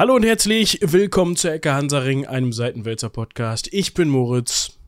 Hallo und herzlich willkommen zu Ecke Hansaring, einem Seitenwälzer Podcast. Ich bin Moritz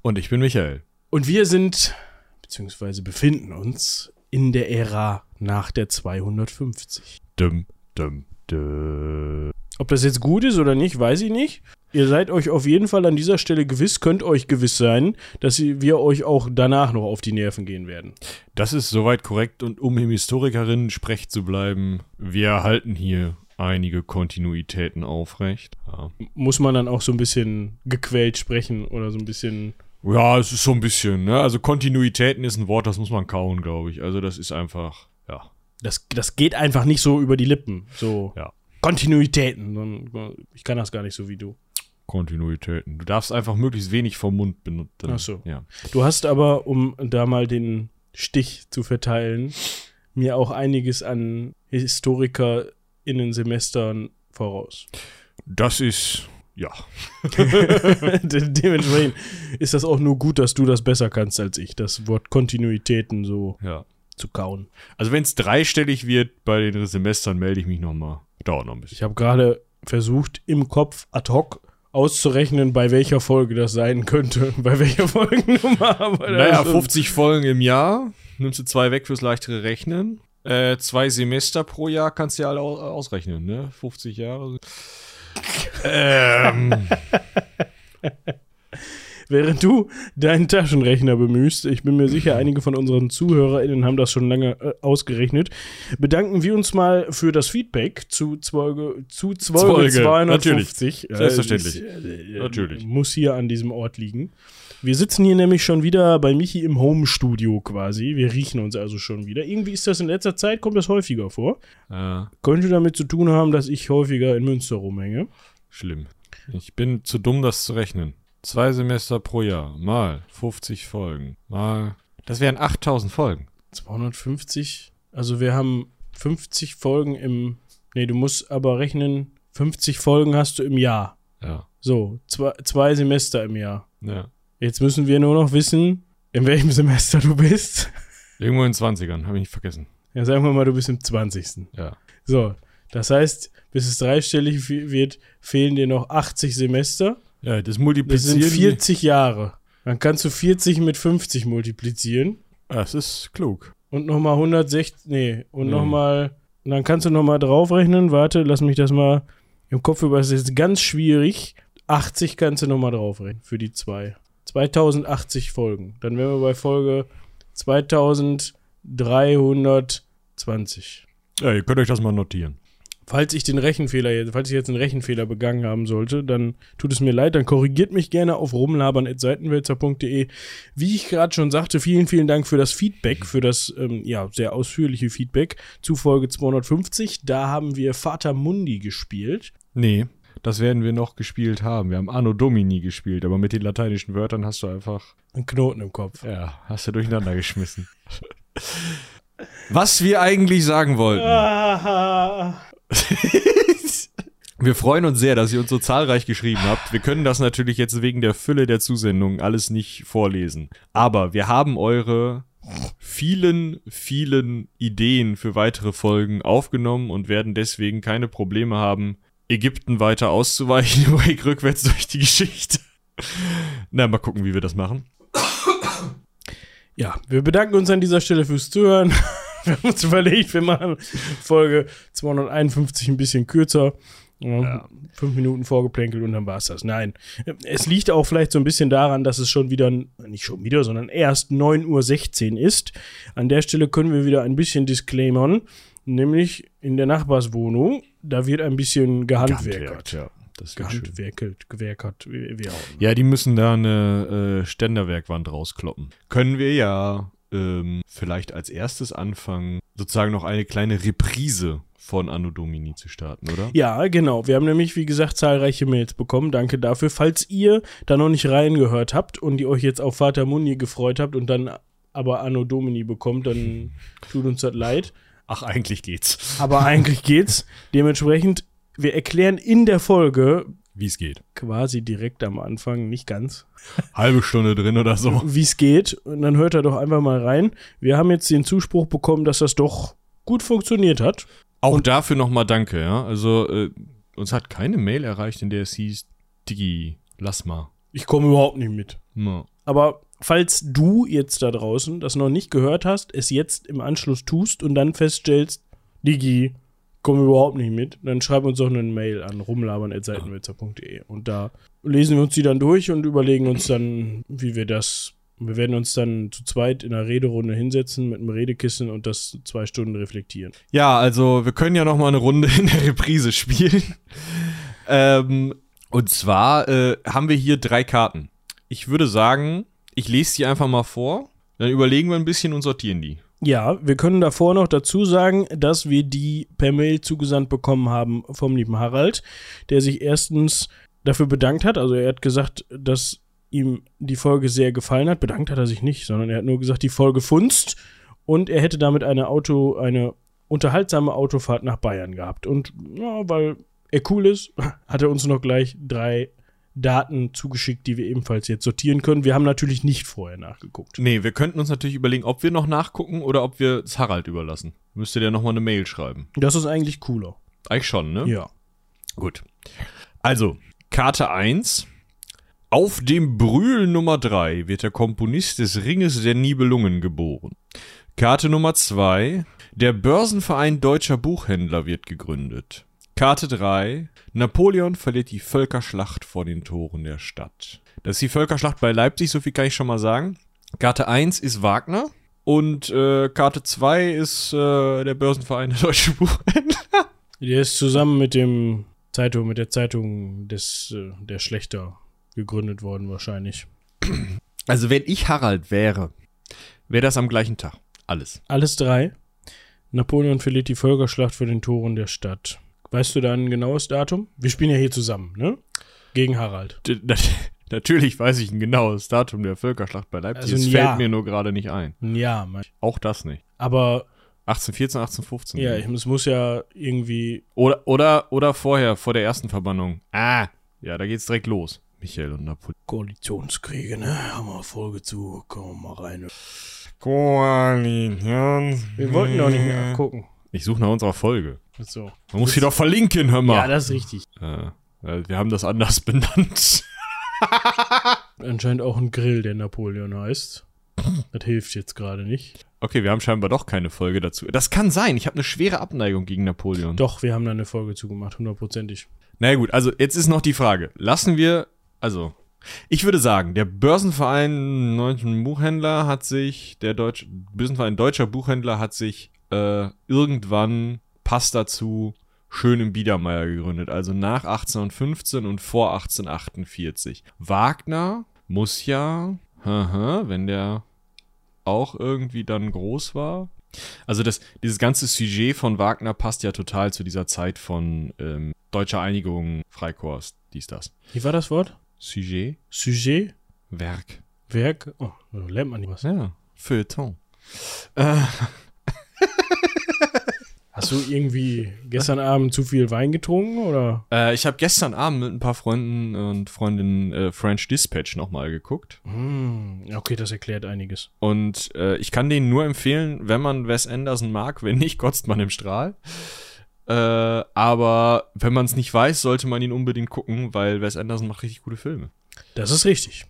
Und ich bin Michael. und wir sind, beziehungsweise befinden uns in der Ära nach der 250. Dum, dum, dum. Ob das jetzt gut ist oder nicht, weiß ich nicht. Ihr seid euch auf jeden Fall an dieser Stelle gewiss, könnt euch gewiss sein, dass wir euch auch danach noch auf die Nerven gehen werden. Das ist soweit korrekt und um im Historikerinnen sprech zu bleiben, wir halten hier einige Kontinuitäten aufrecht. Ja. Muss man dann auch so ein bisschen gequält sprechen oder so ein bisschen. ja, es ist so ein bisschen, ne? Also Kontinuitäten ist ein Wort, das muss man kauen, glaube ich. Also das ist einfach, ja. Das, das geht einfach nicht so über die Lippen. So Ja. Kontinuitäten. Ich kann das gar nicht so wie du. Kontinuitäten. Du darfst einfach möglichst wenig vom Mund benutzen. Ach so. Ja. Du hast aber, um da mal den Stich zu verteilen, mir auch einiges an HistorikerInnen-Semestern voraus. Das ist, ja. De dementsprechend ist das auch nur gut, dass du das besser kannst als ich, das Wort Kontinuitäten so Ja. zu kauen. Also wenn es dreistellig wird bei den Semestern, melde ich mich nochmal. Dauert noch ein bisschen. Ich habe gerade versucht, im Kopf ad hoc auszurechnen, bei welcher Folge das sein könnte, bei welcher Folgennummer. Aber Naja, ist schon- 50 Folgen im Jahr. Nimmst du zwei weg fürs leichtere Rechnen. Äh, zwei Semester pro Jahr kannst du ja alle au- ausrechnen, ne? 50 Jahre. ähm, Während du deinen Taschenrechner bemühst, ich bin mir sicher, einige von unseren ZuhörerInnen haben das schon lange äh, ausgerechnet, bedanken wir uns mal für das Feedback zu Zwölge, zu Zwölge Zwölge, 250. Selbstverständlich. das, äh, Natürlich. Muss hier an diesem Ort liegen. Wir sitzen hier nämlich schon wieder bei Michi im Home-Studio quasi. Wir riechen uns also schon wieder. Irgendwie ist das in letzter Zeit, kommt das häufiger vor. äh, Könnte damit zu tun haben, dass ich häufiger in Münster rumhänge. schlimm. Ich bin zu dumm, das zu rechnen. Zwei Semester pro Jahr, mal 50 Folgen, mal. Das wären 8000 Folgen. 250. Also wir haben 50 Folgen im. Nee, du musst aber rechnen, 50 Folgen hast du im Jahr. Ja. So, zwei, zwei Semester im Jahr. Ja. Jetzt müssen wir nur noch wissen, in welchem Semester du bist. Irgendwo in den 20ern, habe ich nicht vergessen. Ja, sagen wir mal, du bist im 20. Ja. So, das heißt, bis es dreistellig wird, fehlen dir noch 80 Semester. Ja, das Das multiplizieren. sind 40 Jahre. Dann kannst du 40 mit 50 multiplizieren. Das ist klug. Und nochmal 160, nee, und Nee. nochmal, und dann kannst du nochmal draufrechnen, warte, lass mich das mal im Kopf über, das ist jetzt ganz schwierig. 80 kannst du nochmal draufrechnen für die zwei. 2080 Folgen. Dann wären wir bei Folge 2320. Ja, ihr könnt euch das mal notieren. Falls ich den Rechenfehler jetzt, falls ich jetzt einen Rechenfehler begangen haben sollte, dann tut es mir leid, dann korrigiert mich gerne auf rumlabern.seitenwälzer.de. Wie ich gerade schon sagte, vielen, vielen Dank für das Feedback, für das ähm, ja, sehr ausführliche Feedback zu Folge 250. Da haben wir Vater Mundi gespielt. Nee, das werden wir noch gespielt haben. Wir haben Anno Domini gespielt, aber mit den lateinischen Wörtern hast du einfach, Ein Knoten im Kopf. ja, hast du durcheinander geschmissen. Was wir eigentlich sagen wollten. Wir freuen uns sehr, dass ihr uns so zahlreich geschrieben habt. Wir können das natürlich jetzt wegen der Fülle der Zusendungen alles nicht vorlesen. Aber wir haben eure vielen, vielen Ideen für weitere Folgen aufgenommen und werden deswegen keine Probleme haben, Ägypten weiter auszuweichen, ruhig rückwärts durch die Geschichte. Na, mal gucken, wie wir das machen. Ja, wir bedanken uns an dieser Stelle fürs Zuhören. Wir haben uns überlegt, wir machen Folge 251 ein bisschen kürzer. Ja, Fünf Minuten vorgeplänkelt und dann war es das. Nein, es liegt auch vielleicht so ein bisschen daran, dass es schon wieder, nicht schon wieder, sondern erst 9.16 Uhr ist. An der Stelle können wir wieder ein bisschen disclaimern, nämlich in der Nachbarswohnung, da wird ein bisschen gehandwerkert. ja. Das. Gehandwerkelt, gewerkert, wie, wie auch immer. Ja, die müssen da eine äh, Ständerwerkwand rauskloppen. Können wir ja ähm, vielleicht als erstes anfangen, sozusagen noch eine kleine Reprise von Anno Domini zu starten, oder? Ja, genau. Wir haben nämlich, wie gesagt, zahlreiche Mails bekommen. Danke dafür. Falls ihr da noch nicht reingehört habt und ihr euch jetzt auf Vater Muni gefreut habt und dann aber Anno Domini bekommt, dann tut uns das leid. Ach, eigentlich geht's. Aber eigentlich geht's. Dementsprechend, wir erklären in der Folge Wie es geht. quasi direkt am Anfang, nicht ganz, Halbe Stunde drin oder so. wie es geht. Und dann hört er doch einfach mal rein. Wir haben jetzt den Zuspruch bekommen, dass das doch gut funktioniert hat. Auch dafür nochmal danke, ja. Also, äh, uns hat keine Mail erreicht, in der es hieß, Digi, lass mal. Ich komme überhaupt nicht mit. Ja. Aber falls du jetzt da draußen das noch nicht gehört hast, es jetzt im Anschluss tust und dann feststellst, Digi, komme überhaupt nicht mit, dann schreib uns doch eine Mail an rumlabern.seitenwitzer.de und da lesen wir uns die dann durch und überlegen uns dann, wie wir das. Wir werden uns dann zu zweit in einer Rederunde hinsetzen mit einem Redekissen und das zwei Stunden reflektieren. Ja, also wir können ja noch mal eine Runde in der Reprise spielen. ähm, und zwar äh, haben wir hier drei Karten. Ich würde sagen, ich lese die einfach mal vor, dann überlegen wir ein bisschen und sortieren die. Ja, wir können davor noch dazu sagen, dass wir die per Mail zugesandt bekommen haben vom lieben Harald, der sich erstens dafür bedankt hat. Also er hat gesagt, dass ihm die Folge sehr gefallen hat. Bedankt hat er sich nicht, sondern er hat nur gesagt, die Folge funzt und er hätte damit eine Auto, eine unterhaltsame Autofahrt nach Bayern gehabt. Und ja, weil er cool ist, hat er uns noch gleich drei Daten zugeschickt, die wir ebenfalls jetzt sortieren können. Wir haben natürlich nicht vorher nachgeguckt. Nee, wir könnten uns natürlich überlegen, ob wir noch nachgucken oder ob wir es Harald überlassen. Müsste der nochmal eine Mail schreiben. Das ist eigentlich cooler. Eigentlich schon, ne? Ja. Gut. Also, Karte 1. Auf dem Brühl Nummer 3 wird der Komponist des Ringes der Nibelungen geboren. Karte Nummer 2. Der Börsenverein Deutscher Buchhändler wird gegründet. Karte 3. Napoleon verliert die Völkerschlacht vor den Toren der Stadt. Das ist die Völkerschlacht bei Leipzig, so viel kann ich schon mal sagen. Karte 1 ist Wagner. Und äh, Karte 2 ist äh, der Börsenverein der Deutschen Buchhändler. Der ist zusammen mit dem Zeitung, mit der Zeitung des, äh, der Schlechter gegründet worden, wahrscheinlich. Also, wenn ich Harald wäre, wäre das am gleichen Tag. Alles. Alles drei. Napoleon verliert die Völkerschlacht vor den Toren der Stadt. Weißt du da ein genaues Datum? Wir spielen ja hier zusammen, ne? Gegen Harald. Natürlich weiß ich ein genaues Datum der Völkerschlacht bei Leipzig. Also es fällt Jahr. mir nur gerade nicht ein. Ja, mein. Auch das nicht. Aber 1814, 1815. ja, ich, es muss ja irgendwie. oder, oder, oder vorher, vor der ersten Verbannung. Ah, ja, da geht's direkt los. Michael und Napoleon. Koalitionskriege, ne? Haben wir Folge zu. Komm mal rein. Koalition. Wir wollten doch nicht mehr gucken. Ich suche nach unserer Folge. So. Man muss sie doch verlinken, hör mal. Ja, das ist richtig. äh, wir haben das anders benannt. Anscheinend auch ein Grill, der Napoleon heißt. Das hilft jetzt gerade nicht. Okay, wir haben scheinbar doch keine Folge dazu. Das kann sein. Ich habe eine schwere Abneigung gegen Napoleon. Doch, wir haben da eine Folge zugemacht, hundertprozentig. Na ja, gut, also jetzt ist noch die Frage. Lassen wir, also, ich würde sagen, der Börsenverein Deutschen Buchhändler hat sich, der Deutsch, Börsenverein Deutscher Buchhändler hat sich äh, irgendwann, passt dazu, schön im Biedermeier gegründet. Also nach 1815 und vor 1848. Wagner muss ja, wenn der auch irgendwie dann groß war. Also das, dieses ganze Sujet von Wagner passt ja total zu dieser Zeit von ähm, Deutscher Einigung, Freikorps, dies, das. Wie war das Wort? Sujet? Sujet? Werk. Werk? Oh, da lernt man nicht was. Ja. Feuilleton. Äh, Hast du irgendwie gestern Abend zu viel Wein getrunken oder? äh, ich habe gestern Abend mit ein paar Freunden und Freundinnen äh, French Dispatch nochmal geguckt. Hm, okay, das erklärt einiges. Und äh, ich kann denen nur empfehlen, wenn man Wes Anderson mag, wenn nicht, kotzt man im Strahl. Äh, aber wenn man es nicht weiß, sollte man ihn unbedingt gucken, weil Wes Anderson macht richtig gute Filme. Das ist richtig.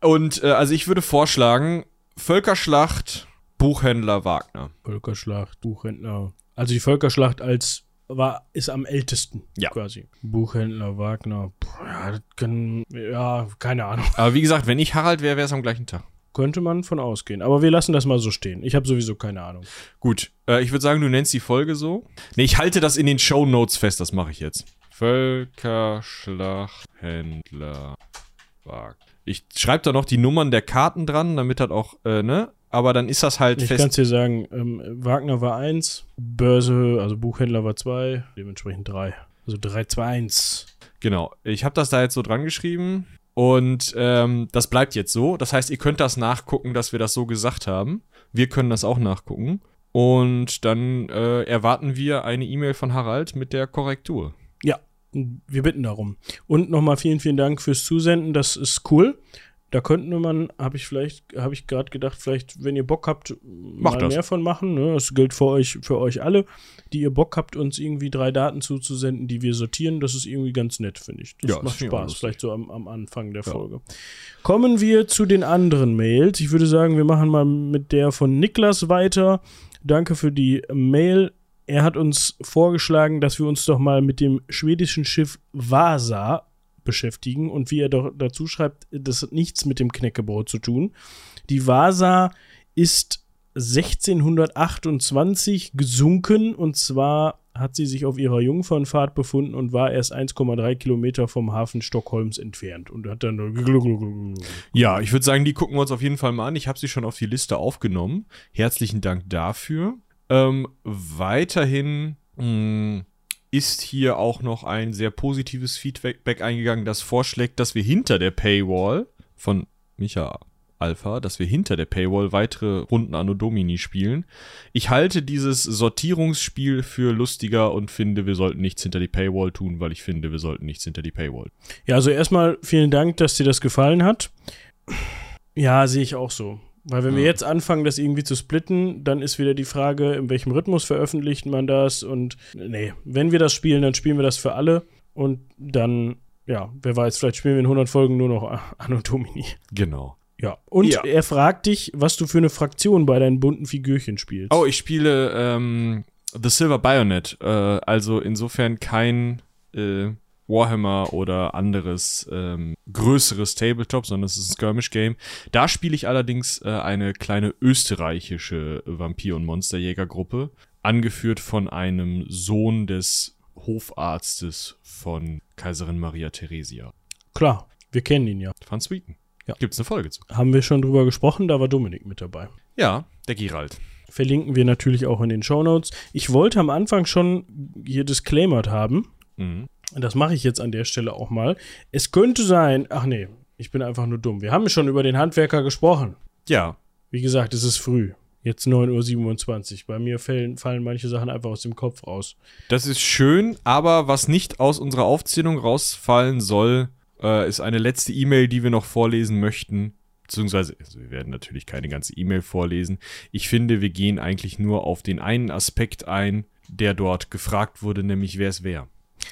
Und äh, also ich würde vorschlagen, Völkerschlacht, Buchhändler Wagner. Völkerschlacht, Buchhändler. Also die Völkerschlacht als war ist am ältesten Ja. quasi. Buchhändler Wagner. Puh, ja, das kann ja keine Ahnung. Aber wie gesagt, wenn ich Harald wäre, wäre es am gleichen Tag. Könnte man von ausgehen. Aber wir lassen das mal so stehen. Ich habe sowieso keine Ahnung. Gut, äh, ich würde sagen, du nennst die Folge so. Nee, ich halte das in den Show Notes fest, das mache ich jetzt. Völkerschlachthändler Wagner. Ich schreibe da noch die Nummern der Karten dran, damit das auch, äh, ne? Aber dann ist das halt Ich kann es fest. dir sagen, ähm, Wagner war 1, Börse, also Buchhändler war 2, dementsprechend 3. Also 3, 2, 1. Genau. Ich habe das da jetzt so dran geschrieben. Und ähm, das bleibt jetzt so. Das heißt, ihr könnt das nachgucken, dass wir das so gesagt haben. Wir können das auch nachgucken. Und dann äh, erwarten wir eine E-Mail von Harald mit der Korrektur. Ja, wir bitten darum. Und nochmal vielen, vielen Dank fürs Zusenden. Das ist cool. Da könnte man, habe ich vielleicht, habe ich gerade gedacht, vielleicht, wenn ihr Bock habt, Macht mal das. mehr von machen. Ne? Das gilt für euch, für euch alle, die ihr Bock habt, uns irgendwie drei Daten zuzusenden, die wir sortieren. Das ist irgendwie ganz nett, finde ich. Das Ja, das macht auch Spaß, vielleicht so am, am Anfang der Folge. Kommen wir zu den anderen Mails. Ich würde sagen, wir machen mal mit der von Niklas weiter. Danke für die Mail. Er hat uns vorgeschlagen, dass wir uns doch mal mit dem schwedischen Schiff Vasa beschäftigen und wie er doch dazu schreibt, das hat nichts mit dem Knäckebrot zu tun. Die Vasa ist 1628 gesunken und zwar hat sie sich auf ihrer Jungfernfahrt befunden und war erst 1,3 Kilometer vom Hafen Stockholms entfernt und hat dann Ja, ich würde sagen, die gucken wir uns auf jeden Fall mal an. Ich habe sie schon auf die Liste aufgenommen. Herzlichen Dank dafür. Ähm, weiterhin mh, ist hier auch noch ein sehr positives Feedback eingegangen, das vorschlägt, dass wir hinter der Paywall von Micha Alpha, dass wir hinter der Paywall weitere Runden Anno Domini spielen. Ich halte dieses Sortierungsspiel für lustiger und finde, wir sollten nichts hinter die Paywall tun, weil ich finde, wir sollten nichts hinter die Paywall. Ja, also erstmal vielen Dank, dass dir das gefallen hat. Ja, sehe ich auch so. Weil wenn wir jetzt anfangen, das irgendwie zu splitten, dann ist wieder die Frage, in welchem Rhythmus veröffentlicht man das und nee, wenn wir das spielen, dann spielen wir das für alle und dann, ja, wer weiß, vielleicht spielen wir in 100 Folgen nur noch Anno Domini. Genau. Ja, und Ja. er fragt dich, was du für eine Fraktion bei deinen bunten Figürchen spielst. Oh, ich spiele ähm, The Silver Bayonet. Äh, also insofern kein äh, Warhammer oder anderes ähm, größeres Tabletop, sondern es ist ein Skirmish-Game. Da spiele ich allerdings äh, eine kleine österreichische Vampir- und Monsterjägergruppe, angeführt von einem Sohn des Hofarztes von Kaiserin Maria Theresia. Klar, wir kennen ihn ja. Van Sweeten. Ja. Gibt's eine Folge zu. Haben wir schon drüber gesprochen, da war Dominik mit dabei. Ja, der Gerald. Verlinken wir natürlich auch in den Shownotes. Ich wollte am Anfang schon hier disclaimed haben. Mhm. Das mache ich jetzt an der Stelle auch mal. Es könnte sein, ach nee, ich bin einfach nur dumm. Wir haben schon über den Handwerker gesprochen. Ja, Wie gesagt, es ist früh. Jetzt 9.27 Uhr. Bei mir fallen, fallen manche Sachen einfach aus dem Kopf raus. Das ist schön, aber was nicht aus unserer Aufzählung rausfallen soll, äh, ist eine letzte E-Mail, die wir noch vorlesen möchten. Beziehungsweise, also wir werden natürlich keine ganze E-Mail vorlesen. Ich finde, wir gehen eigentlich nur auf den einen Aspekt ein, der dort gefragt wurde, nämlich wer es wäre.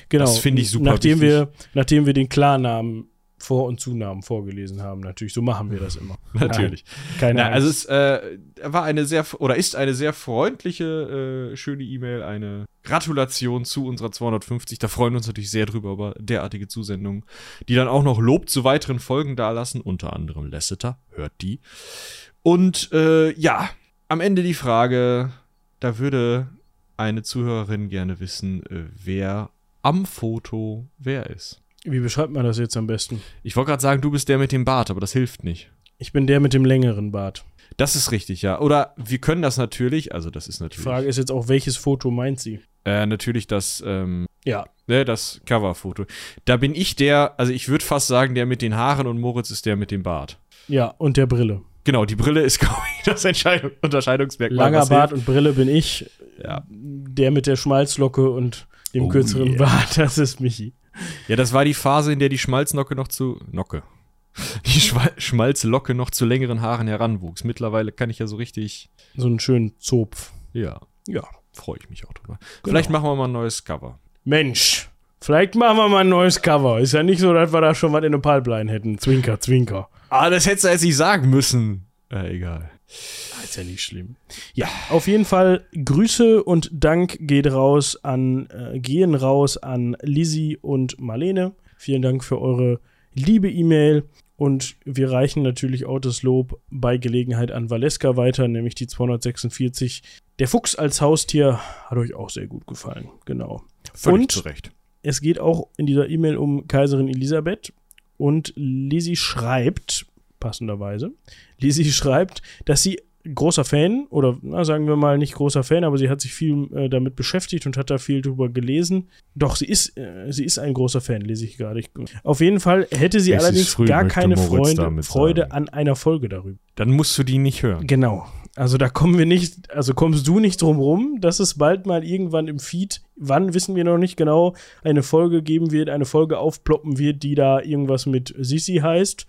Genau. Das finde ich super nachdem wichtig. wir, nachdem wir den Klarnamen Vor- und Zunamen vorgelesen haben, natürlich. So machen wir das immer. Natürlich. Nein, keine Angst. also es äh, war eine sehr oder ist eine sehr freundliche, äh, schöne E-Mail, eine Gratulation zu unserer 250. Da freuen wir uns natürlich sehr drüber über derartige Zusendungen, die dann auch noch Lob zu weiteren Folgen dalassen, unter anderem Lasseter, hört die. Und äh, ja, am Ende die Frage, da würde eine Zuhörerin gerne wissen, äh, wer am Foto wer ist. Wie beschreibt man das jetzt am besten? Ich wollte gerade sagen, du bist der mit dem Bart, aber das hilft nicht. Ich bin der mit dem längeren Bart. Das ist richtig, ja. Oder wir können das natürlich, also das ist Die natürlich, Frage ist jetzt auch, welches Foto meint sie? äh, natürlich das, ähm, Ja, ne, das Coverfoto. Da bin ich der, also ich würde fast sagen, der mit den Haaren und Moritz ist der mit dem Bart. ja, und der Brille. Genau, die Brille ist, glaube ich, das Entscheidung, Unterscheidungsmerkmal. Langer Bart und Brille bin ich. Ja. Der mit der Schmalzlocke und dem Oh kürzeren yeah. Bart, das ist Michi. Ja, das war die Phase, in der die Schmalznocke noch zu, Nocke. Die Schwa Schmalzlocke noch zu längeren Haaren heranwuchs. Mittlerweile kann ich ja so richtig, So einen schönen Zopf. ja, Ja. freue ich mich auch drüber. Genau. Vielleicht machen wir mal ein neues Cover. Mensch, vielleicht machen wir mal ein neues Cover. Ist ja nicht so, dass wir da schon was in der Pipeline hätten. Zwinker, zwinker. Ah, das hättest du jetzt nicht sagen müssen. Äh, egal. Ah, Ist ja nicht schlimm. Ja, auf jeden Fall Grüße und Dank geht raus an, äh, gehen raus an Lizzie und Marlene. Vielen Dank für eure liebe E-Mail. Und wir reichen natürlich auch das Lob bei Gelegenheit an Valeska weiter, nämlich die 246. Der Fuchs als Haustier hat euch auch sehr gut gefallen. Genau. Völlig Und- zu Recht. Es geht auch in dieser E-Mail um Kaiserin Elisabeth und Lizzie schreibt, passenderweise, Lizzie schreibt, dass sie großer Fan oder na, sagen wir mal nicht großer Fan, aber sie hat sich viel äh, damit beschäftigt und hat da viel drüber gelesen. Doch, sie ist, äh, sie ist ein großer Fan, lese ich gerade. Ich- Auf jeden Fall hätte sie Es allerdings früh, gar keine Freude, Freude sagen. an einer Folge darüber. Dann musst du die nicht hören. Genau. Also da kommen wir nicht, also kommst du nicht drum rum, dass es bald mal irgendwann im Feed, wann wissen wir noch nicht genau, eine Folge geben wird, eine Folge aufploppen wird, die da irgendwas mit Sisi heißt.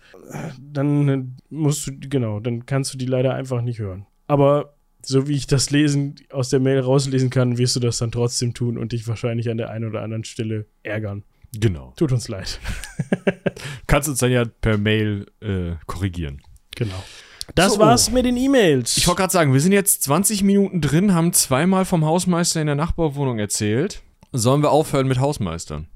Dann musst du, genau, dann kannst du die leider einfach nicht hören. Aber so wie ich das lesen, aus der Mail rauslesen kann, wirst du das dann trotzdem tun und dich wahrscheinlich an der einen oder anderen Stelle ärgern. Genau. Tut uns leid. Kannst uns dann ja per Mail äh, korrigieren. Genau. Das So. war's mit den E-Mails. Ich wollte gerade sagen, wir sind jetzt 20 Minuten drin, haben zweimal vom Hausmeister in der Nachbarwohnung erzählt. Sollen wir aufhören mit Hausmeistern?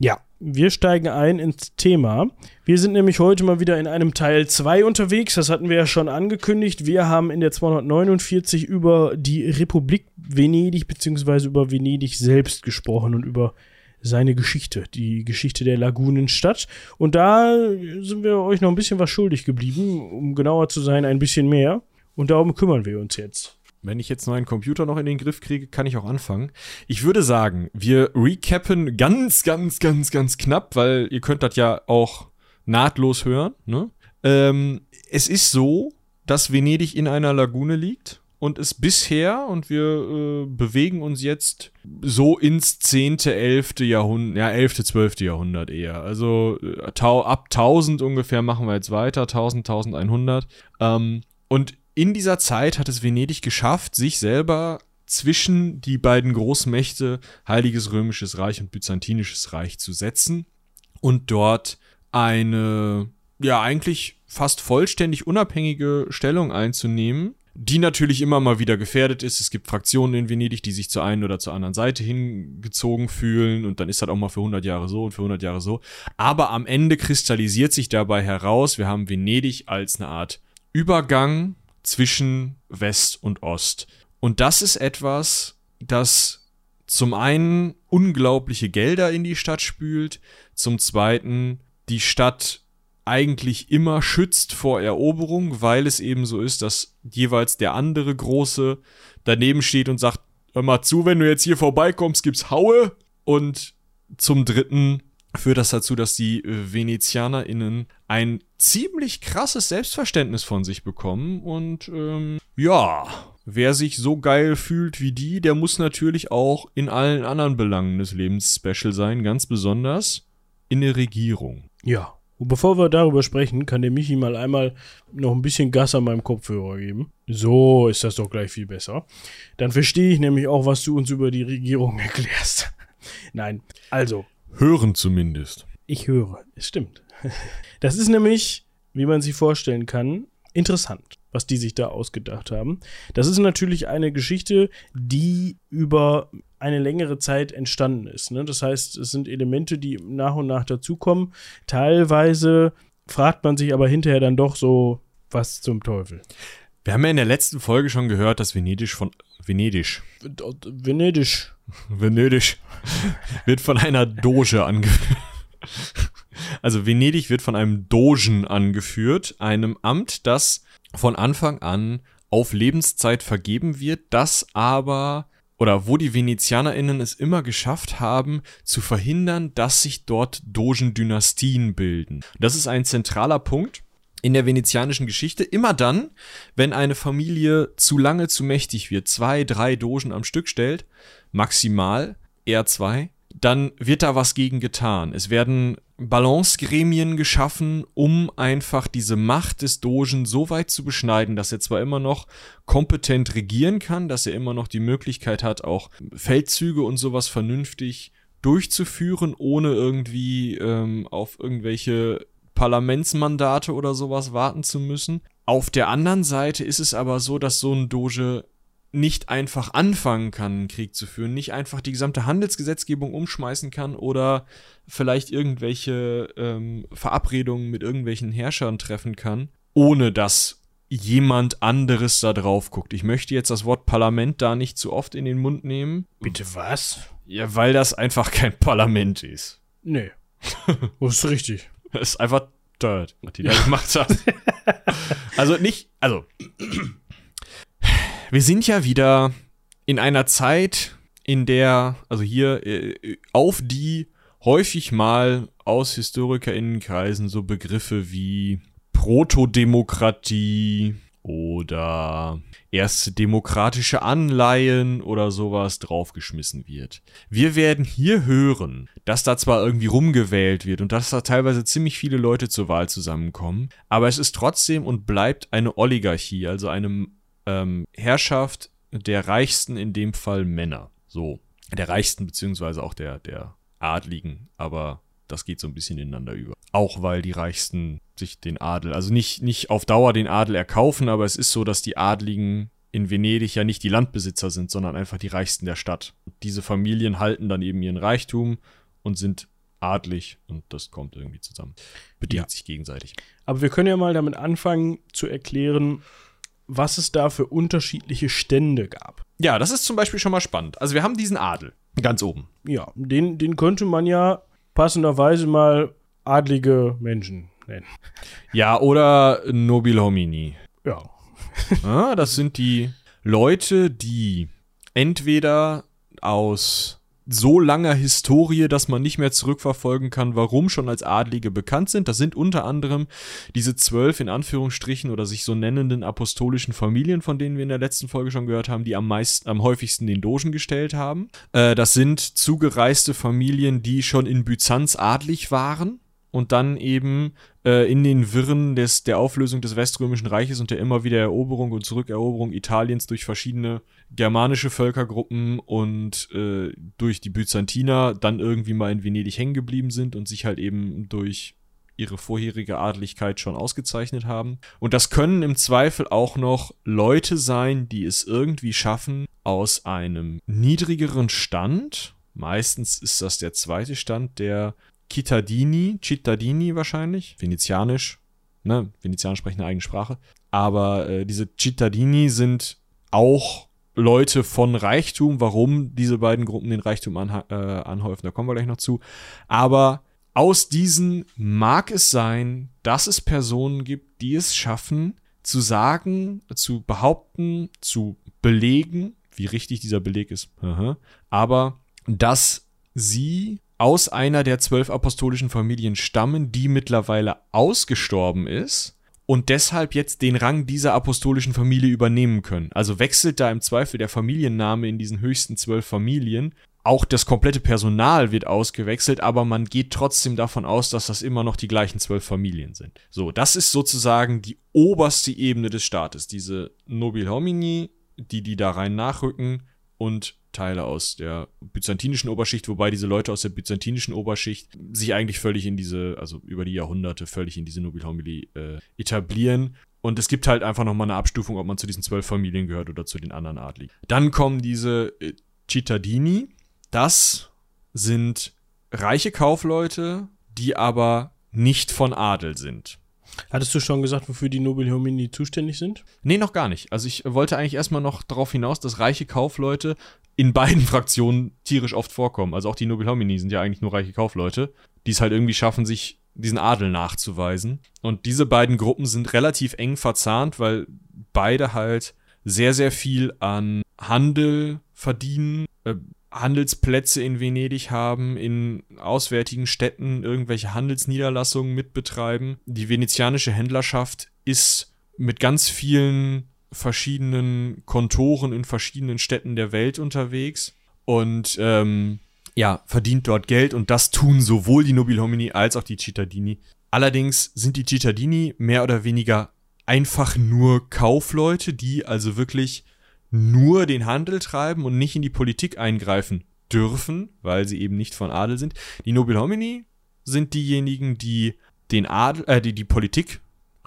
Ja, wir steigen ein ins Thema. Wir sind nämlich heute mal wieder in einem Teil 2 unterwegs. Das hatten wir ja schon angekündigt. Wir haben in der 249 über die Republik Venedig bzw. über Venedig selbst gesprochen und über seine Geschichte, die Geschichte der Lagunenstadt. Und da sind wir euch noch ein bisschen was schuldig geblieben, um genauer zu sein, ein bisschen mehr. Und darum kümmern wir uns jetzt. Wenn ich jetzt meinen Computer noch in den Griff kriege, kann ich auch anfangen. Ich würde sagen, wir recappen ganz, ganz, ganz, ganz knapp, weil ihr könnt das ja auch nahtlos hören. Ne? Ähm, es ist so, dass Venedig in einer Lagune liegt und es bisher, und wir äh, bewegen uns jetzt so ins 10., 11. Jahrhundert, ja, 11., 12. Jahrhundert eher. Also äh, ab 1000 ungefähr machen wir jetzt weiter, 1000, 1100. Ähm, und in dieser Zeit hat es Venedig geschafft, sich selber zwischen die beiden Großmächte Heiliges Römisches Reich und Byzantinisches Reich zu setzen und dort eine, ja, eigentlich fast vollständig unabhängige Stellung einzunehmen, die natürlich immer mal wieder gefährdet ist. Es gibt Fraktionen in Venedig, die sich zur einen oder zur anderen Seite hingezogen fühlen und dann ist das auch mal für 100 Jahre so und für 100 Jahre so. Aber am Ende kristallisiert sich dabei heraus, wir haben Venedig als eine Art Übergang zwischen West und Ost. Und das ist etwas, das zum einen unglaubliche Gelder in die Stadt spült, zum zweiten die Stadt eigentlich immer schützt vor Eroberung, weil es eben so ist, dass jeweils der andere Große daneben steht und sagt, hör mal zu, wenn du jetzt hier vorbeikommst, gibt's Haue. Und zum dritten führt das dazu, dass die äh, VenezianerInnen ein ziemlich krasses Selbstverständnis von sich bekommen und ähm, ja, wer sich so geil fühlt wie die, der muss natürlich auch in allen anderen Belangen des Lebens special sein, ganz besonders in der Regierung. Ja. Und bevor wir darüber sprechen, kann der Michi mal einmal noch ein bisschen Gas an meinem Kopfhörer geben. So ist das doch gleich viel besser. Dann verstehe ich nämlich auch, was du uns über die Regierung erklärst. Nein, also, Hören zumindest. ich höre. Es stimmt. Das ist nämlich, wie man sich vorstellen kann, interessant, was die sich da ausgedacht haben. Das ist natürlich eine Geschichte, die über eine längere Zeit entstanden ist. Ne? Das heißt, es sind Elemente, die nach und nach dazukommen. Teilweise fragt man sich aber hinterher dann doch so, was zum Teufel. Wir haben ja in der letzten Folge schon gehört, dass Venedig von Venedig Venedig. Venedig wird von einer Doge angeführt. Also Venedig wird von einem Dogen angeführt, einem Amt, das von Anfang an auf Lebenszeit vergeben wird, das aber oder wo die VenezianerInnen es immer geschafft haben, zu verhindern, dass sich dort Dogen-Dynastien bilden. Das ist ein zentraler Punkt in der venezianischen Geschichte. Immer dann, wenn eine Familie zu lange zu mächtig wird, zwei, drei Dogen am Stück stellt, maximal eher zwei, dann wird da was gegen getan. Es werden Balancegremien geschaffen, um einfach diese Macht des Dogen so weit zu beschneiden, dass er zwar immer noch kompetent regieren kann, dass er immer noch die Möglichkeit hat, auch Feldzüge und sowas vernünftig durchzuführen, ohne irgendwie ähm, auf irgendwelche Parlamentsmandate oder sowas warten zu müssen. Auf der anderen Seite ist es aber so, dass so ein Doge nicht einfach anfangen kann, einen Krieg zu führen, nicht einfach die gesamte Handelsgesetzgebung umschmeißen kann oder vielleicht irgendwelche ähm, Verabredungen mit irgendwelchen Herrschern treffen kann, ohne dass jemand anderes da drauf guckt. Ich möchte jetzt das Wort Parlament da nicht zu oft in den Mund nehmen. Bitte was? Ja, weil das einfach kein Parlament ist. Nee. Das ist richtig. Das ist einfach dirt, was die da gemacht hat. also nicht, also wir sind ja wieder in einer Zeit, in der, also hier äh, auf die häufig mal aus HistorikerInnenkreisen so Begriffe wie Protodemokratie oder erste demokratische Anleihen oder sowas draufgeschmissen wird. Wir werden hier hören, dass da zwar irgendwie rumgewählt wird und dass da teilweise ziemlich viele Leute zur Wahl zusammenkommen, aber es ist trotzdem und bleibt eine Oligarchie, also eine ähm, Herrschaft der reichsten, in dem Fall Männer. So, der reichsten beziehungsweise auch der, der Adligen, aber das geht so ein bisschen ineinander über. Auch weil die Reichsten sich den Adel, also nicht, nicht auf Dauer den Adel erkaufen, aber es ist so, dass die Adligen in Venedig ja nicht die Landbesitzer sind, sondern einfach die Reichsten der Stadt. Diese Familien halten dann eben ihren Reichtum und sind adlig und das kommt irgendwie zusammen. Bedingt ja. sich gegenseitig. Aber wir können ja mal damit anfangen zu erklären, was es da für unterschiedliche Stände gab. Ja, das ist zum Beispiel schon mal spannend. Also wir haben diesen Adel ganz oben. Ja, den, den könnte man ja passenderweise mal adlige Menschen nennen. Ja, oder Nobil Homini. Ja. ah, das sind die Leute, die entweder aus so langer Historie, dass man nicht mehr zurückverfolgen kann, warum schon als Adlige bekannt sind. Das sind unter anderem diese zwölf in Anführungsstrichen oder sich so nennenden apostolischen Familien, von denen wir in der letzten Folge schon gehört haben, die am meisten, am häufigsten den Dogen gestellt haben. Äh, das sind zugereiste Familien, die schon in Byzanz adlig waren und dann eben äh, in den Wirren des, der Auflösung des Weströmischen Reiches und der immer wieder Eroberung und Zurückeroberung Italiens durch verschiedene germanische Völkergruppen und äh, durch die Byzantiner dann irgendwie mal in Venedig hängen geblieben sind und sich halt eben durch ihre vorherige Adligkeit schon ausgezeichnet haben. Und das können im Zweifel auch noch Leute sein, die es irgendwie schaffen, aus einem niedrigeren Stand, meistens ist das der zweite Stand, der Cittadini, Cittadini wahrscheinlich, venezianisch, ne, Venezianer sprechen eine eigene Sprache, aber äh, diese Cittadini sind auch Leute von Reichtum, warum diese beiden Gruppen den Reichtum an, äh, anhäufen, da kommen wir gleich noch zu, aber aus diesen mag es sein, dass es Personen gibt, die es schaffen, zu sagen, zu behaupten, zu belegen, wie richtig dieser Beleg ist, aber dass sie aus einer der zwölf apostolischen Familien stammen, die mittlerweile ausgestorben ist und deshalb jetzt den Rang dieser apostolischen Familie übernehmen können. Also wechselt da im Zweifel der Familienname in diesen höchsten zwölf Familien. Auch das komplette Personal wird ausgewechselt, aber man geht trotzdem davon aus, dass das immer noch die gleichen zwölf Familien sind. So, das ist sozusagen die oberste Ebene des Staates. Diese Nobil Homini, die die da rein nachrücken und Teile aus der byzantinischen Oberschicht, wobei diese Leute aus der byzantinischen Oberschicht sich eigentlich völlig in diese, also über die Jahrhunderte völlig in diese Nobilhomilie äh, etablieren. Und es gibt halt einfach nochmal eine Abstufung, ob man zu diesen zwölf Familien gehört oder zu den anderen Adligen. Dann kommen diese äh, Cittadini. Das sind reiche Kaufleute, die aber nicht von Adel sind. Hattest du schon gesagt, wofür die Nobel Homini zuständig sind? Nee, noch gar nicht. Also ich wollte eigentlich erstmal noch darauf hinaus, dass reiche Kaufleute in beiden Fraktionen tierisch oft vorkommen. Also auch die Nobel Homini sind ja eigentlich nur reiche Kaufleute, die es halt irgendwie schaffen, sich diesen Adel nachzuweisen. Und diese beiden Gruppen sind relativ eng verzahnt, weil beide halt sehr, sehr viel an Handel verdienen, äh, Handelsplätze in Venedig haben, in auswärtigen Städten irgendwelche Handelsniederlassungen mitbetreiben. Die venezianische Händlerschaft ist mit ganz vielen verschiedenen Kontoren in verschiedenen Städten der Welt unterwegs und ähm, ja, verdient dort Geld und das tun sowohl die Nobil Homini als auch die Cittadini. Allerdings sind die Cittadini mehr oder weniger einfach nur Kaufleute, die also wirklich nur den Handel treiben und nicht in die Politik eingreifen dürfen, weil sie eben nicht von Adel sind. Die Nobil Homini sind diejenigen, die den Adel, äh, die die Politik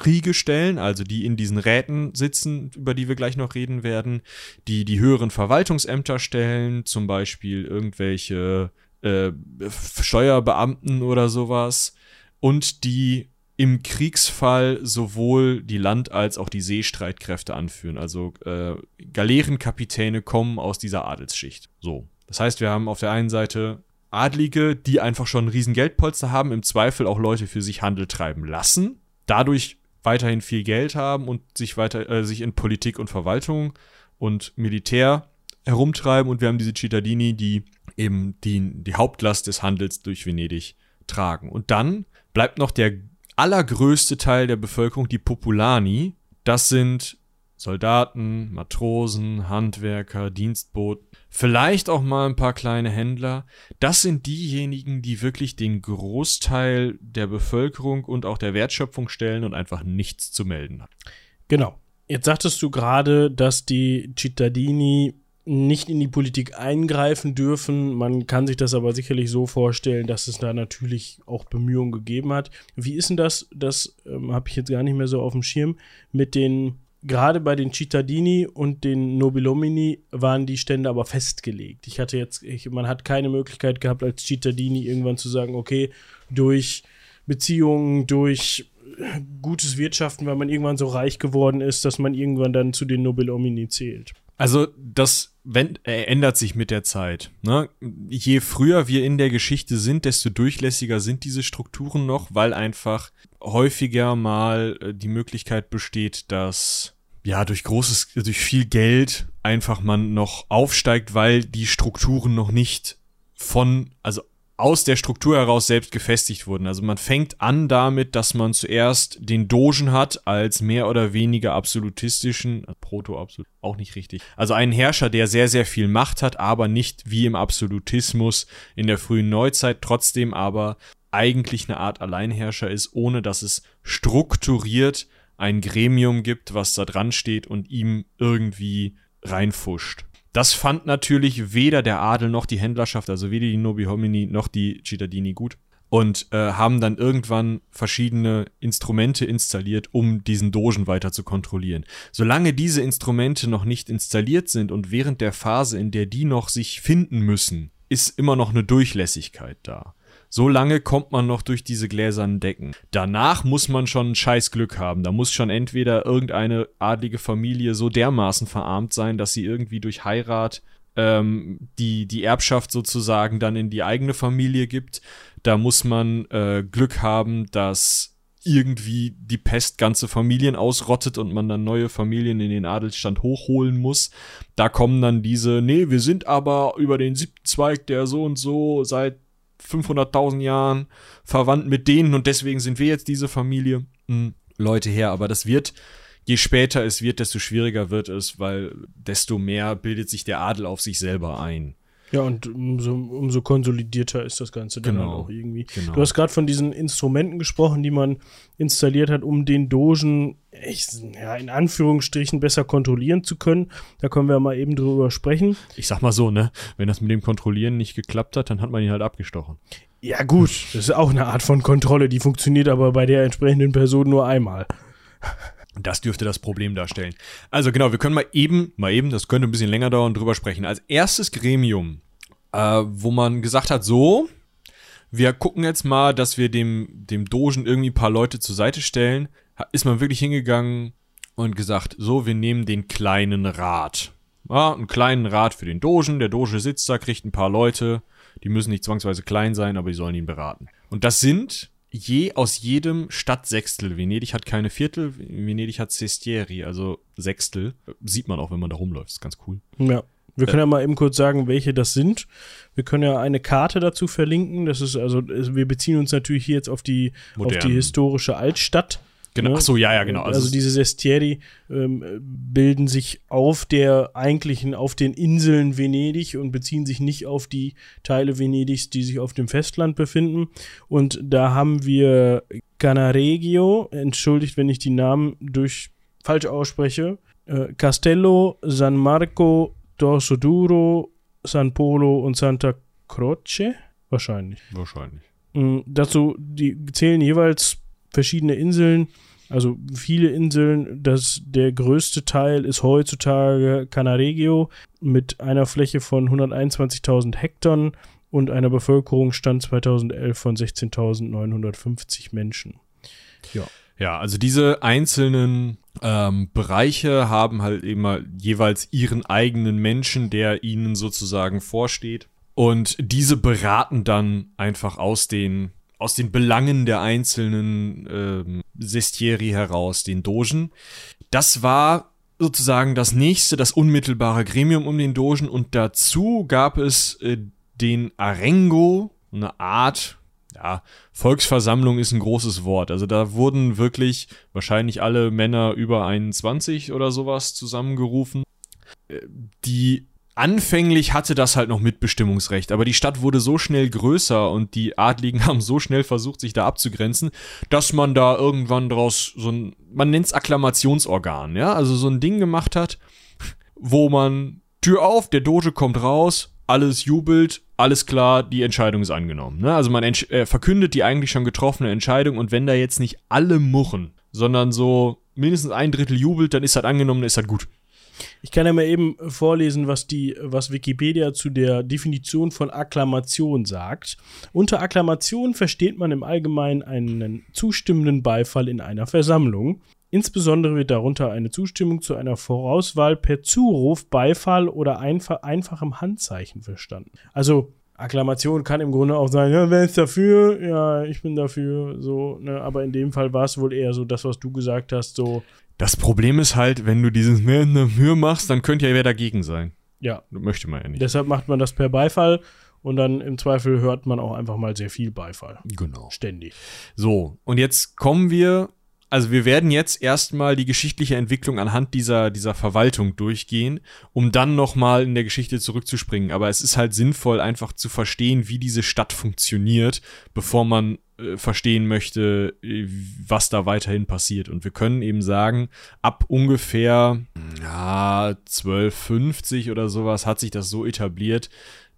Riege stellen, also die in diesen Räten sitzen, über die wir gleich noch reden werden, die die höheren Verwaltungsämter stellen, zum Beispiel irgendwelche äh, Steuerbeamten oder sowas, und die im Kriegsfall sowohl die Land- als auch die Seestreitkräfte anführen. Also äh, Galeerenkapitäne kommen aus dieser Adelsschicht. So. Das heißt, wir haben auf der einen Seite Adlige, die einfach schon ein riesen Geldpolster haben, im Zweifel auch Leute für sich Handel treiben lassen, dadurch weiterhin viel Geld haben und sich weiter äh, sich in Politik und Verwaltung und Militär herumtreiben und wir haben diese Cittadini, die eben die, die Hauptlast des Handels durch Venedig tragen. Und dann bleibt noch der allergrößte Teil der Bevölkerung, die Populani, das sind Soldaten, Matrosen, Handwerker, Dienstboten, vielleicht auch mal ein paar kleine Händler. Das sind diejenigen, die wirklich den Großteil der Bevölkerung und auch der Wertschöpfung stellen und einfach nichts zu melden haben. Genau. Jetzt sagtest du gerade, dass die Cittadini nicht in die Politik eingreifen dürfen. Man kann sich das aber sicherlich so vorstellen, dass es da natürlich auch Bemühungen gegeben hat. Wie ist denn das? Das ähm, habe ich jetzt gar nicht mehr so auf dem Schirm mit den gerade bei den Cittadini und den Nobilomini waren die Stände aber festgelegt. Ich hatte jetzt, ich, man hat keine Möglichkeit gehabt, als Cittadini irgendwann zu sagen, okay, durch Beziehungen, durch gutes Wirtschaften, weil man irgendwann so reich geworden ist, dass man irgendwann dann zu den Nobilomini zählt. Also das wenn, ändert sich mit der Zeit. Ne? Je früher wir in der Geschichte sind, desto durchlässiger sind diese Strukturen noch, weil einfach häufiger mal äh, die Möglichkeit besteht, dass ja, durch großes, durch viel Geld einfach man noch aufsteigt, weil die Strukturen noch nicht von, also aus der Struktur heraus selbst gefestigt wurden. Also man fängt an damit, dass man zuerst den Dogen hat als mehr oder weniger absolutistischen, äh, proto-absolut, auch nicht richtig. Also einen Herrscher, der sehr, sehr viel Macht hat, aber nicht wie im Absolutismus in der frühen Neuzeit, trotzdem aber eigentlich eine Art Alleinherrscher ist, ohne dass es strukturiert ein Gremium gibt, was da dran steht und ihm irgendwie reinfuscht. Das fand natürlich weder der Adel noch die Händlerschaft, also weder die Nobi Homini noch die Cittadini gut und äh, haben dann irgendwann verschiedene Instrumente installiert, um diesen Dogen weiter zu kontrollieren. Solange diese Instrumente noch nicht installiert sind und während der Phase, in der die noch sich finden müssen, ist immer noch eine Durchlässigkeit da. So lange kommt man noch durch diese gläsernen Decken. Danach muss man schon ein scheiß Glück haben. Da muss schon entweder irgendeine adlige Familie so dermaßen verarmt sein, dass sie irgendwie durch Heirat ähm, die, die Erbschaft sozusagen dann in die eigene Familie gibt. Da muss man äh, Glück haben, dass irgendwie die Pest ganze Familien ausrottet und man dann neue Familien in den Adelsstand hochholen muss. Da kommen dann diese, nee, wir sind aber über den siebten Zweig, der so und so seit 500.000 Jahren verwandt mit denen und deswegen sind wir jetzt diese Familie. Hm, Leute her, aber das wird, je später es wird, desto schwieriger wird es, weil desto mehr bildet sich der Adel auf sich selber ein. Ja, und umso, umso konsolidierter ist das Ganze dann Genau, auch irgendwie. genau. Du hast gerade von diesen Instrumenten gesprochen, die man installiert hat, um den Dogen ich, ja, in Anführungsstrichen besser kontrollieren zu können. Da können wir mal eben drüber sprechen. Ich sag mal so, ne? Wenn das mit dem Kontrollieren nicht geklappt hat, dann hat man ihn halt abgestochen. Ja, gut, das ist auch eine Art von Kontrolle, die funktioniert aber bei der entsprechenden Person nur einmal. Das dürfte das Problem darstellen. Also genau, wir können mal eben, mal eben, das könnte ein bisschen länger dauern, drüber sprechen. Als erstes Gremium, äh, wo man gesagt hat, so, wir gucken jetzt mal, dass wir dem, dem Dogen irgendwie ein paar Leute zur Seite stellen, ist man wirklich hingegangen und gesagt, so, wir nehmen den kleinen Rat. Ja, einen kleinen Rat für den Dogen. Der Doge sitzt da, kriegt ein paar Leute. Die müssen nicht zwangsweise klein sein, aber die sollen ihn beraten. Und das sind je aus jedem Stadtsechstel. Venedig hat keine Viertel, Venedig hat Sestieri, also Sechstel. Sieht man auch, wenn man da rumläuft. Ist ganz cool. Ja. Wir können ja mal eben kurz sagen, welche das sind. Wir können ja eine Karte dazu verlinken. Das ist also, wir beziehen uns natürlich hier jetzt auf die, auf die historische Altstadt. Genau. Ne? Ach so, ja, ja, genau. Also, diese Sestieri ähm, bilden sich auf der eigentlichen, auf den Inseln Venedig und beziehen sich nicht auf die Teile Venedigs, die sich auf dem Festland befinden. Und da haben wir Canaregio, entschuldigt, wenn ich die Namen durch falsch ausspreche, äh, Castello, San Marco, Dorso Duro, San Polo und Santa Croce, wahrscheinlich. wahrscheinlich. Mm, Dazu, die zählen jeweils verschiedene Inseln, also viele Inseln. Das, der größte Teil ist heutzutage Canaregio mit einer Fläche von 121.000 Hektar und einer Bevölkerungsstand 2011 von 16.950 Menschen. Ja, also diese einzelnen ähm, Bereiche haben halt immer jeweils ihren eigenen Menschen, der ihnen sozusagen vorsteht. Und diese beraten dann einfach aus den, aus den Belangen der einzelnen ähm, Sestieri heraus den Dogen. Das war sozusagen das nächste, das unmittelbare Gremium um den Dogen. Und dazu gab es äh, den Arengo, eine Art ja, Volksversammlung ist ein großes Wort. Also da wurden wirklich wahrscheinlich alle Männer über 21 oder sowas zusammengerufen. Äh, die anfänglich hatte das halt noch Mitbestimmungsrecht, aber die Stadt wurde so schnell größer und die Adligen haben so schnell versucht, sich da abzugrenzen, dass man da irgendwann draus so ein, man nennt's Akklamationsorgan, ja, also so ein Ding gemacht hat, wo man Tür auf, der Doge kommt raus, alles jubelt, alles klar, die Entscheidung ist angenommen. Ne? Also man äh, verkündet die eigentlich schon getroffene Entscheidung und wenn da jetzt nicht alle murren, sondern so mindestens ein Drittel jubelt, dann ist das angenommen, dann ist das gut. Ich kann ja mal eben vorlesen, was die, was Wikipedia zu der Definition von Akklamation sagt. Unter Akklamation versteht man im Allgemeinen einen zustimmenden Beifall in einer Versammlung. Insbesondere wird darunter eine Zustimmung zu einer Vorauswahl per Zuruf, Beifall oder einfach, einfachem Handzeichen verstanden. Also Akklamation kann im Grunde auch sein, ja, wer ist dafür? Ja, ich bin dafür, so, ne, aber in dem Fall war es wohl eher so das, was du gesagt hast, so. Das Problem ist halt, wenn du dieses mehr dafür machst, dann könnte ja wer dagegen sein. Ja. Möchte man ja nicht. Deshalb macht man das per Beifall und dann im Zweifel hört man auch einfach mal sehr viel Beifall. Genau. Ständig. So, und jetzt kommen wir also wir werden jetzt erstmal die geschichtliche Entwicklung anhand dieser, dieser Verwaltung durchgehen, um dann nochmal in der Geschichte zurückzuspringen. Aber es ist halt sinnvoll, einfach zu verstehen, wie diese Stadt funktioniert, bevor man äh, verstehen möchte, äh, was da weiterhin passiert. Und wir können eben sagen, ab ungefähr ja, 1250 oder sowas hat sich das so etabliert,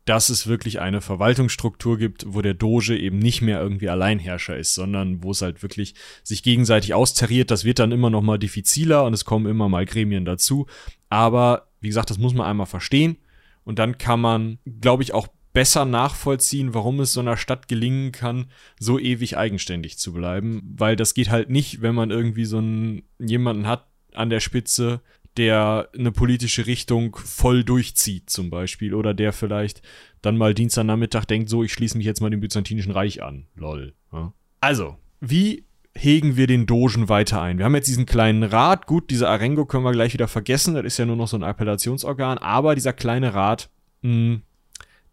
dass es wirklich eine Verwaltungsstruktur gibt, wo der Doge eben nicht mehr irgendwie Alleinherrscher ist, sondern wo es halt wirklich sich gegenseitig austariert. Das wird dann immer noch mal diffiziler und es kommen immer mal Gremien dazu. Aber wie gesagt, das muss man einmal verstehen und dann kann man, glaube ich, auch besser nachvollziehen, warum es so einer Stadt gelingen kann, so ewig eigenständig zu bleiben, weil das geht halt nicht, wenn man irgendwie so einen jemanden hat an der Spitze, der eine politische Richtung voll durchzieht, zum Beispiel, oder der vielleicht dann mal Dienstagnachmittag denkt, so, ich schließe mich jetzt mal dem Byzantinischen Reich an. Lol. Ja. Also, wie hegen wir den Dogen weiter ein? Wir haben jetzt diesen kleinen Rat, gut, diese Arengo können wir gleich wieder vergessen, das ist ja nur noch so ein Appellationsorgan, aber dieser kleine Rat, mh, hm,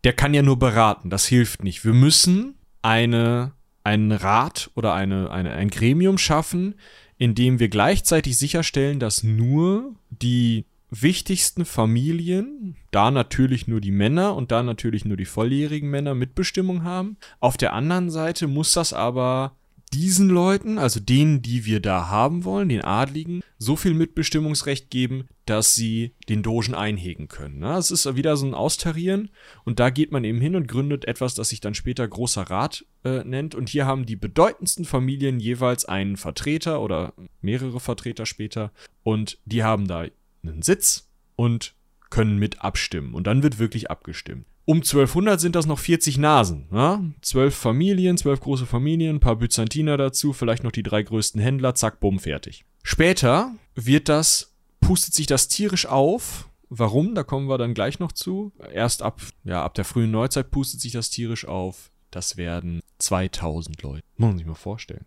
der kann ja nur beraten, das hilft nicht. Wir müssen eine, einen Rat oder eine, eine, ein Gremium schaffen, indem wir gleichzeitig sicherstellen, dass nur die wichtigsten Familien, da natürlich nur die Männer und da natürlich nur die volljährigen Männer Mitbestimmung haben. Auf der anderen Seite muss das aber diesen Leuten, also denen, die wir da haben wollen, den Adligen, so viel Mitbestimmungsrecht geben, dass sie den Dogen einhegen können. Es ist wieder so ein Austarieren und da geht man eben hin und gründet etwas, das sich dann später Großer Rat äh, nennt. Und hier haben die bedeutendsten Familien jeweils einen Vertreter oder mehrere Vertreter später und die haben da einen Sitz und können mit abstimmen. Und dann wird wirklich abgestimmt. Um 1200 sind das noch 40 Nasen. Ja? Zwölf Familien, zwölf große Familien, ein paar Byzantiner dazu, vielleicht noch die drei größten Händler, zack, bumm, fertig. Später wird das, pustet sich das tierisch auf. Warum? Da kommen wir dann gleich noch zu. Erst ab, ja, ab der frühen Neuzeit pustet sich das tierisch auf. Das werden 2000 Leute. Muss man sich mal vorstellen.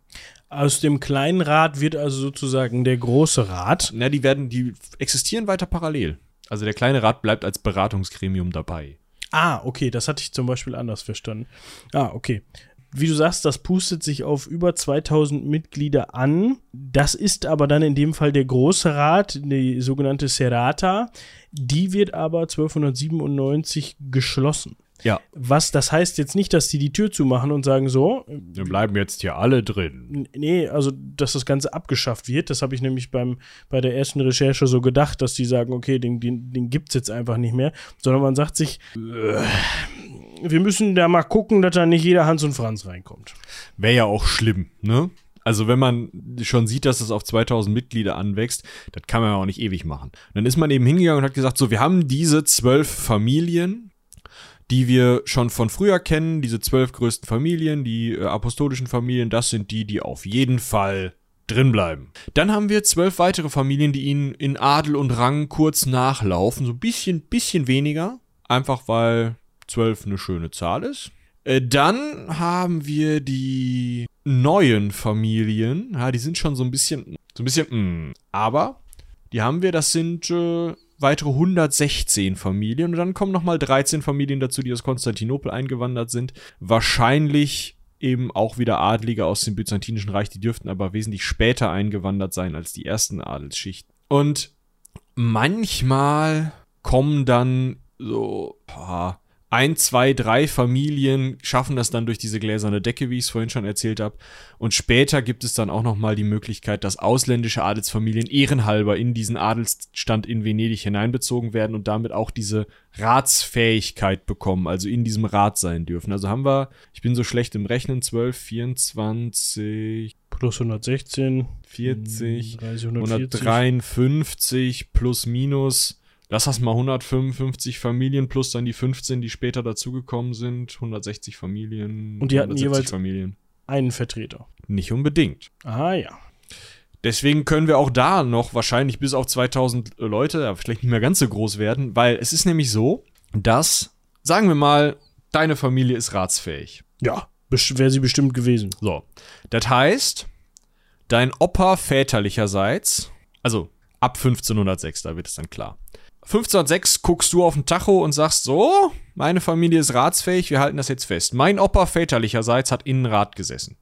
Aus dem kleinen Rat wird also sozusagen der große Rat. Na, die werden, die existieren weiter parallel. Also der kleine Rat bleibt als Beratungsgremium dabei. Ah, okay, das hatte ich zum Beispiel anders verstanden. Ah, okay. Wie du sagst, das pustet sich auf über 2000 Mitglieder an. Das ist aber dann in dem Fall der Große Rat, die sogenannte Serata. Die wird aber 1297 geschlossen. Ja. Was, das heißt jetzt nicht, dass die die Tür zumachen und sagen so. Wir bleiben jetzt hier alle drin. Nee, also, dass das Ganze abgeschafft wird. Das habe ich nämlich beim, bei der ersten Recherche so gedacht, dass die sagen, okay, den, den, den gibt es jetzt einfach nicht mehr. Sondern man sagt sich, äh, wir müssen da mal gucken, dass da nicht jeder Hans und Franz reinkommt. Wäre ja auch schlimm, ne? Also wenn man schon sieht, dass es auf 2000 Mitglieder anwächst, das kann man ja auch nicht ewig machen. dann ist man eben hingegangen und hat gesagt, so, wir haben diese zwölf Familien, die wir schon von früher kennen, diese zwölf größten Familien, die äh, apostolischen Familien, das sind die, die auf jeden Fall drin bleiben. Dann haben wir zwölf weitere Familien, die ihnen in Adel und Rang kurz nachlaufen, so ein bisschen, bisschen weniger, einfach weil zwölf eine schöne Zahl ist. Äh, dann haben wir die neuen Familien, ja, die sind schon so ein bisschen, so ein bisschen, mh, mm, aber die haben wir, das sind äh, weitere 116 Familien und dann kommen nochmal 13 Familien dazu, die aus Konstantinopel eingewandert sind. Wahrscheinlich eben auch wieder Adlige aus dem Byzantinischen Reich, die dürften aber wesentlich später eingewandert sein als die ersten Adelsschichten. Und manchmal kommen dann so boah, ein, zwei, drei Familien schaffen das dann durch diese gläserne Decke, wie ich es vorhin schon erzählt habe. Und später gibt es dann auch noch mal die Möglichkeit, dass ausländische Adelsfamilien ehrenhalber in diesen Adelsstand in Venedig hineinbezogen werden und damit auch diese Ratsfähigkeit bekommen, also in diesem Rat sein dürfen. Also haben wir, ich bin so schlecht im Rechnen, 12, 24 plus 116, 40, 30, 153 plus minus lass das mal 155 Familien plus dann die 15, die später dazugekommen sind. 160 Familien. Und die hatten jeweils Familien. einen Vertreter. Nicht unbedingt. Ah ja. Deswegen können wir auch da noch wahrscheinlich bis auf 2000 Leute, vielleicht nicht mehr ganz so groß werden, weil es ist nämlich so, dass, sagen wir mal, deine Familie ist ratsfähig. Ja, wäre sie bestimmt gewesen. So. Das heißt, dein Opa väterlicherseits, also ab 1506, da wird es dann klar. 1506 guckst du auf den Tacho und sagst so, meine Familie ist ratsfähig, wir halten das jetzt fest. Mein Opa väterlicherseits hat in Rat gesessen.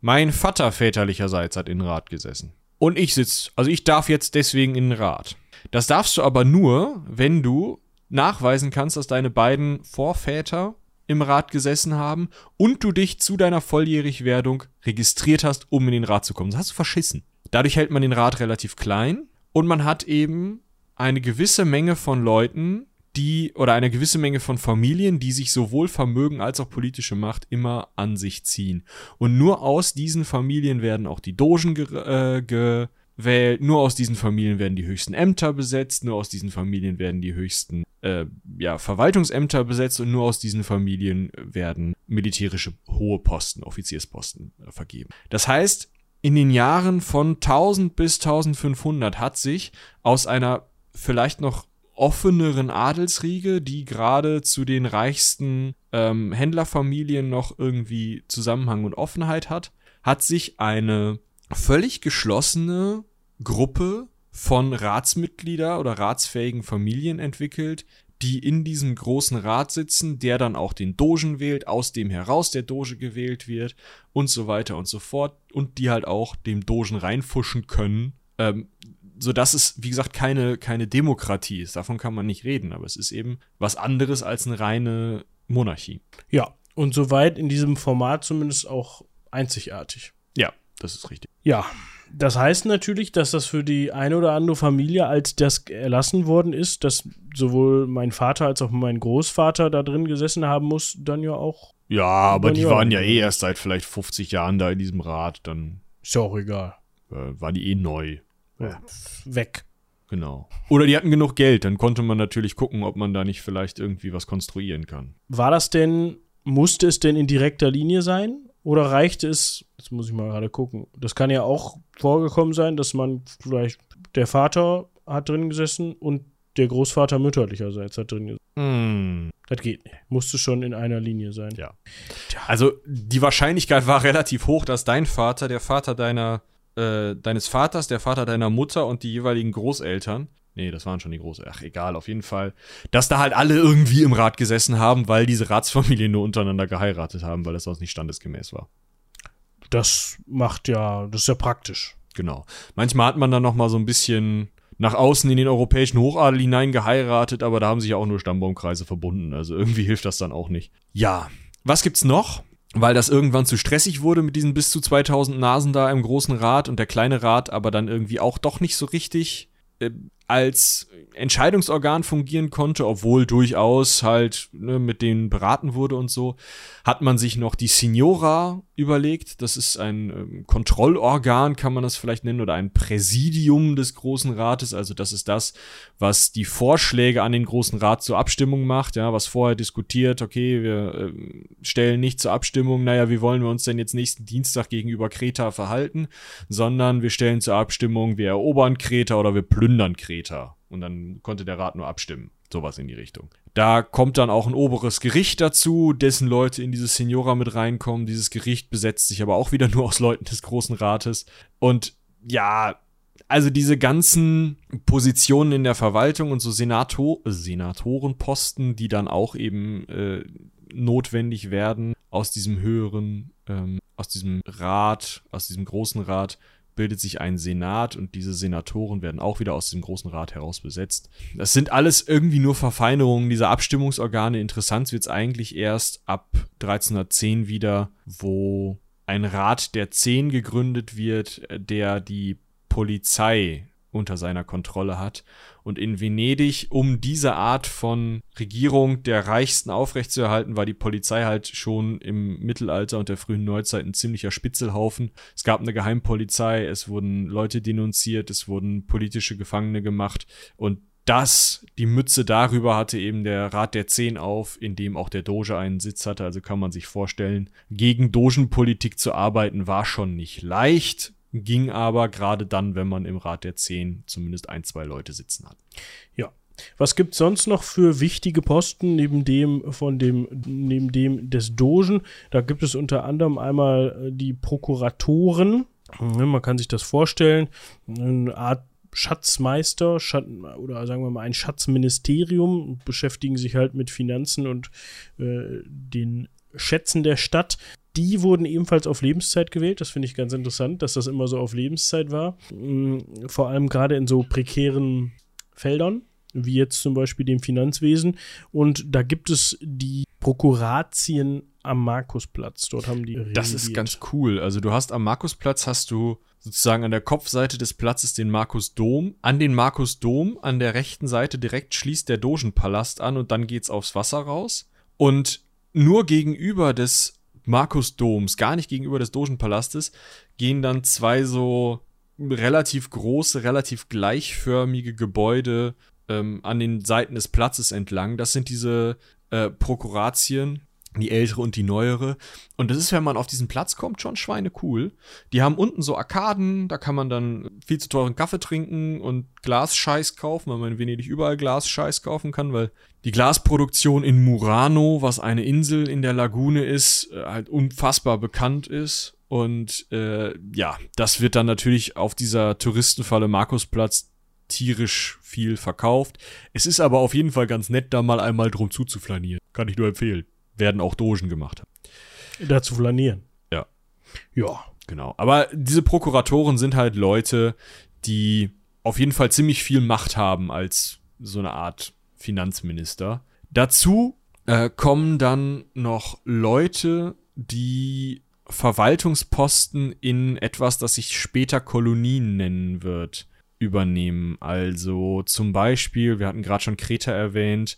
Mein Vater väterlicherseits hat in Rat gesessen. Und ich sitz, also ich darf jetzt deswegen in Rat. Das darfst du aber nur, wenn du nachweisen kannst, dass deine beiden Vorväter im Rat gesessen haben und du dich zu deiner Volljährigwerdung registriert hast, um in den Rat zu kommen. Das hast du verschissen. Dadurch hält man den Rat relativ klein und man hat eben eine gewisse Menge von Leuten, die oder eine gewisse Menge von Familien, die sich sowohl Vermögen als auch politische Macht immer an sich ziehen. Und nur aus diesen Familien werden auch die Dogen ge äh, gewählt, nur aus diesen Familien werden die höchsten Ämter besetzt, nur aus diesen Familien werden die höchsten äh, ja, Verwaltungsämter besetzt und nur aus diesen Familien werden militärische hohe Posten, Offiziersposten äh, vergeben. Das heißt, in den Jahren von 1000 bis 1500 hat sich aus einer vielleicht noch offeneren Adelsriege, die gerade zu den reichsten ähm, Händlerfamilien noch irgendwie Zusammenhang und Offenheit hat, hat sich eine völlig geschlossene Gruppe von Ratsmitglieder oder ratsfähigen Familien entwickelt, die in diesem großen Rat sitzen, der dann auch den Dogen wählt, aus dem heraus der Doge gewählt wird und so weiter und so fort und die halt auch dem Dogen reinfuschen können, ähm, so dass es, wie gesagt, keine, keine Demokratie ist. Davon kann man nicht reden, aber es ist eben was anderes als eine reine Monarchie. Ja, und soweit in diesem Format zumindest auch einzigartig. Ja, das ist richtig. Ja, das heißt natürlich, dass das für die eine oder andere Familie, als das erlassen worden ist, dass sowohl mein Vater als auch mein Großvater da drin gesessen haben muss, dann ja auch. Ja, aber die waren ja eh erst seit vielleicht 50 Jahren da in diesem Rat, dann. Ist ja auch egal. Äh, war die eh neu ja. weg. Genau. Oder die hatten genug Geld, dann konnte man natürlich gucken, ob man da nicht vielleicht irgendwie was konstruieren kann. War das denn, musste es denn in direkter Linie sein? Oder reichte es, jetzt muss ich mal gerade gucken, das kann ja auch vorgekommen sein, dass man vielleicht, der Vater hat drin gesessen und der Großvater mütterlicherseits hat drin gesessen. Mm. Das geht nicht. Musste schon in einer Linie sein. Ja. Also die Wahrscheinlichkeit war relativ hoch, dass dein Vater, der Vater deiner äh, deines Vaters, der Vater deiner Mutter und die jeweiligen Großeltern. Nee, das waren schon die Großeltern. Ach, egal, auf jeden Fall. Dass da halt alle irgendwie im Rat gesessen haben, weil diese Ratsfamilien nur untereinander geheiratet haben, weil das sonst nicht standesgemäß war. Das macht ja, das ist ja praktisch. Genau. Manchmal hat man dann noch mal so ein bisschen nach außen in den europäischen Hochadel hinein geheiratet, aber da haben sich ja auch nur Stammbaumkreise verbunden. Also irgendwie hilft das dann auch nicht. Ja. Was gibt's noch? Weil das irgendwann zu stressig wurde mit diesen bis zu 2000 Nasen da im großen Rad und der kleine Rad aber dann irgendwie auch doch nicht so richtig äh, als Entscheidungsorgan fungieren konnte, obwohl durchaus halt ne, mit denen beraten wurde und so, hat man sich noch die Signora überlegt. Das ist ein ähm, Kontrollorgan, kann man das vielleicht nennen, oder ein Präsidium des Großen Rates. Also das ist das, was die Vorschläge an den Großen Rat zur Abstimmung macht, ja, was vorher diskutiert, okay, wir äh, stellen nicht zur Abstimmung, naja, wie wollen wir uns denn jetzt nächsten Dienstag gegenüber Kreta verhalten, sondern wir stellen zur Abstimmung, wir erobern Kreta oder wir plündern Kreta. Kreta. Und dann konnte der Rat nur abstimmen. Sowas in die Richtung. Da kommt dann auch ein oberes Gericht dazu, dessen Leute in dieses Signora mit reinkommen. Dieses Gericht besetzt sich aber auch wieder nur aus Leuten des Großen Rates. Und ja, also diese ganzen Positionen in der Verwaltung und so Senator Senatorenposten, die dann auch eben äh, notwendig werden aus diesem höheren, ähm, aus diesem Rat, aus diesem großen Rat bildet sich ein Senat und diese Senatoren werden auch wieder aus dem großen Rat heraus besetzt. Das sind alles irgendwie nur Verfeinerungen dieser Abstimmungsorgane. Interessant wird es eigentlich erst ab 1310 wieder, wo ein Rat der Zehn gegründet wird, der die Polizei unter seiner Kontrolle hat. Und in Venedig, um diese Art von Regierung der Reichsten aufrechtzuerhalten, war die Polizei halt schon im Mittelalter und der frühen Neuzeit ein ziemlicher Spitzelhaufen. Es gab eine Geheimpolizei, es wurden Leute denunziert, es wurden politische Gefangene gemacht und das, die Mütze darüber hatte eben der Rat der Zehn auf, in dem auch der Doge einen Sitz hatte. Also kann man sich vorstellen, gegen Dogenpolitik zu arbeiten war schon nicht leicht ging aber gerade dann, wenn man im Rat der Zehn zumindest ein, zwei Leute sitzen hat. Ja. Was gibt es sonst noch für wichtige Posten neben dem von dem neben dem des Dogen? Da gibt es unter anderem einmal äh, die Prokuratoren. Man kann sich das vorstellen, eine Art Schatzmeister Schat oder sagen wir mal ein Schatzministerium beschäftigen sich halt mit Finanzen und äh, den Schätzen der Stadt die wurden ebenfalls auf Lebenszeit gewählt. Das finde ich ganz interessant, dass das immer so auf Lebenszeit war. Mm, vor allem gerade in so prekären Feldern, wie jetzt zum Beispiel dem Finanzwesen. Und da gibt es die Prokuratien am Markusplatz. Dort haben die. Das ist ganz cool. Also du hast am Markusplatz hast du sozusagen an der Kopfseite des Platzes den Markusdom. An den Markusdom an der rechten Seite direkt schließt der Dogenpalast an und dann geht's aufs Wasser raus. Und nur gegenüber des Markusdoms, gar nicht gegenüber des Dogenpalastes, gehen dann zwei so relativ große, relativ gleichförmige Gebäude ähm, an den Seiten des Platzes entlang. Das sind diese äh, Prokuratien, die ältere und die neuere. Und das ist, wenn man auf diesen Platz kommt, schon schweinecool. Die haben unten so Arkaden, da kann man dann viel zu teuren Kaffee trinken und Glasscheiß kaufen, weil man in Venedig überall Glasscheiß kaufen kann, weil die Glasproduktion in Murano, was eine Insel in der Lagune ist, äh, halt unfassbar bekannt ist. Und äh, ja, das wird dann natürlich auf dieser Touristenfalle Markusplatz tierisch viel verkauft. Es ist aber auf jeden Fall ganz nett, da mal einmal drum zuzuflanieren. Kann ich nur empfehlen werden auch Dogen gemacht haben. Da zu flanieren. Ja. Ja. Genau. Aber diese Prokuratoren sind halt Leute, die auf jeden Fall ziemlich viel Macht haben als so eine Art Finanzminister. Dazu äh, kommen dann noch Leute, die Verwaltungsposten in etwas, das sich später Kolonien nennen wird, übernehmen. Also zum Beispiel, wir hatten gerade schon Kreta erwähnt,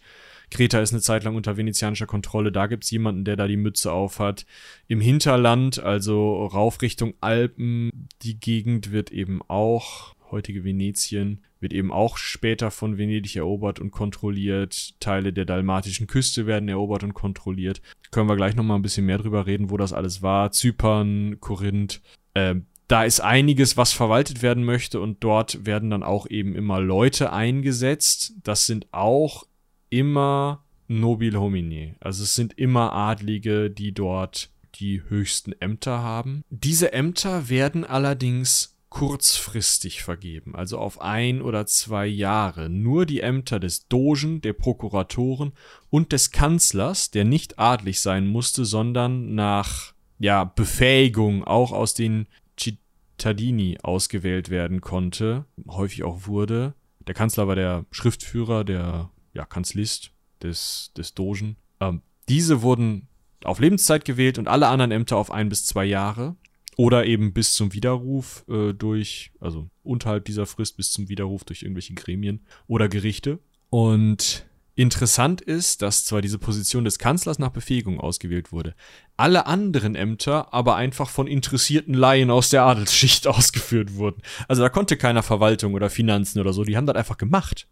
Kreta ist eine Zeit lang unter venezianischer Kontrolle. Da gibt es jemanden, der da die Mütze auf hat. Im Hinterland, also rauf Richtung Alpen, die Gegend wird eben auch, heutige Venetien, wird eben auch später von Venedig erobert und kontrolliert. Teile der dalmatischen Küste werden erobert und kontrolliert. Können wir gleich nochmal ein bisschen mehr drüber reden, wo das alles war. Zypern, Korinth. Äh, da ist einiges, was verwaltet werden möchte und dort werden dann auch eben immer Leute eingesetzt. Das sind auch immer nobil homini. Also es sind immer Adlige, die dort die höchsten Ämter haben. Diese Ämter werden allerdings kurzfristig vergeben, also auf ein oder zwei Jahre. Nur die Ämter des Dogen, der Prokuratoren und des Kanzlers, der nicht adlig sein musste, sondern nach ja, Befähigung auch aus den Cittadini ausgewählt werden konnte, häufig auch wurde. Der Kanzler war der Schriftführer, der ja, Kanzlist des, des Dogen. Ähm, diese wurden auf Lebenszeit gewählt und alle anderen Ämter auf ein bis zwei Jahre. Oder eben bis zum Widerruf äh, durch, also unterhalb dieser Frist bis zum Widerruf durch irgendwelche Gremien oder Gerichte. Und interessant ist, dass zwar diese Position des Kanzlers nach Befähigung ausgewählt wurde, alle anderen Ämter aber einfach von interessierten Laien aus der Adelsschicht ausgeführt wurden. Also da konnte keiner Verwaltung oder Finanzen oder so, die haben das einfach gemacht.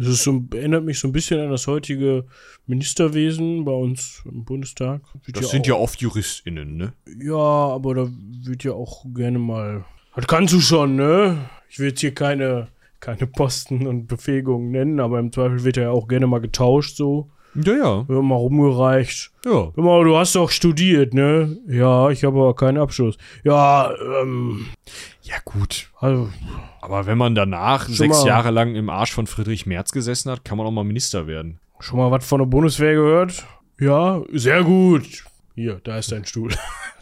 Es so, erinnert mich so ein bisschen an das heutige Ministerwesen bei uns im Bundestag. das ja sind auch, ja oft JuristInnen, ne? Ja, aber da wird ja auch gerne mal. Das kannst du schon, ne? Ich will jetzt hier keine, keine Posten und Befähigungen nennen, aber im Zweifel wird ja auch gerne mal getauscht, so. Ja, ja. Wird mal rumgereicht. Ja. Mal, du hast doch studiert, ne? Ja, ich habe aber keinen Abschluss. Ja, ähm. Ja, gut. Also, aber wenn man danach sechs Jahre lang im Arsch von Friedrich Merz gesessen hat, kann man auch mal Minister werden. Schon mal was von der Bundeswehr gehört? Ja, sehr gut. Hier, da ist dein Stuhl.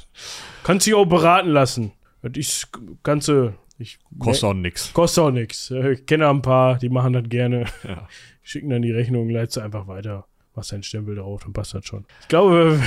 Kannst dich auch beraten lassen. Das ist ganze. Ich, Kostet auch nix. Kostet auch nichts. Ich kenne ein paar, die machen das gerne. Ja. Schicken dann die Rechnung, leitest einfach weiter, machst deinen Stempel drauf, dann passt das schon. Ich glaube,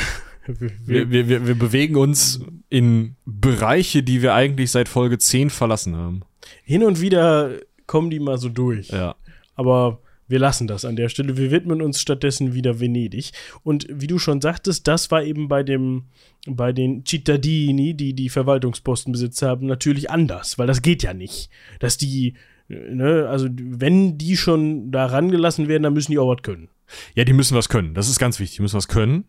wir, Wir, wir, wir, bewegen uns in Bereiche, die wir eigentlich seit Folge 10 verlassen haben. hin und wieder kommen die mal so durch. Ja. Aber wir lassen das an der Stelle. Wir widmen uns stattdessen wieder Venedig. Und wie du schon sagtest, das war eben bei dem, bei den Cittadini, die die Verwaltungsposten besitzt haben, natürlich anders, weil das geht ja nicht. Dass die, äh, ne, also wenn die schon da rangelassen werden, dann müssen die auch was können. Ja, die müssen was können. Das ist ganz wichtig. Die müssen was können.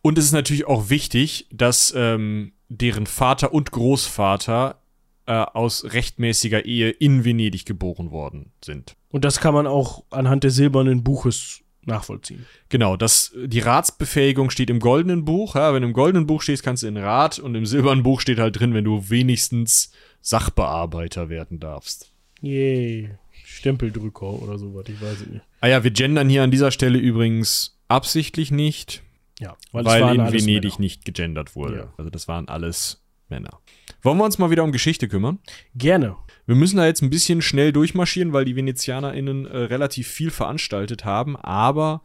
Und es ist natürlich auch wichtig, dass ähm, deren Vater und Großvater äh, aus rechtmäßiger Ehe in Venedig geboren worden sind. Und das kann man auch anhand des silbernen Buches nachvollziehen. Genau, das, die Ratsbefähigung steht im goldenen Buch. Ja, wenn du im goldenen Buch stehst, kannst du in Rat und im silbernen Buch steht halt drin, wenn du wenigstens Sachbearbeiter werden darfst. Yay. Stempeldrücker oder sowas, ich weiß es nicht. Ah ja, wir gendern hier an dieser Stelle übrigens absichtlich nicht, Ja, weil, waren in Venedig Männer. nicht gegendert wurde. Ja. Also das waren alles Männer. Wollen wir uns mal wieder um Geschichte kümmern? Gerne. Wir müssen da jetzt ein bisschen schnell durchmarschieren, weil die VenezianerInnen äh, relativ viel veranstaltet haben, aber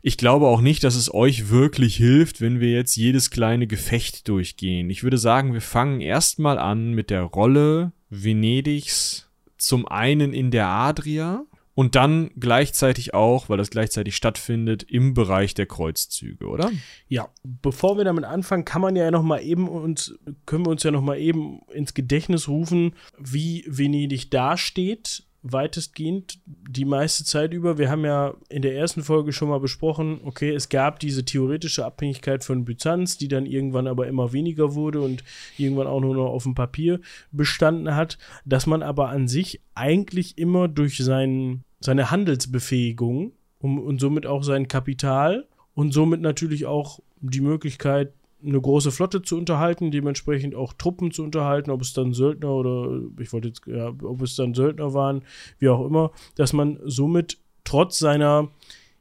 ich glaube auch nicht, dass es euch wirklich hilft, wenn wir jetzt jedes kleine Gefecht durchgehen. Ich würde sagen, wir fangen erstmal an mit der Rolle Venedigs zum einen in der Adria und dann gleichzeitig auch, weil das gleichzeitig stattfindet, im Bereich der Kreuzzüge, oder? Ja, bevor wir damit anfangen, kann man ja noch mal eben uns können wir uns ja noch mal eben ins Gedächtnis rufen, wie Venedig dasteht, weitestgehend die meiste Zeit über. Wir haben ja in der ersten Folge schon mal besprochen, okay, es gab diese theoretische Abhängigkeit von Byzanz, die dann irgendwann aber immer weniger wurde und irgendwann auch nur noch auf dem Papier bestanden hat, dass man aber an sich eigentlich immer durch sein, seine Handelsbefähigung um, und somit auch sein Kapital und somit natürlich auch die Möglichkeit, eine große Flotte zu unterhalten, dementsprechend auch Truppen zu unterhalten, ob es dann Söldner oder ich wollte jetzt, ja, ob es dann Söldner waren, wie auch immer, dass man somit trotz seiner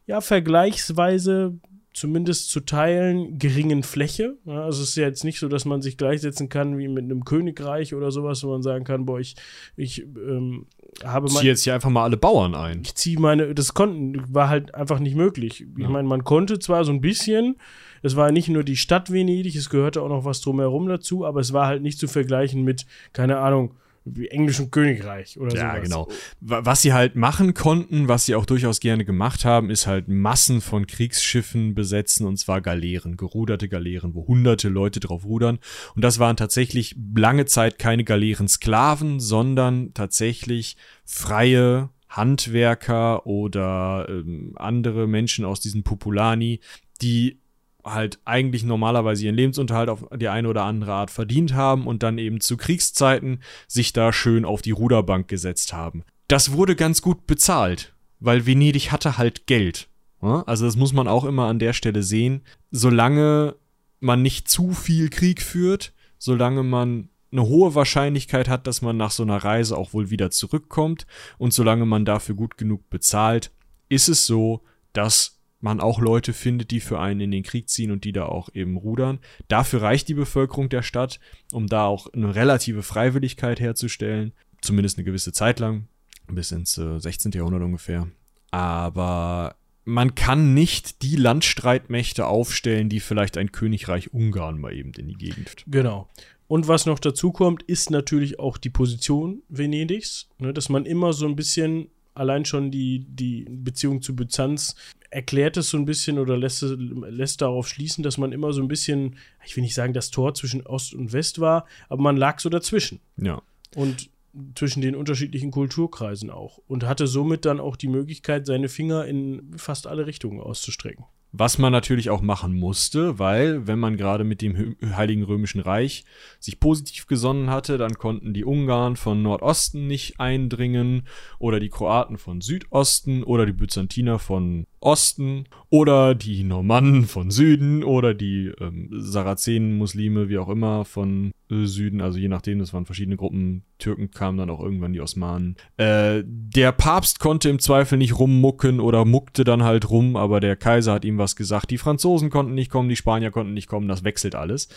ja vergleichsweise zumindest zu teilen geringen Fläche. Ja, also es ist ja jetzt nicht so, dass man sich gleichsetzen kann wie mit einem Königreich oder sowas, wo man sagen kann, boah, ich, ich ähm, habe Ich ziehe jetzt hier einfach mal alle Bauern ein. ich ziehe meine, das konnten, war halt einfach nicht möglich. Ich Ja. meine, man konnte zwar so ein bisschen, es war nicht nur die Stadt Venedig, es gehörte auch noch was drumherum dazu, aber es war halt nicht zu vergleichen mit, keine Ahnung, wie englischem Königreich oder Ja, sowas. genau. Wa- Was sie halt machen konnten, was sie auch durchaus gerne gemacht haben, ist halt Massen von Kriegsschiffen besetzen, und zwar Galeeren, geruderte Galeeren, wo hunderte Leute drauf rudern. Und das waren tatsächlich lange Zeit keine Galeeren-Sklaven, sondern tatsächlich freie Handwerker oder ähm, andere Menschen aus diesen Populani, die halt eigentlich normalerweise ihren Lebensunterhalt auf die eine oder andere Art verdient haben und dann eben zu Kriegszeiten sich da schön auf die Ruderbank gesetzt haben. Das wurde ganz gut bezahlt, weil Venedig hatte halt Geld. Ja, Also das muss man auch immer an der Stelle sehen. Solange man nicht zu viel Krieg führt, solange man eine hohe Wahrscheinlichkeit hat, dass man nach so einer Reise auch wohl wieder zurückkommt und solange man dafür gut genug bezahlt, ist es so, dass man auch Leute findet, die für einen in den Krieg ziehen und die da auch eben rudern. Dafür reicht die Bevölkerung der Stadt, um da auch eine relative Freiwilligkeit herzustellen, zumindest eine gewisse Zeit lang, bis ins äh, 16. Jahrhundert ungefähr. Aber man kann nicht die Landstreitmächte aufstellen, die vielleicht ein Königreich Ungarn mal eben in die Gegend. Genau. Und was noch dazu kommt, ist natürlich auch die Position Venedigs, ne, dass man immer so ein bisschen allein schon die, die Beziehung zu Byzanz erklärt es so ein bisschen oder lässt, lässt darauf schließen, dass man immer so ein bisschen, ich will nicht sagen, das Tor zwischen Ost und West war, aber man lag so dazwischen Ja. und zwischen den unterschiedlichen Kulturkreisen auch und hatte somit dann auch die Möglichkeit, seine Finger in fast alle Richtungen auszustrecken. Was man natürlich auch machen musste, weil wenn man gerade mit dem Heiligen Römischen Reich sich positiv gesonnen hatte, dann konnten die Ungarn von Nordosten nicht eindringen oder die Kroaten von Südosten oder die Byzantiner von Osten oder die Normannen von Süden oder die ähm, Sarazenen, Muslime, wie auch immer, von äh, Süden. Also je nachdem, das waren verschiedene Gruppen. Türken kamen dann auch irgendwann die Osmanen. Äh, der Papst konnte im Zweifel nicht rummucken oder muckte dann halt rum, aber der Kaiser hat ihm was gesagt. Die Franzosen konnten nicht kommen, die Spanier konnten nicht kommen, das wechselt alles.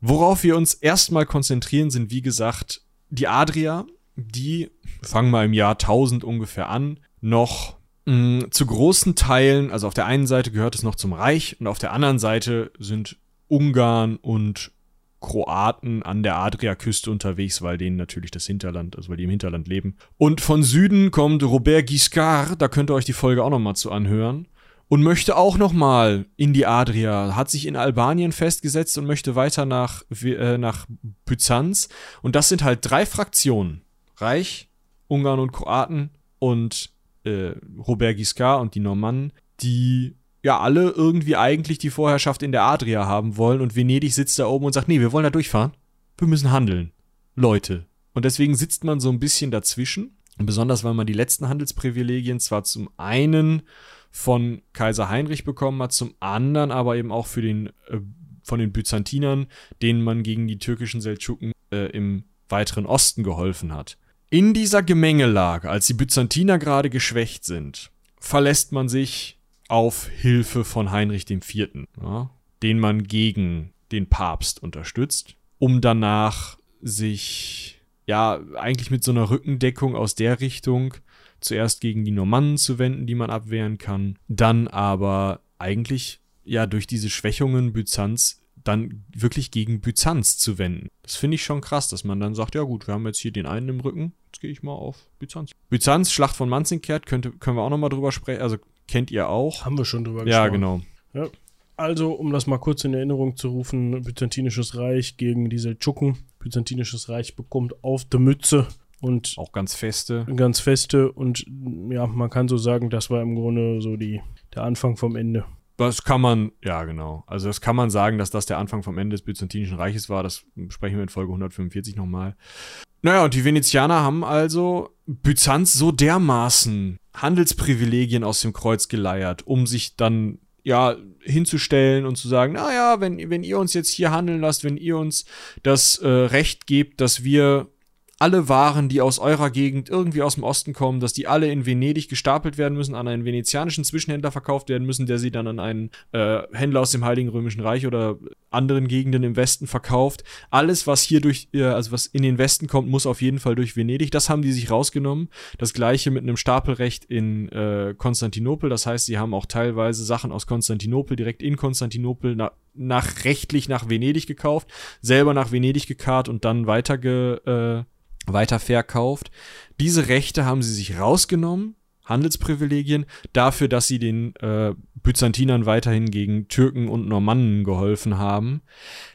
Worauf wir uns erstmal konzentrieren, sind wie gesagt die Adria, die fangen mal im Jahr 1000 ungefähr an, noch mh, mm, zu großen Teilen, also auf der einen Seite gehört es noch zum Reich und auf der anderen Seite sind Ungarn und Kroaten an der Adriaküste unterwegs, weil denen natürlich das Hinterland, also weil die im Hinterland leben. Und von Süden kommt Robert Guiscard, da könnt ihr euch die Folge auch nochmal zu anhören. Und möchte auch nochmal in die Adria, hat sich in Albanien festgesetzt und möchte weiter nach, äh, nach Byzanz. Und das sind halt drei Fraktionen. Reich, Ungarn und Kroaten und äh, Robert Giscard und die Normannen, die ja alle irgendwie eigentlich die Vorherrschaft in der Adria haben wollen und Venedig sitzt da oben und sagt, nee, wir wollen da durchfahren. Wir müssen handeln. Leute. Und deswegen sitzt man so ein bisschen dazwischen. Besonders weil man die letzten Handelsprivilegien zwar zum einen von Kaiser Heinrich bekommen hat, zum anderen aber eben auch für den, äh, von den Byzantinern, denen man gegen die türkischen Seldschuken äh, im weiteren Osten geholfen hat. In dieser Gemengelage, als die Byzantiner gerade geschwächt sind, verlässt man sich auf Hilfe von Heinrich IV., ja, den man gegen den Papst unterstützt, um danach sich ja eigentlich mit so einer Rückendeckung aus der Richtung zuerst gegen die Normannen zu wenden, die man abwehren kann, dann aber eigentlich ja durch diese Schwächungen Byzanz dann wirklich gegen Byzanz zu wenden. Das finde ich schon krass, dass man dann sagt, ja gut, wir haben jetzt hier den einen im Rücken, jetzt gehe ich mal auf Byzanz. Byzanz, Schlacht von Manzikert, könnte, können wir auch nochmal drüber sprechen, also kennt ihr auch. Haben wir schon drüber gesprochen. Ja, genau. Ja. Also, um das mal kurz in Erinnerung zu rufen, Byzantinisches Reich gegen die Seldschuken. Byzantinisches Reich bekommt auf der Mütze und auch ganz feste. Ganz feste und ja, man kann so sagen, das war im Grunde so die, der Anfang vom Ende. Das kann man, ja genau. Also das kann man sagen, dass das der Anfang vom Ende des Byzantinischen Reiches war. Das sprechen wir in Folge 145 nochmal. Naja, und die Venezianer haben also Byzanz so dermaßen Handelsprivilegien aus dem Kreuz geleiert, um sich dann ja hinzustellen und zu sagen, naja, wenn, wenn ihr uns jetzt hier handeln lasst, wenn ihr uns das äh, Recht gebt, dass wir alle Waren, die aus eurer Gegend irgendwie aus dem Osten kommen, dass die alle in Venedig gestapelt werden müssen, an einen venezianischen Zwischenhändler verkauft werden müssen, der sie dann an einen äh, Händler aus dem Heiligen Römischen Reich oder anderen Gegenden im Westen verkauft. Alles, was hier durch, äh, also was in den Westen kommt, muss auf jeden Fall durch Venedig. Das haben die sich rausgenommen. Das gleiche mit einem Stapelrecht in äh, Konstantinopel. Das heißt, sie haben auch teilweise Sachen aus Konstantinopel direkt in Konstantinopel na nach rechtlich nach Venedig gekauft, selber nach Venedig gekarrt und dann weiter ge, äh, weiterverkauft. Diese Rechte haben sie sich rausgenommen, Handelsprivilegien, dafür, dass sie den äh, Byzantinern weiterhin gegen Türken und Normannen geholfen haben.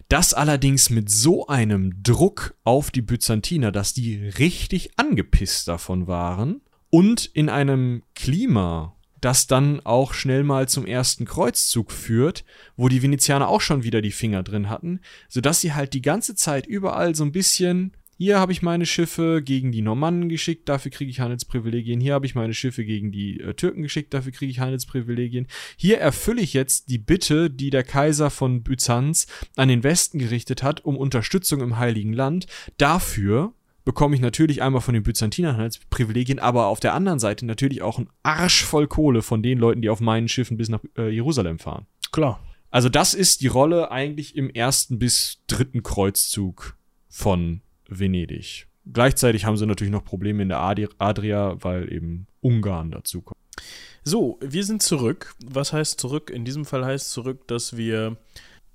Das allerdings mit so einem Druck auf die Byzantiner, dass die richtig angepisst davon waren und in einem Klima, das dann auch schnell mal zum ersten Kreuzzug führt, wo die Venezianer auch schon wieder die Finger drin hatten, sodass sie halt die ganze Zeit überall so ein bisschen hier habe ich meine Schiffe gegen die Normannen geschickt, dafür kriege ich Handelsprivilegien. Hier habe ich meine Schiffe gegen die äh, Türken geschickt, dafür kriege ich Handelsprivilegien. Hier erfülle ich jetzt die Bitte, die der Kaiser von Byzanz an den Westen gerichtet hat, um Unterstützung im Heiligen Land. Dafür bekomme ich natürlich einmal von den Byzantinern Handelsprivilegien, aber auf der anderen Seite natürlich auch ein Arsch voll Kohle von den Leuten, die auf meinen Schiffen bis nach äh, Jerusalem fahren. Klar. Also das ist die Rolle eigentlich im ersten bis dritten Kreuzzug von Venedig. Gleichzeitig haben sie natürlich noch Probleme in der Adria, weil eben Ungarn dazu kommt. So, wir sind zurück. Was heißt zurück? In diesem Fall heißt zurück, dass wir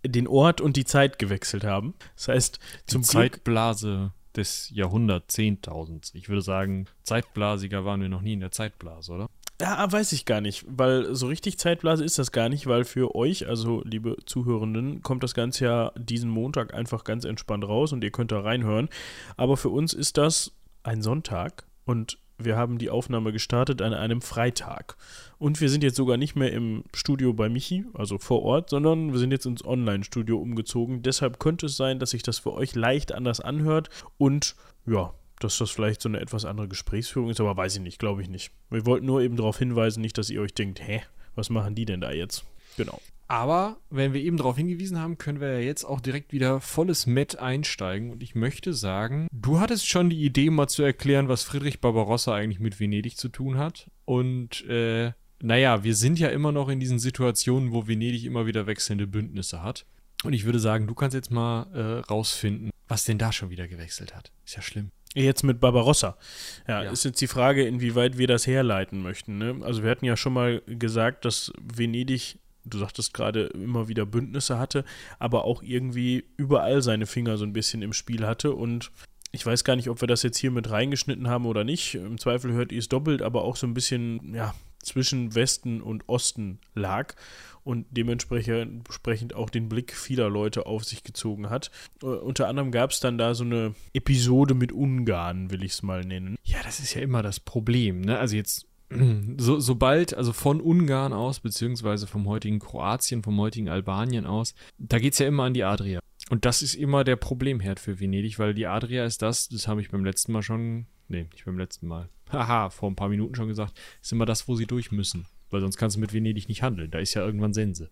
den Ort und die Zeit gewechselt haben. Das heißt, zum die Zeitblase des Jahrhunderts Zehntausends. Ich würde sagen, zeitblasiger waren wir noch nie in der Zeitblase, oder? Ja, weiß ich gar nicht, weil so richtig Zeitblase ist das gar nicht, weil für euch, also liebe Zuhörenden, kommt das Ganze ja diesen Montag einfach ganz entspannt raus und ihr könnt da reinhören. Aber für uns ist das ein Sonntag und wir haben die Aufnahme gestartet an einem Freitag. Und wir sind jetzt sogar nicht mehr im Studio bei Michi, also vor Ort, sondern wir sind jetzt ins Online-Studio umgezogen. Deshalb könnte es sein, dass sich das für euch leicht anders anhört und ja, dass das vielleicht so eine etwas andere Gesprächsführung ist, aber weiß ich nicht, glaube ich nicht. Wir wollten nur eben darauf hinweisen, nicht, dass ihr euch denkt, hä, was machen die denn da jetzt? Genau. Aber wenn wir eben darauf hingewiesen haben, können wir ja jetzt auch direkt wieder volles Met einsteigen. Und ich möchte sagen, du hattest schon die Idee, mal zu erklären, was Friedrich Barbarossa eigentlich mit Venedig zu tun hat. Und äh, naja, wir sind ja immer noch in diesen Situationen, wo Venedig immer wieder wechselnde Bündnisse hat. Und ich würde sagen, du kannst jetzt mal äh, rausfinden, was denn da schon wieder gewechselt hat. Ist ja schlimm. Jetzt mit Barbarossa. Ja, ja, ist jetzt die Frage, inwieweit wir das herleiten möchten. Ne? Also wir hatten ja schon mal gesagt, dass Venedig du sagtest gerade, immer wieder Bündnisse hatte, aber auch irgendwie überall seine Finger so ein bisschen im Spiel hatte und ich weiß gar nicht, ob wir das jetzt hier mit reingeschnitten haben oder nicht. Im Zweifel hört ihr es doppelt, aber auch so ein bisschen, ja, zwischen Westen und Osten lag und dementsprechend auch den Blick vieler Leute auf sich gezogen hat. Uh, unter anderem gab es dann da so eine Episode mit Ungarn, will ich es mal nennen. Ja, das ist ja immer das Problem, ne? Also jetzt so, sobald, also von Ungarn aus, beziehungsweise vom heutigen Kroatien, vom heutigen Albanien aus, da geht es ja immer an die Adria. Und das ist immer der Problemherd für Venedig, weil die Adria ist das, das habe ich beim letzten Mal schon, nee, nicht beim letzten Mal, haha, vor ein paar Minuten schon gesagt, ist immer das, wo sie durch müssen. Weil sonst kannst du mit Venedig nicht handeln. Da ist ja irgendwann Sense.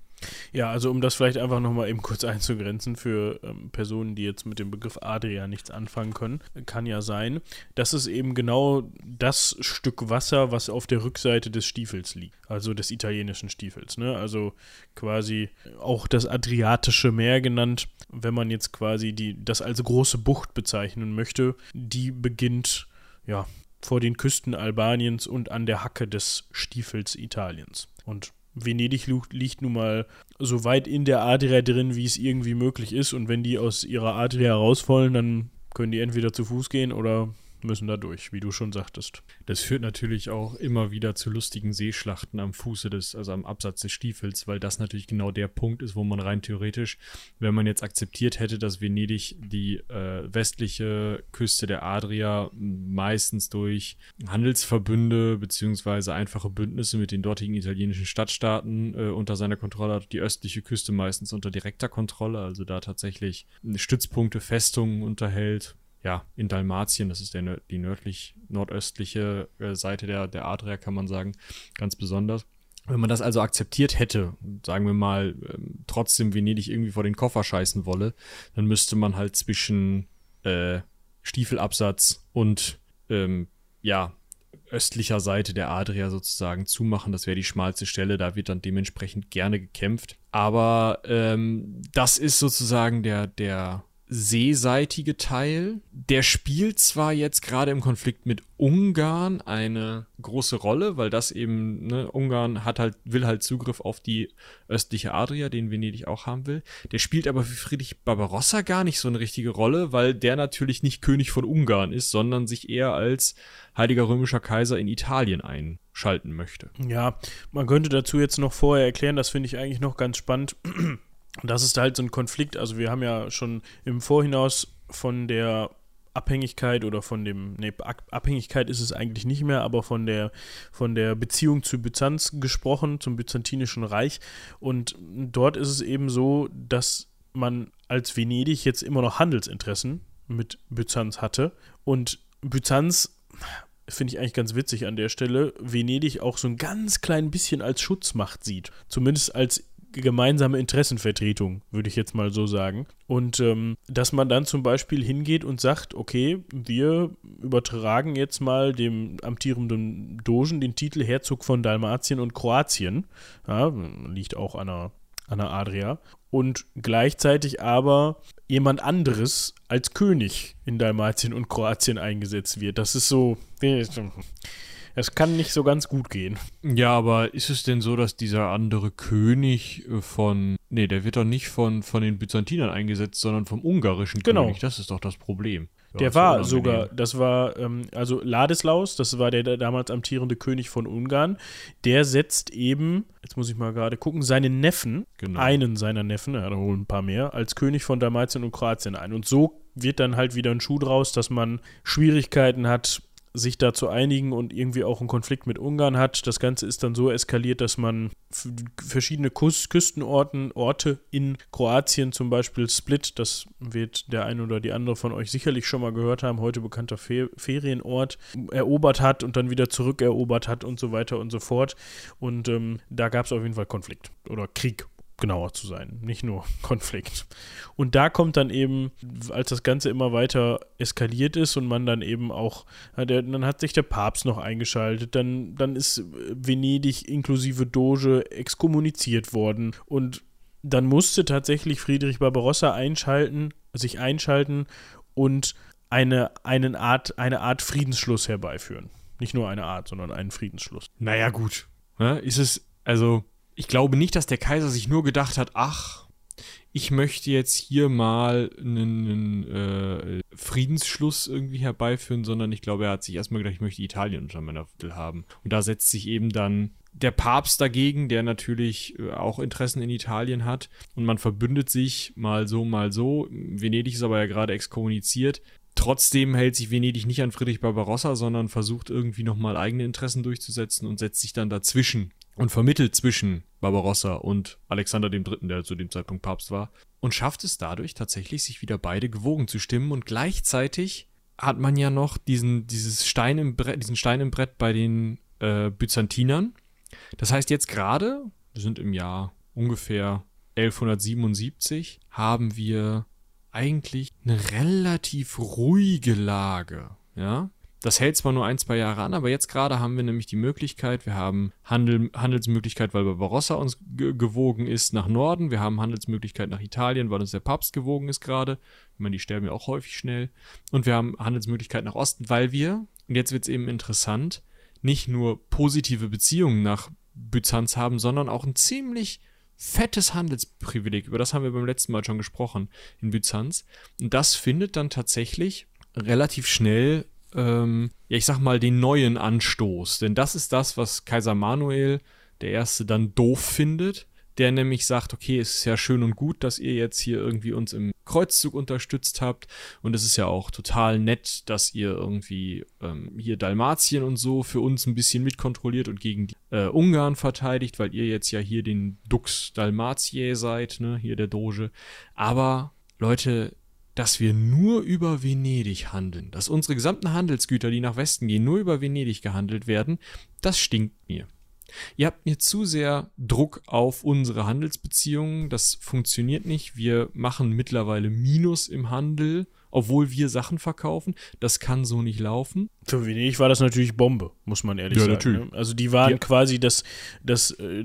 Ja, also um das vielleicht einfach nochmal eben kurz einzugrenzen für ähm, Personen, die jetzt mit dem Begriff Adria nichts anfangen können, kann ja sein, das ist eben genau das Stück Wasser, was auf der Rückseite des Stiefels liegt. Also des italienischen Stiefels. Ne? Also quasi auch das Adriatische Meer genannt, wenn man jetzt quasi die, das als große Bucht bezeichnen möchte, die beginnt ja, vor den Küsten Albaniens und an der Hacke des Stiefels Italiens. Und Venedig liegt nun mal so weit in der Adria drin, wie es irgendwie möglich ist. Und wenn die aus ihrer Adria raus wollen, dann können die entweder zu Fuß gehen oder müssen da durch, wie du schon sagtest. Das führt natürlich auch immer wieder zu lustigen Seeschlachten am Fuße des, also am Absatz des Stiefels, weil das natürlich genau der Punkt ist, wo man rein theoretisch, wenn man jetzt akzeptiert hätte, dass Venedig die äh, westliche Küste der Adria meistens durch Handelsverbünde beziehungsweise einfache Bündnisse mit den dortigen italienischen Stadtstaaten äh, unter seiner Kontrolle hat, die östliche Küste meistens unter direkter Kontrolle, also da tatsächlich Stützpunkte, Festungen unterhält, ja, in Dalmatien, das ist der, die nördlich, nordöstliche äh, Seite der, der Adria, kann man sagen, ganz besonders. Wenn man das also akzeptiert hätte, sagen wir mal, ähm, trotzdem Venedig irgendwie vor den Koffer scheißen wolle, dann müsste man halt zwischen äh, Stiefelabsatz und ähm, ja, östlicher Seite der Adria sozusagen zumachen. Das wäre die schmalste Stelle, da wird dann dementsprechend gerne gekämpft. Aber ähm, das ist sozusagen der, der seeseitige Teil. Der spielt zwar jetzt gerade im Konflikt mit Ungarn eine große Rolle, weil das eben, ne, Ungarn hat halt, will halt Zugriff auf die östliche Adria, den Venedig auch haben will. Der spielt aber für Friedrich Barbarossa gar nicht so eine richtige Rolle, weil der natürlich nicht König von Ungarn ist, sondern sich eher als Heiliger Römischer Kaiser in Italien einschalten möchte. Ja, man könnte dazu jetzt noch vorher erklären, das finde ich eigentlich noch ganz spannend das ist halt so ein Konflikt. Also wir haben ja schon im Vorhinaus von der Abhängigkeit oder von dem, nee, Abhängigkeit ist es eigentlich nicht mehr, aber von der, von der Beziehung zu Byzanz gesprochen, zum Byzantinischen Reich. Und dort ist es eben so, dass man als Venedig jetzt immer noch Handelsinteressen mit Byzanz hatte. Und Byzanz, finde ich eigentlich ganz witzig an der Stelle, Venedig auch so ein ganz klein bisschen als Schutzmacht sieht. Zumindest als gemeinsame Interessenvertretung, würde ich jetzt mal so sagen. Und ähm, dass man dann zum Beispiel hingeht und sagt, okay, wir übertragen jetzt mal dem amtierenden Dogen den Titel Herzog von Dalmatien und Kroatien. Ja, liegt auch an der, an der Adria. Und gleichzeitig aber jemand anderes als König in Dalmatien und Kroatien eingesetzt wird. Das ist so. Es kann nicht so ganz gut gehen. Ja, aber ist es denn so, dass dieser andere König äh, von. Nee, der wird doch nicht von, von den Byzantinern eingesetzt, sondern vom ungarischen genau. König. Das ist doch das Problem. Ja, der war sogar, das war, ähm, also Ladislaus, das war der, der, damals amtierende König von Ungarn, der setzt eben, jetzt muss ich mal gerade gucken, seinen Neffen, genau. einen seiner Neffen, er hat wohl ein paar mehr, als König von Dalmatien und Kroatien ein. Und so wird dann halt wieder ein Schuh draus, dass man Schwierigkeiten hat, sich da zu einigen und irgendwie auch einen Konflikt mit Ungarn hat. Das Ganze ist dann so eskaliert, dass man verschiedene Kus Küstenorten, Orte in Kroatien, zum Beispiel Split, das wird der eine oder die andere von euch sicherlich schon mal gehört haben, heute bekannter Fe Ferienort, erobert hat und dann wieder zurückerobert hat und so weiter und so fort. Und ähm, da gab es auf jeden Fall Konflikt oder Krieg genauer zu sein, nicht nur Konflikt. Und da kommt dann eben, als das Ganze immer weiter eskaliert ist und man dann eben auch, dann hat sich der Papst noch eingeschaltet, dann, dann ist Venedig inklusive Doge exkommuniziert worden und dann musste tatsächlich Friedrich Barbarossa einschalten, sich einschalten und eine, eine, Art, eine Art Friedensschluss herbeiführen. Nicht nur eine Art, sondern einen Friedensschluss. Naja, gut. Ja, ist es, also ich glaube nicht, dass der Kaiser sich nur gedacht hat, ach, ich möchte jetzt hier mal einen, äh, Friedensschluss irgendwie herbeiführen, sondern ich glaube, er hat sich erstmal gedacht, ich möchte Italien unter meiner Titel haben. Und da setzt sich eben dann der Papst dagegen, der natürlich äh, auch Interessen in Italien hat. Und man verbündet sich mal so, mal so. Venedig ist aber ja gerade exkommuniziert. Trotzdem hält sich Venedig nicht an Friedrich Barbarossa, sondern versucht irgendwie nochmal eigene Interessen durchzusetzen und setzt sich dann dazwischen und vermittelt zwischen Barbarossa und Alexander III., der zu dem Zeitpunkt Papst war, und schafft es dadurch tatsächlich, sich wieder beide gewogen zu stimmen und gleichzeitig hat man ja noch diesen, dieses Stein im Brett, diesen Stein im Brett bei den äh, Byzantinern. Das heißt, jetzt gerade, wir sind im Jahr ungefähr 1177, haben wir eigentlich eine relativ ruhige Lage. Ja, das hält zwar nur ein, zwei Jahre an, aber jetzt gerade haben wir nämlich die Möglichkeit, wir haben Handel, Handelsmöglichkeit, weil Barbarossa uns gewogen ist nach Norden, wir haben Handelsmöglichkeit nach Italien, weil uns der Papst gewogen ist gerade. Ich meine, die sterben ja auch häufig schnell. Und wir haben Handelsmöglichkeit nach Osten, weil wir, und jetzt wird es eben interessant, nicht nur positive Beziehungen nach Byzanz haben, sondern auch ein ziemlich fettes Handelsprivileg. Über das haben wir beim letzten Mal schon gesprochen in Byzanz. Und das findet dann tatsächlich relativ schnell ähm, ja, ich sag mal, den neuen Anstoß. Denn das ist das, was Kaiser Manuel der Erste dann doof findet. Der nämlich sagt, okay, es ist ja schön und gut, dass ihr jetzt hier irgendwie uns im Kreuzzug unterstützt habt. Und es ist ja auch total nett, dass ihr irgendwie ähm, hier Dalmatien und so für uns ein bisschen mitkontrolliert und gegen die, äh, Ungarn verteidigt, weil ihr jetzt ja hier den Dux Dalmatier seid, ne, hier der Doge. Aber Leute, dass wir nur über Venedig handeln, dass unsere gesamten Handelsgüter, die nach Westen gehen, nur über Venedig gehandelt werden, das stinkt mir. Ihr habt mir zu sehr Druck auf unsere Handelsbeziehungen, das funktioniert nicht. Wir machen mittlerweile Minus im Handel obwohl wir Sachen verkaufen. Das kann so nicht laufen. Für Venedig war das natürlich Bombe, muss man ehrlich ja, sagen. Natürlich. Ne? Also die waren ja. quasi das, das äh,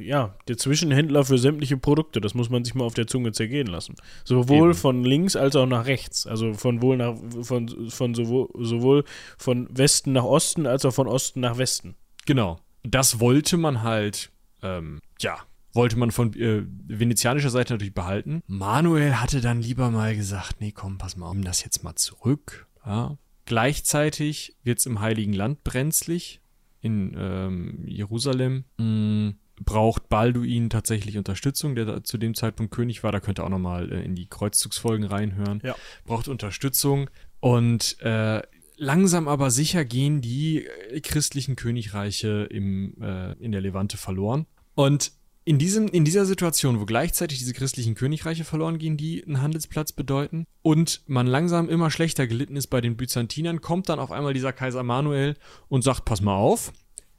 ja, der Zwischenhändler für sämtliche Produkte. Das muss man sich mal auf der Zunge zergehen lassen. Sowohl Eben. von links als auch nach rechts. Also von wohl nach, von, von sowohl, sowohl von Westen nach Osten als auch von Osten nach Westen. Genau. Das wollte man halt, ähm, ja, wollte man von äh, venezianischer Seite natürlich behalten. Manuel hatte dann lieber mal gesagt, nee, komm, pass mal, um das jetzt mal zurück. Ja. Gleichzeitig wird es im Heiligen Land brenzlig in ähm, Jerusalem. Mhm braucht Balduin tatsächlich Unterstützung, der da zu dem Zeitpunkt König war. Da könnt ihr auch nochmal äh, in die Kreuzzugsfolgen reinhören. Ja. Braucht Unterstützung. Und äh, langsam aber sicher gehen die äh, christlichen Königreiche im, äh, in der Levante verloren. Und in, diesem, in dieser Situation, wo gleichzeitig diese christlichen Königreiche verloren gehen, die einen Handelsplatz bedeuten, und man langsam immer schlechter gelitten ist bei den Byzantinern, kommt dann auf einmal dieser Kaiser Manuel und sagt, pass mal auf,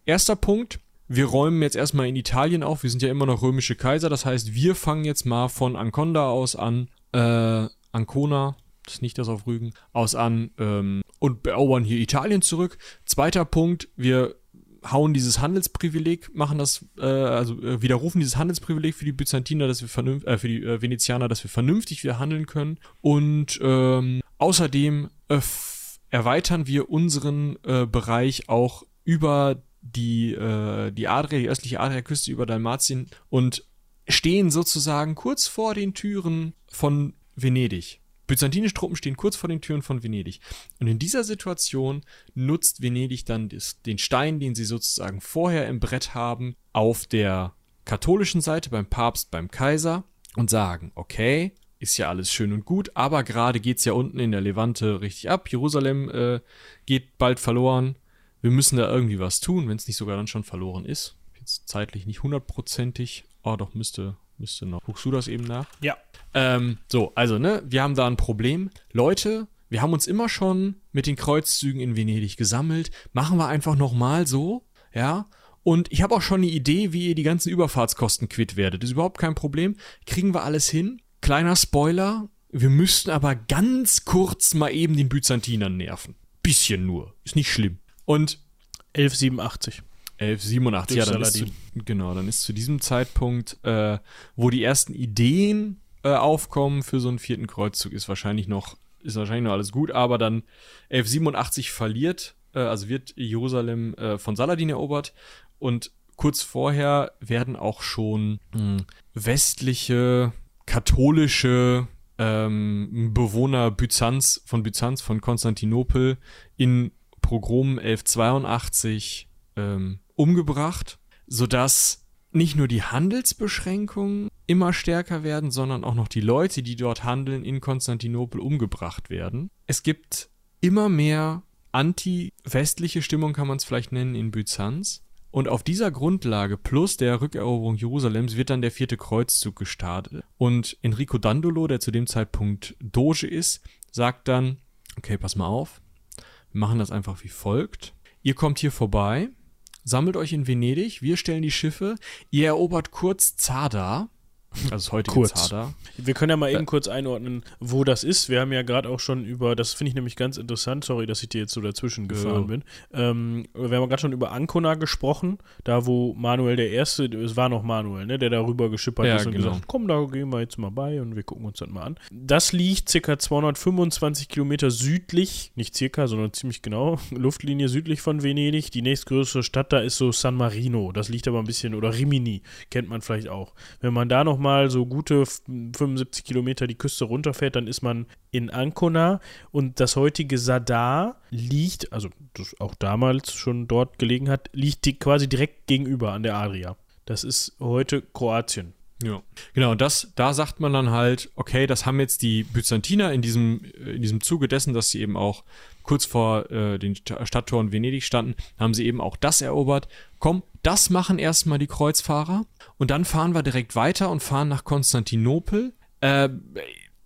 erster Punkt, wir räumen jetzt erstmal in Italien auf, wir sind ja immer noch römische Kaiser, das heißt, wir fangen jetzt mal von Anconda aus an, äh, Ancona, das nicht das auf Rügen, aus an ähm, und erobern hier Italien zurück. Zweiter Punkt, wir hauen dieses Handelsprivileg, machen das, äh, also äh, widerrufen dieses Handelsprivileg für die Byzantiner, dass wir vernünftig, äh, für die äh, Venezianer, dass wir vernünftig wieder handeln können. Und ähm, außerdem äh, erweitern wir unseren äh, Bereich auch über die, äh, die Adria, die östliche Adriaküste über Dalmatien und stehen sozusagen kurz vor den Türen von Venedig. Byzantinische Truppen stehen kurz vor den Türen von Venedig. Und in dieser Situation nutzt Venedig dann des, den Stein, den sie sozusagen vorher im Brett haben, auf der katholischen Seite beim Papst, beim Kaiser und sagen, okay, ist ja alles schön und gut, aber gerade geht's ja unten in der Levante richtig ab. Jerusalem äh, geht bald verloren. Wir müssen da irgendwie was tun, wenn es nicht sogar dann schon verloren ist. Jetzt zeitlich nicht hundertprozentig. Oh, doch, müsste, müsste noch. Guckst du das eben nach? Ja. Ähm, so, also, ne, wir haben da ein Problem. Leute, wir haben uns immer schon mit den Kreuzzügen in Venedig gesammelt. Machen wir einfach nochmal so, ja. Und ich habe auch schon eine Idee, wie ihr die ganzen Überfahrtskosten quitt werdet. Das ist überhaupt kein Problem. Kriegen wir alles hin. Kleiner Spoiler. Wir müssten aber ganz kurz mal eben den Byzantinern nerven. Bisschen nur. Ist nicht schlimm. Und 1187. 1187, ja, dann ist zu, genau, dann ist zu diesem Zeitpunkt, äh, wo die ersten Ideen äh, aufkommen für so einen vierten Kreuzzug, ist wahrscheinlich noch, ist wahrscheinlich noch alles gut, aber dann 1187 verliert, äh, also wird Jerusalem äh, von Saladin erobert und kurz vorher werden auch schon mh, hm, westliche katholische ähm, Bewohner Byzanz, von Byzanz, von Konstantinopel in Pogrom 1182 ähm, umgebracht, sodass nicht nur die Handelsbeschränkungen immer stärker werden, sondern auch noch die Leute, die dort handeln, in Konstantinopel umgebracht werden. Es gibt immer mehr anti-westliche Stimmung, kann man es vielleicht nennen, in Byzanz. Und auf dieser Grundlage plus der Rückeroberung Jerusalems wird dann der vierte Kreuzzug gestartet. Und Enrico Dandolo, der zu dem Zeitpunkt Doge ist, sagt dann, okay, pass mal auf, wir machen das einfach wie folgt. Ihr kommt hier vorbei, sammelt euch in Venedig, wir stellen die Schiffe, ihr erobert kurz Zarda, also das heutige kurz. Zarda. Wir können ja mal eben kurz einordnen, wo das ist. Wir haben ja gerade auch schon über, das finde ich nämlich ganz interessant, sorry, dass ich dir jetzt so dazwischen gefahren Ja. bin. Ähm, wir haben gerade schon über Ancona gesprochen, da wo Manuel der Erste, es war noch Manuel, ne, der darüber geschippert Ja, ist und genau. gesagt, komm, da gehen wir jetzt mal bei und wir gucken uns das mal an. Das liegt circa 225 Kilometer südlich, nicht circa, sondern ziemlich genau, Luftlinie südlich von Venedig. Die nächstgrößere Stadt da ist so San Marino, das liegt aber ein bisschen, oder Rimini, kennt man vielleicht auch. Wenn man da nochmal so gute f- 75 Kilometer die Küste runterfährt, dann ist man in Ancona und das heutige Sadar liegt, also das auch damals schon dort gelegen hat, liegt die quasi direkt gegenüber an der Adria. Das ist heute Kroatien. Ja. Genau, das, da sagt man dann halt, okay, das haben jetzt die Byzantiner in diesem, in diesem Zuge dessen, dass sie eben auch kurz vor äh, den Sta- Stadttoren Venedig standen, haben sie eben auch das erobert. Komm, das machen erstmal die Kreuzfahrer und dann fahren wir direkt weiter und fahren nach Konstantinopel. Äh,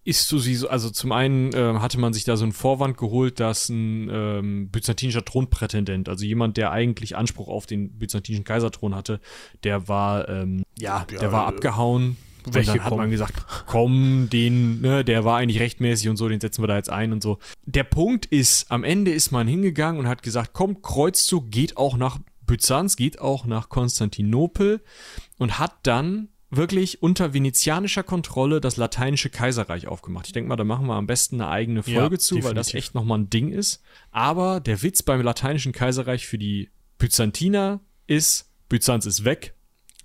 ist so also zum einen äh, hatte man sich da so einen Vorwand geholt, dass ein ähm, byzantinischer Thronprätendent, also jemand, der eigentlich Anspruch auf den byzantinischen Kaiserthron hatte, der war ähm, ja, Ja, der war äh, Und dann hat weggekommen. man gesagt, komm, den, ne, der war eigentlich rechtmäßig und so, den setzen wir da jetzt ein und so. Der Punkt ist, am Ende ist man hingegangen und hat gesagt, komm, Kreuzzug geht auch nach Byzanz, geht auch nach Konstantinopel und hat dann wirklich unter venezianischer Kontrolle das lateinische Kaiserreich aufgemacht. Ich denke mal, da machen wir am besten eine eigene Folge Ja, zu, weil das definitiv. echt nochmal ein Ding ist. Aber der Witz beim lateinischen Kaiserreich für die Byzantiner ist, Byzanz ist weg.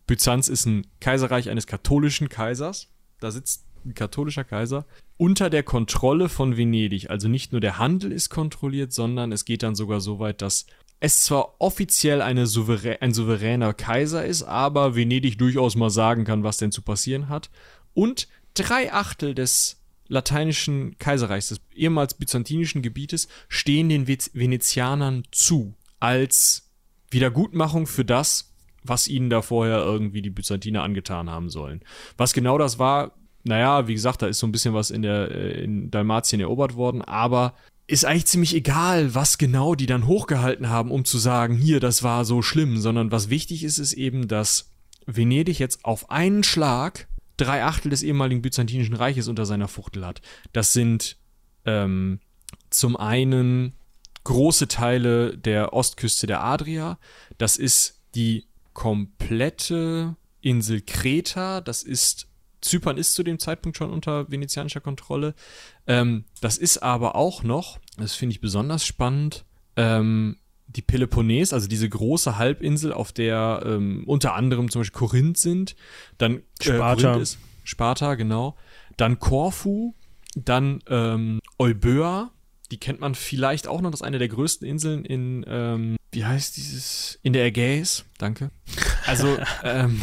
Byzanz ist ein Kaiserreich eines katholischen Kaisers. Da sitzt ein katholischer Kaiser unter der Kontrolle von Venedig. Also nicht nur der Handel ist kontrolliert, sondern es geht dann sogar so weit, dass es zwar offiziell souverä ein souveräner Kaiser ist, aber Venedig durchaus mal sagen kann, was denn zu passieren hat. Und drei Achtel des lateinischen Kaiserreichs, des ehemals byzantinischen Gebietes, stehen den Venezianern zu. Als Wiedergutmachung für das, was ihnen da vorher irgendwie die Byzantiner angetan haben sollen. Was genau das war, naja, wie gesagt, da ist so ein bisschen was in der äh, in Dalmatien erobert worden, aber ist eigentlich ziemlich egal, was genau die dann hochgehalten haben, um zu sagen, hier, das war so schlimm, sondern was wichtig ist, ist eben, dass Venedig jetzt auf einen Schlag drei Achtel des ehemaligen byzantinischen Reiches unter seiner Fuchtel hat. Das sind ähm, zum einen große Teile der Ostküste der Adria. Das ist die komplette Insel Kreta. Das ist Zypern ist zu dem Zeitpunkt schon unter venezianischer Kontrolle. Ähm, das ist aber auch noch, das finde ich besonders spannend, ähm, die Peloponnes, also diese große Halbinsel, auf der ähm, unter anderem zum Beispiel Korinth sind, dann äh, Sparta. Ist Sparta, genau, dann Korfu, dann ähm, Euböa, die kennt man vielleicht auch noch, das ist eine der größten Inseln in, ähm, wie heißt dieses, in der Ägäis, danke. Also, ähm,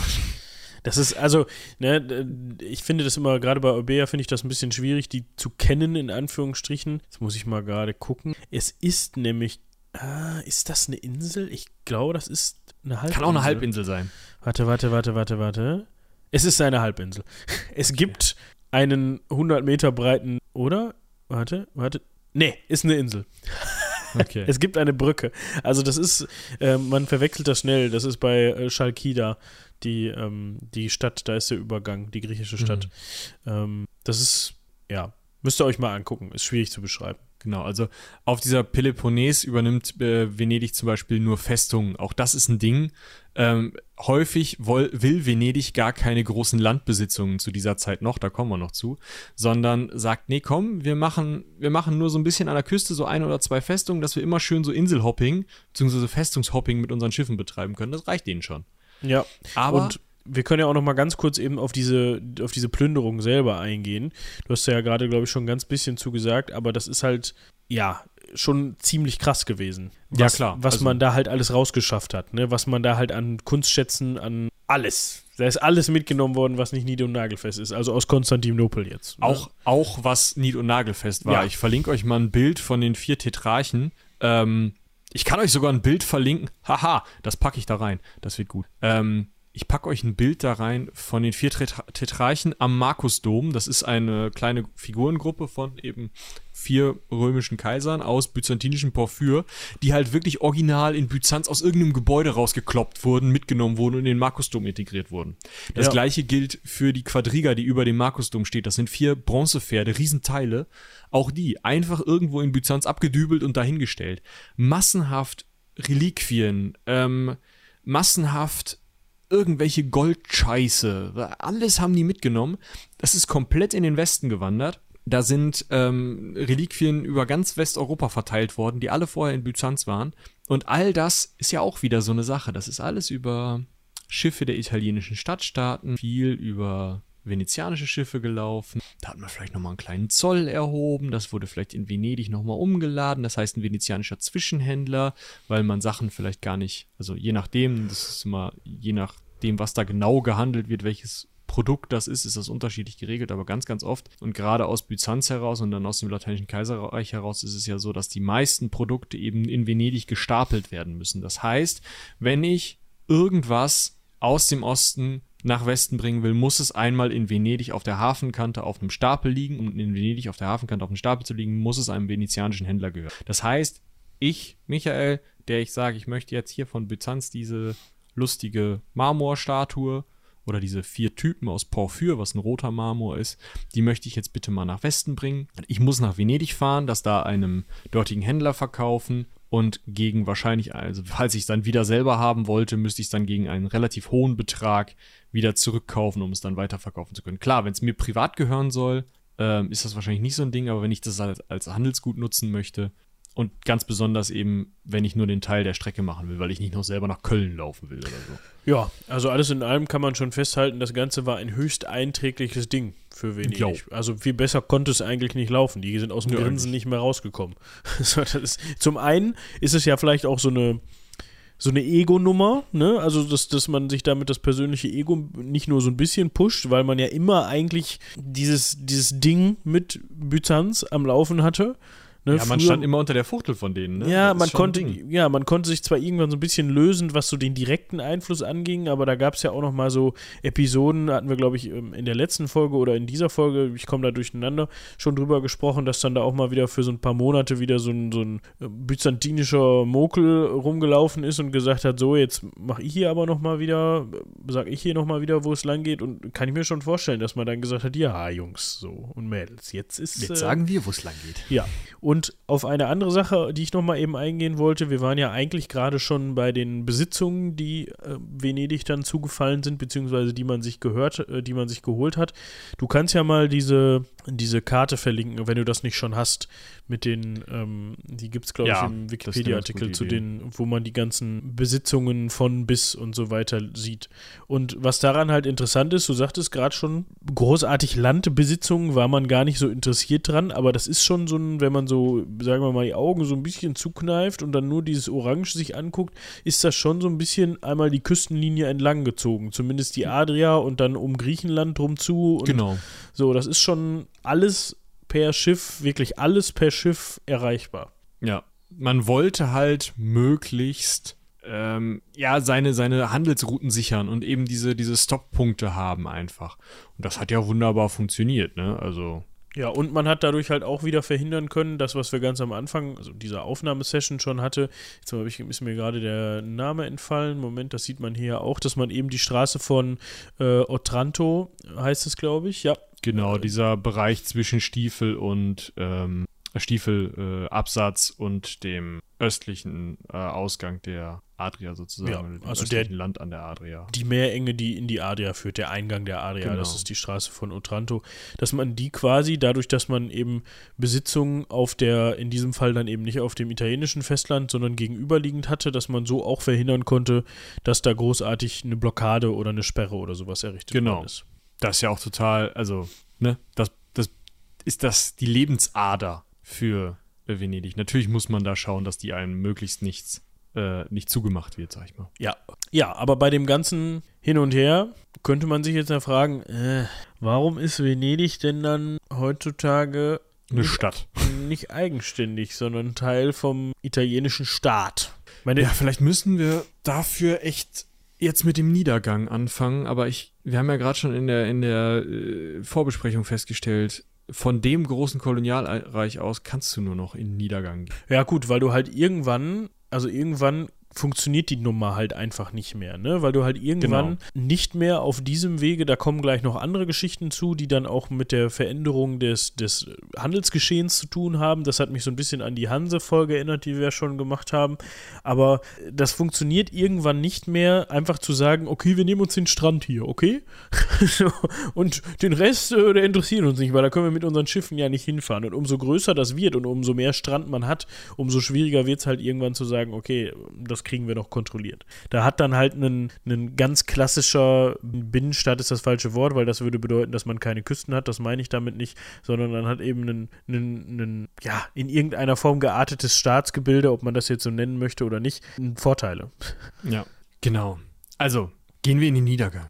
Das ist also, ne, ich finde das immer, gerade bei Eubea finde ich das ein bisschen schwierig, die zu kennen, in Anführungsstrichen. Jetzt muss ich mal gerade gucken. Es ist nämlich, ah, ist das eine Insel? Ich glaube, das ist eine Halbinsel. Kann auch eine Halbinsel sein. Warte, warte, warte, warte, warte. Es ist eine Halbinsel. Es gibt einen 100 Meter breiten, oder? Warte, warte. Nee, ist eine Insel. Okay. es gibt eine Brücke. Also das ist, äh, man verwechselt das schnell. Das ist bei äh, Chalkida, die, ähm, die Stadt, da ist der Übergang, die griechische Stadt. Mhm. Ähm, das ist, ja, müsst ihr euch mal angucken. Ist schwierig zu beschreiben. Genau, also auf dieser Peloponnes übernimmt äh, Venedig zum Beispiel nur Festungen. Auch das ist ein Ding. Ähm, häufig woll, will Venedig gar keine großen Landbesitzungen zu dieser Zeit noch, da kommen wir noch zu, sondern sagt, nee, komm, wir machen, wir machen nur so ein bisschen an der Küste so ein oder zwei Festungen, dass wir immer schön so Inselhopping bzw. Festungshopping mit unseren Schiffen betreiben können. Das reicht denen schon. Ja, aber und wir können ja auch noch mal ganz kurz eben auf diese, auf diese Plünderung selber eingehen. Du hast ja gerade, glaube ich, schon ein ganz bisschen zugesagt, aber das ist halt, ja, schon ziemlich krass gewesen. Was, ja, klar. Was also, man da halt alles rausgeschafft hat, ne? Was man da halt an Kunstschätzen, an alles. Da ist alles mitgenommen worden, was nicht nied- und nagelfest ist. Also aus Konstantinopel jetzt. Ne? Auch, auch was nied- und nagelfest war. Ja. Ich verlinke euch mal ein Bild von den vier Tetrarchen. Ähm, ich kann euch sogar ein Bild verlinken. Haha, das packe ich da rein. Das wird gut. Ähm, ich packe euch ein Bild da rein von den vier Tetrarchen am Markusdom. Das ist eine kleine Figurengruppe von eben vier römischen Kaisern aus byzantinischen Porphyr, die halt wirklich original in Byzanz aus irgendeinem Gebäude rausgekloppt wurden, mitgenommen wurden und in den Markusdom integriert wurden. Das ja. gleiche gilt für die Quadriga, die über dem Markusdom steht. Das sind vier Bronzepferde, Riesenteile. Auch die einfach irgendwo in Byzanz abgedübelt und dahingestellt. Massenhaft Reliquien, ähm, massenhaft irgendwelche Goldscheiße. Alles haben die mitgenommen. Das ist komplett in den Westen gewandert. Da sind ähm, Reliquien über ganz Westeuropa verteilt worden, die alle vorher in Byzanz waren. Und all das ist ja auch wieder so eine Sache. Das ist alles über Schiffe der italienischen Stadtstaaten, viel über venezianische Schiffe gelaufen. Da hat man vielleicht nochmal einen kleinen Zoll erhoben. Das wurde vielleicht in Venedig nochmal umgeladen. Das heißt, ein venezianischer Zwischenhändler, weil man Sachen vielleicht gar nicht, also je nachdem, das ist immer je nachdem, was da genau gehandelt wird, welches Produkt das ist, ist das unterschiedlich geregelt, aber ganz, ganz oft und gerade aus Byzanz heraus und dann aus dem Lateinischen Kaiserreich heraus ist es ja so, dass die meisten Produkte eben in Venedig gestapelt werden müssen. Das heißt, wenn ich irgendwas aus dem Osten nach Westen bringen will, muss es einmal in Venedig auf der Hafenkante auf einem Stapel liegen. Um in Venedig auf der Hafenkante auf einem Stapel zu liegen, muss es einem venezianischen Händler gehören. Das heißt, ich, Michael, der ich sage, ich möchte jetzt hier von Byzanz diese lustige Marmorstatue oder diese vier Typen aus Porphyr, was ein roter Marmor ist, die möchte ich jetzt bitte mal nach Westen bringen. Ich muss nach Venedig fahren, das da einem dortigen Händler verkaufen und gegen wahrscheinlich, also falls ich es dann wieder selber haben wollte, müsste ich es dann gegen einen relativ hohen Betrag wieder zurückkaufen, um es dann weiterverkaufen zu können. Klar, wenn es mir privat gehören soll, ähm, ist das wahrscheinlich nicht so ein Ding, aber wenn ich das als, als Handelsgut nutzen möchte, und ganz besonders eben, wenn ich nur den Teil der Strecke machen will, weil ich nicht noch selber nach Köln laufen will oder so. Ja, also alles in allem kann man schon festhalten, das Ganze war ein höchst einträgliches Ding für Venedig. Jo. Also viel besser konnte es eigentlich nicht laufen. Die sind aus dem ja, Grinsen nicht mehr rausgekommen. ist, zum einen ist es ja vielleicht auch so eine so eine Ego-Nummer, ne? Also, dass, dass man sich damit das persönliche Ego nicht nur so ein bisschen pusht, weil man ja immer eigentlich dieses, dieses Ding mit Byzanz am Laufen hatte. Ne, ja, man stand immer unter der Fuchtel von denen. Ne? Ja, man konnte, ja, man konnte sich zwar irgendwann so ein bisschen lösen, was so den direkten Einfluss anging, aber da gab es ja auch noch mal so Episoden, hatten wir, glaube ich, ähm, in der letzten Folge oder in dieser Folge, ich komme da durcheinander, schon drüber gesprochen, dass dann da auch mal wieder für so ein paar Monate wieder so ein, so ein äh, byzantinischer Mokel rumgelaufen ist und gesagt hat, so, jetzt mache ich hier aber noch mal wieder, sag ich hier noch mal wieder, wo es lang geht und kann ich mir schon vorstellen, dass man dann gesagt hat, ja, Jungs, so und Mädels, jetzt ist... Jetzt äh, sagen wir, wo es lang geht. Ja, und auf eine andere Sache, die ich nochmal eben eingehen wollte, wir waren ja eigentlich gerade schon bei den Besitzungen, die äh, Venedig dann zugefallen sind, beziehungsweise die man sich gehört, äh, die man sich geholt hat. Du kannst ja mal diese, diese Karte verlinken, wenn du das nicht schon hast, mit den, ähm, die gibt es, glaube ja, ich, im Wikipedia-Artikel zu den, wo man die ganzen Besitzungen von bis und so weiter sieht. Und was daran halt interessant ist, du sagtest gerade schon, großartig Landbesitzungen war man gar nicht so interessiert dran, aber das ist schon so ein, wenn man so sagen wir mal, die Augen so ein bisschen zukneift und dann nur dieses Orange sich anguckt, ist das schon so ein bisschen einmal die Küstenlinie entlang gezogen. Zumindest die Adria und dann um Griechenland drum zu. genau. So, das ist schon alles per Schiff, wirklich alles per Schiff erreichbar. Ja, man wollte halt möglichst ähm, ja seine seine Handelsrouten sichern und eben diese diese Stopppunkte haben einfach. Und das hat ja wunderbar funktioniert, ne? Also Ja, und man hat dadurch halt auch wieder verhindern können, das, was wir ganz am Anfang, also dieser Aufnahmesession schon hatte. Jetzt ich, ist mir gerade der Name entfallen. Moment, das sieht man hier auch, dass man eben die Straße von äh, Otranto, heißt es, glaube ich, ja. Genau dieser Bereich zwischen Stiefel und ähm, Stiefelabsatz äh, und dem östlichen äh, Ausgang der Adria sozusagen, Ja, also der- Land an der Adria. Die Meerenge, die in die Adria führt, der Eingang der Adria, Genau. das ist die Straße von Otranto, dass man die quasi, dadurch, dass man eben Besitzungen auf der, in diesem Fall dann eben nicht auf dem italienischen Festland, sondern gegenüberliegend hatte, dass man so auch verhindern konnte, dass da großartig eine Blockade oder eine Sperre oder sowas errichtet Genau. worden ist. Das ist ja auch total, also, ne, das, das ist das die Lebensader für Venedig. Natürlich muss man da schauen, dass die einem möglichst nichts, äh, nicht zugemacht wird, sag ich mal. Ja. Ja, aber bei dem ganzen Hin und Her könnte man sich jetzt ja fragen, äh, warum ist Venedig denn dann heutzutage Eine nicht, Stadt. nicht eigenständig, sondern Teil vom italienischen Staat? Meine, Ja, vielleicht müssen wir dafür echt jetzt mit dem Niedergang anfangen, aber ich, wir haben ja gerade schon in der, in der äh, Vorbesprechung festgestellt, von dem großen Kolonialreich aus kannst du nur noch in Niedergang gehen. Ja, gut, weil du halt irgendwann, also irgendwann funktioniert die Nummer halt einfach nicht mehr, ne? Weil du halt irgendwann nicht mehr auf diesem Wege, da kommen gleich noch andere Geschichten zu, die dann auch mit der Veränderung des, des Handelsgeschehens zu tun haben. Das hat mich so ein bisschen an die Hanse-Folge erinnert, die wir ja schon gemacht haben. Aber das funktioniert irgendwann nicht mehr, einfach zu sagen, okay, wir nehmen uns den Strand hier, okay? Und den Rest, äh, der interessiert uns nicht, weil da können wir mit unseren Schiffen ja nicht hinfahren. Und umso größer das wird und umso mehr Strand man hat, umso schwieriger wird es halt irgendwann zu sagen, okay, das kriegen wir noch kontrolliert. Da hat dann halt ein, ganz klassischer Binnenstaat ist das falsche Wort, weil das würde bedeuten, dass man keine Küsten hat, das meine ich damit nicht, sondern dann hat eben ein, ja, in irgendeiner Form geartetes Staatsgebilde, ob man das jetzt so nennen möchte oder nicht, Vorteile. Ja, genau. Also, gehen wir in den Niedergang.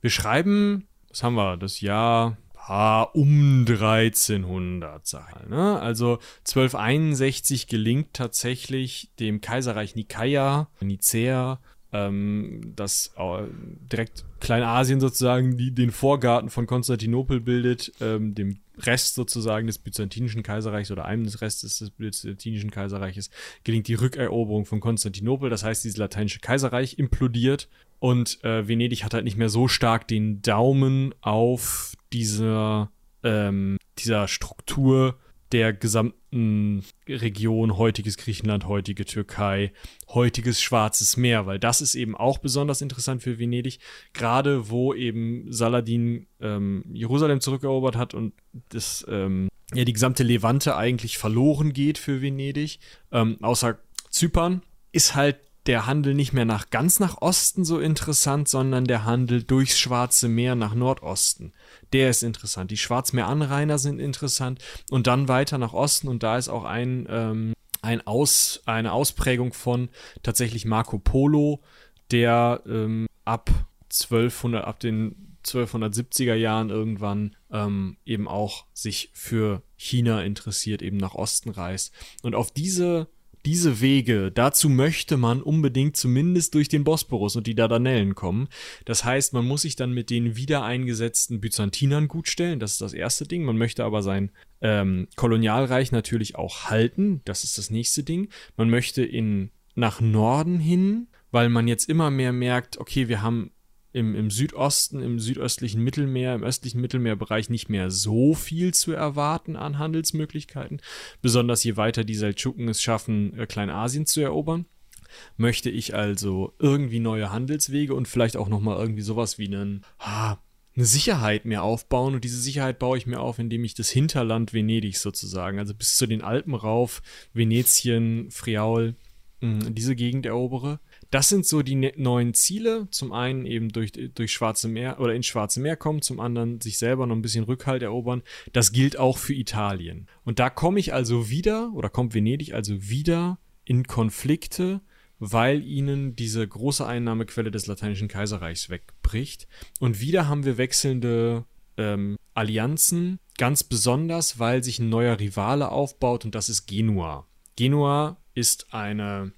Wir schreiben, was haben wir, das Jahr ah, um 1300, sag mal. Ne? Also 1261 gelingt tatsächlich dem Kaiserreich Nikaia, Nicäa, ähm, das äh, direkt Kleinasien sozusagen die, den Vorgarten von Konstantinopel bildet, ähm, dem Rest sozusagen des Byzantinischen Kaiserreichs oder einem des Restes des Byzantinischen Kaiserreiches gelingt die Rückeroberung von Konstantinopel. Das heißt, dieses lateinische Kaiserreich implodiert und äh, Venedig hat halt nicht mehr so stark den Daumen auf dieser, ähm, dieser Struktur der gesamten Region, heutiges Griechenland, heutige Türkei, heutiges Schwarzes Meer, weil das ist eben auch besonders interessant für Venedig, gerade wo eben Saladin ähm, Jerusalem zurückerobert hat und das ähm, ja die gesamte Levante eigentlich verloren geht für Venedig, ähm, außer Zypern, ist halt der Handel nicht mehr nach ganz nach Osten so interessant, sondern der Handel durchs Schwarze Meer nach Nordosten. Der ist interessant. Die Schwarzmeeranrainer sind interessant und dann weiter nach Osten und da ist auch ein, ähm, ein Aus, eine Ausprägung von tatsächlich Marco Polo, der ähm, ab 1200, ab den 1270er Jahren irgendwann ähm, eben auch sich für China interessiert, eben nach Osten reist. Und auf diese diese Wege, dazu möchte man unbedingt zumindest durch den Bosporus und die Dardanellen kommen. Das heißt, man muss sich dann mit den wieder eingesetzten Byzantinern gutstellen. Das ist das erste Ding. Man möchte aber sein ähm, Kolonialreich natürlich auch halten. Das ist das nächste Ding. Man möchte in nach Norden hin, weil man jetzt immer mehr merkt, okay, wir haben im, im Südosten, im südöstlichen Mittelmeer, im östlichen Mittelmeerbereich nicht mehr so viel zu erwarten an Handelsmöglichkeiten. Besonders je weiter die Seldschuken es schaffen, äh, Kleinasien zu erobern. Möchte ich also irgendwie neue Handelswege und vielleicht auch nochmal irgendwie sowas wie einen, eine Sicherheit mir aufbauen. Und diese Sicherheit baue ich mir auf, indem ich das Hinterland Venedigs sozusagen, also bis zu den Alpen rauf, Venetien, Friaul, diese Gegend erobere. Das sind so die ne neuen Ziele. Zum einen eben durch, durch Schwarze Meer oder ins Schwarze Meer kommen, zum anderen sich selber noch ein bisschen Rückhalt erobern. Das gilt auch für Italien. Und da komme ich also wieder, oder kommt Venedig also wieder in Konflikte, weil ihnen diese große Einnahmequelle des Lateinischen Kaiserreichs wegbricht. Und wieder haben wir wechselnde ähm, Allianzen, ganz besonders, weil sich ein neuer Rivale aufbaut und das ist Genua. Genua ist eine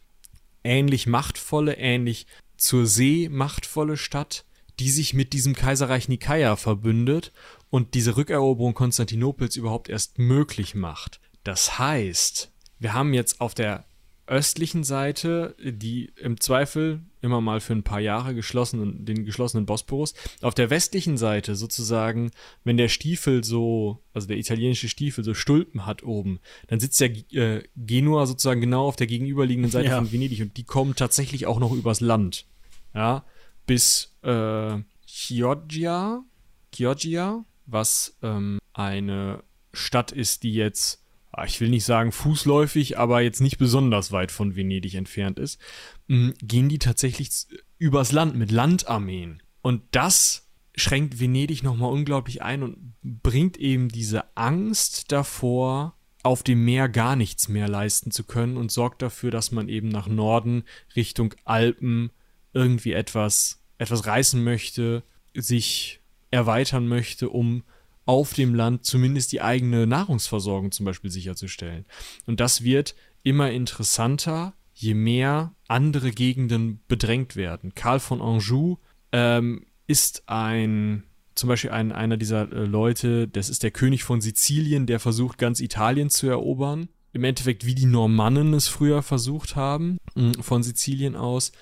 ähnlich machtvolle, ähnlich zur See machtvolle Stadt, die sich mit diesem Kaiserreich Nikaia verbündet und diese Rückeroberung Konstantinopels überhaupt erst möglich macht. Das heißt, wir haben jetzt auf der östlichen Seite, die im Zweifel immer mal für ein paar Jahre geschlossenen, den geschlossenen Bosporus. Auf der westlichen Seite sozusagen, wenn der Stiefel so, also der italienische Stiefel so Stulpen hat oben, dann sitzt der äh, Genua sozusagen genau auf der gegenüberliegenden Seite ja. von Venedig und die kommen tatsächlich auch noch übers Land. Ja, bis äh, Chioggia, Chioggia, was ähm, eine Stadt ist, die jetzt ich will nicht sagen fußläufig, aber jetzt nicht besonders weit von Venedig entfernt ist, mm, gehen die tatsächlich übers Land mit Landarmeen. Und das schränkt Venedig nochmal unglaublich ein und bringt eben diese Angst davor, auf dem Meer gar nichts mehr leisten zu können und sorgt dafür, dass man eben nach Norden Richtung Alpen irgendwie etwas, etwas reißen möchte, sich erweitern möchte, um auf dem Land zumindest die eigene Nahrungsversorgung zum Beispiel sicherzustellen. Und das wird immer interessanter, je mehr andere Gegenden bedrängt werden. Karl von Anjou ähm, ist ein zum Beispiel ein, einer dieser äh, Leute, das ist der König von Sizilien, der versucht, ganz Italien zu erobern. Im Endeffekt, wie die Normannen es früher versucht haben, von Sizilien aus.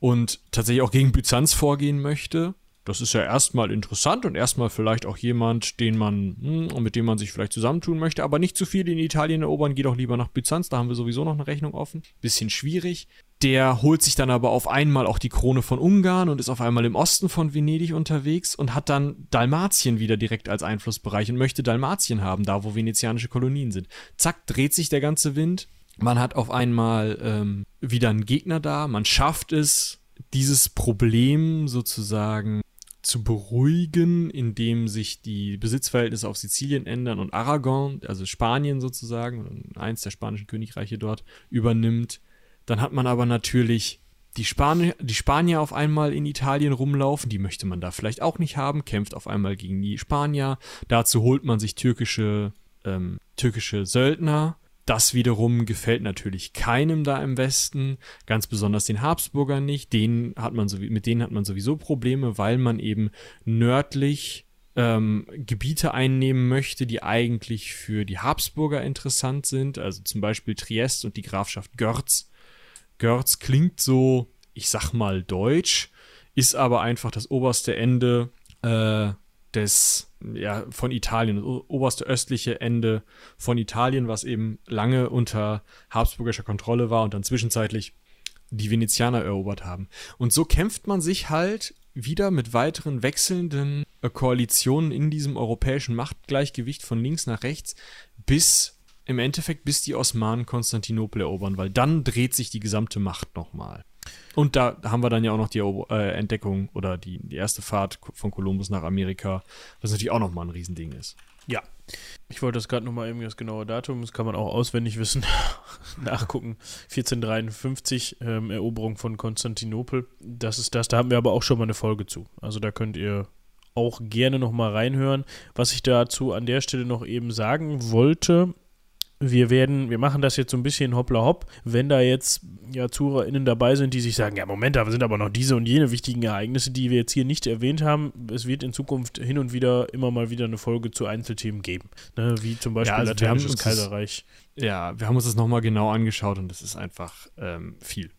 Und tatsächlich auch gegen Byzanz vorgehen möchte. Das ist ja erstmal interessant und erstmal vielleicht auch jemand, den man, hm, mit dem man sich vielleicht zusammentun möchte, aber nicht zu viel in Italien erobern, geht auch lieber nach Byzanz, da haben wir sowieso noch eine Rechnung offen. Bisschen schwierig. Der holt sich dann aber auf einmal auch die Krone von Ungarn und ist auf einmal im Osten von Venedig unterwegs und hat dann Dalmatien wieder direkt als Einflussbereich und möchte Dalmatien haben, da wo venezianische Kolonien sind. Zack, dreht sich der ganze Wind. Man hat auf einmal ähm, wieder einen Gegner da, man schafft es, dieses Problem sozusagen zu beruhigen, indem sich die Besitzverhältnisse auf Sizilien ändern und Aragon, also Spanien sozusagen, eins der spanischen Königreiche dort, übernimmt. Dann hat man aber natürlich die, Spanier, die Spanier auf einmal in Italien rumlaufen, die möchte man da vielleicht auch nicht haben, kämpft auf einmal gegen die Spanier. Dazu holt man sich türkische, ähm, türkische Söldner, das wiederum gefällt natürlich keinem da im Westen, ganz besonders den Habsburgern nicht. Denen hat man so, mit denen hat man sowieso Probleme, weil man eben nördlich ähm, Gebiete einnehmen möchte, die eigentlich für die Habsburger interessant sind. Also zum Beispiel Triest und die Grafschaft Görz. Görz klingt so, ich sag mal, deutsch, ist aber einfach das oberste Ende äh, des ja, von Italien, das oberste östliche Ende von Italien, was eben lange unter habsburgischer Kontrolle war und dann zwischenzeitlich die Venezianer erobert haben. Und so kämpft man sich halt wieder mit weiteren wechselnden äh, Koalitionen in diesem europäischen Machtgleichgewicht von links nach rechts, bis im Endeffekt bis die Osmanen Konstantinopel erobern, weil dann dreht sich die gesamte Macht nochmal. Und da haben wir dann ja auch noch die äh, Entdeckung oder die, die erste Fahrt von Kolumbus nach Amerika, was natürlich auch nochmal ein Riesending ist. Ja. Ich wollte das gerade nochmal eben das genaue Datum, das kann man auch auswendig wissen, nachgucken. 1453, ähm, Eroberung von Konstantinopel. Das ist das, da haben wir aber auch schon mal eine Folge zu. Also da könnt ihr auch gerne nochmal reinhören. Was ich dazu an der Stelle noch eben sagen wollte, wir werden, wir machen das jetzt so ein bisschen hoppla hopp. Wenn da jetzt ja ZuhörerInnen dabei sind, die sich sagen, ja Moment, da sind aber noch diese und jene wichtigen Ereignisse, die wir jetzt hier nicht erwähnt haben. Es wird in Zukunft hin und wieder immer mal wieder eine Folge zu Einzelthemen geben. Ne? Wie zum Beispiel ja, also Lateinisches Kaiserreich. Ja, wir haben uns das nochmal genau angeschaut und das ist einfach ähm, viel.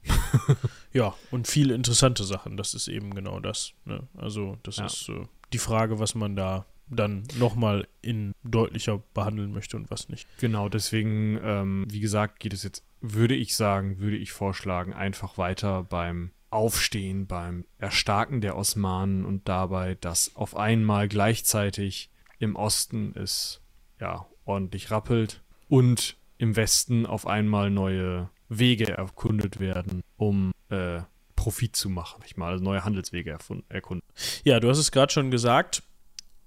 ja, und viele interessante Sachen. Das ist eben genau das. Ne? Also das ja. ist äh, die Frage, was man da dann nochmal in deutlicher behandeln möchte und was nicht. Genau, deswegen, ähm, wie gesagt, geht es jetzt, würde ich sagen, würde ich vorschlagen, einfach weiter beim Aufstehen, beim Erstarken der Osmanen und dabei, dass auf einmal gleichzeitig im Osten es ja ordentlich rappelt und im Westen auf einmal neue Wege erkundet werden, um äh, Profit zu machen. Ich mal also neue Handelswege erkunden. Ja, du hast es gerade schon gesagt.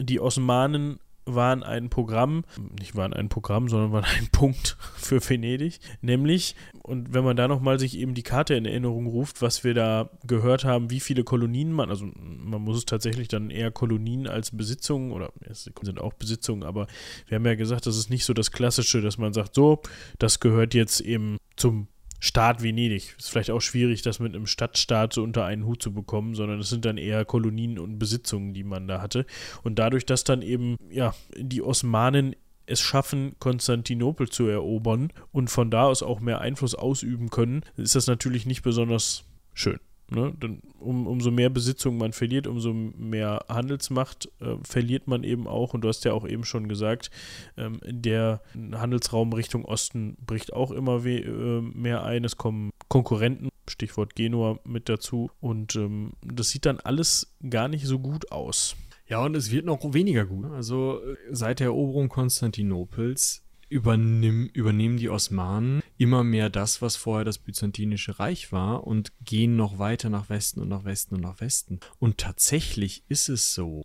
Die Osmanen waren ein Programm, nicht waren ein Programm, sondern waren ein Punkt für Venedig. Nämlich, und wenn man da nochmal sich eben die Karte in Erinnerung ruft, was wir da gehört haben, wie viele Kolonien man, also man muss es tatsächlich dann eher Kolonien als Besitzungen, oder es sind auch Besitzungen, aber wir haben ja gesagt, das ist nicht so das Klassische, dass man sagt, so, das gehört jetzt eben zum Staat Venedig. Ist vielleicht auch schwierig, das mit einem Stadtstaat so unter einen Hut zu bekommen, sondern es sind dann eher Kolonien und Besitzungen, die man da hatte. Und dadurch, dass dann eben, ja, die Osmanen es schaffen, Konstantinopel zu erobern und von da aus auch mehr Einfluss ausüben können, ist das natürlich nicht besonders schön. Ne? Denn um, umso mehr Besitzung man verliert, umso mehr Handelsmacht äh, verliert man eben auch. Und du hast ja auch eben schon gesagt, ähm, der Handelsraum Richtung Osten bricht auch immer we äh, mehr ein. Es kommen Konkurrenten, Stichwort Genua, mit dazu. Und ähm, das sieht dann alles gar nicht so gut aus. Ja, und es wird noch weniger gut. Also äh, seit der Eroberung Konstantinopels übernimm, übernehmen die Osmanen immer mehr das, was vorher das Byzantinische Reich war und gehen noch weiter nach Westen und nach Westen und nach Westen. Und tatsächlich ist es so,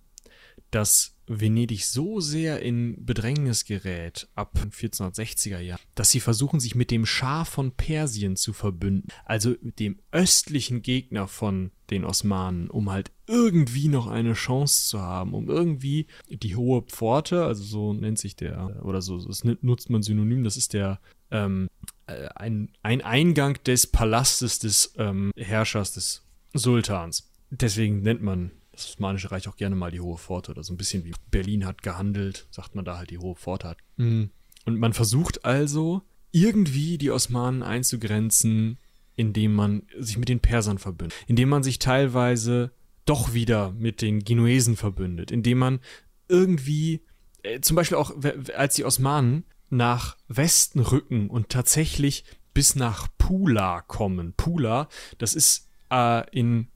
dass Venedig so sehr in Bedrängnis gerät ab 1460er Jahren, dass sie versuchen, sich mit dem Schah von Persien zu verbünden, also mit dem östlichen Gegner von den Osmanen, um halt irgendwie noch eine Chance zu haben, um irgendwie die hohe Pforte, also so nennt sich der, oder so, das nutzt man synonym, das ist der ähm, äh, ein, ein Eingang des Palastes des ähm, Herrschers des Sultans. Deswegen nennt man das Osmanische Reich auch gerne mal die Hohe Pforte oder so ein bisschen wie Berlin hat gehandelt, sagt man da halt die Hohe Pforte hat. Mhm. Und man versucht also irgendwie die Osmanen einzugrenzen, indem man sich mit den Persern verbündet, indem man sich teilweise doch wieder mit den Genuesen verbündet, indem man irgendwie, äh, zum Beispiel auch als die Osmanen nach Westen rücken und tatsächlich bis nach Pula kommen. Pula, das ist äh, in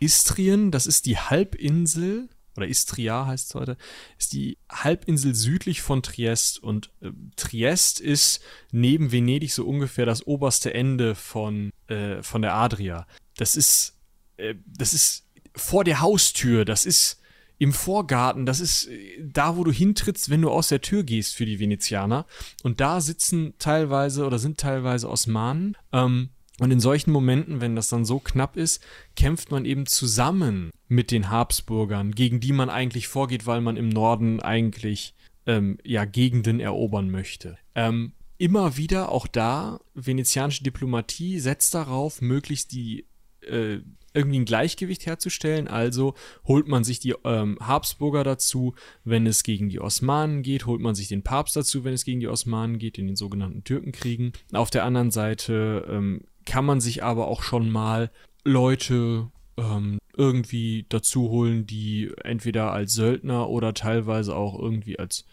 Istrien, das ist die Halbinsel, oder Istria heißt es heute, ist die Halbinsel südlich von Triest. Und äh, Triest ist neben Venedig so ungefähr das oberste Ende von, äh, von der Adria. Das ist, äh, das ist vor der Haustür, das ist im Vorgarten, das ist äh, da, wo du hintrittst, wenn du aus der Tür gehst für die Venezianer. Und da sitzen teilweise oder sind teilweise Osmanen. Ähm, und in solchen Momenten, wenn das dann so knapp ist, kämpft man eben zusammen mit den Habsburgern, gegen die man eigentlich vorgeht, weil man im Norden eigentlich ähm, ja Gegenden erobern möchte. Ähm, immer wieder auch da venezianische Diplomatie setzt darauf, möglichst die äh, irgendwie ein Gleichgewicht herzustellen. Also holt man sich die ähm, Habsburger dazu, wenn es gegen die Osmanen geht, holt man sich den Papst dazu, wenn es gegen die Osmanen geht, in den sogenannten Türkenkriegen. Auf der anderen Seite ähm, kann man sich aber auch schon mal Leute ähm, irgendwie dazu holen, die entweder als Söldner oder teilweise auch irgendwie als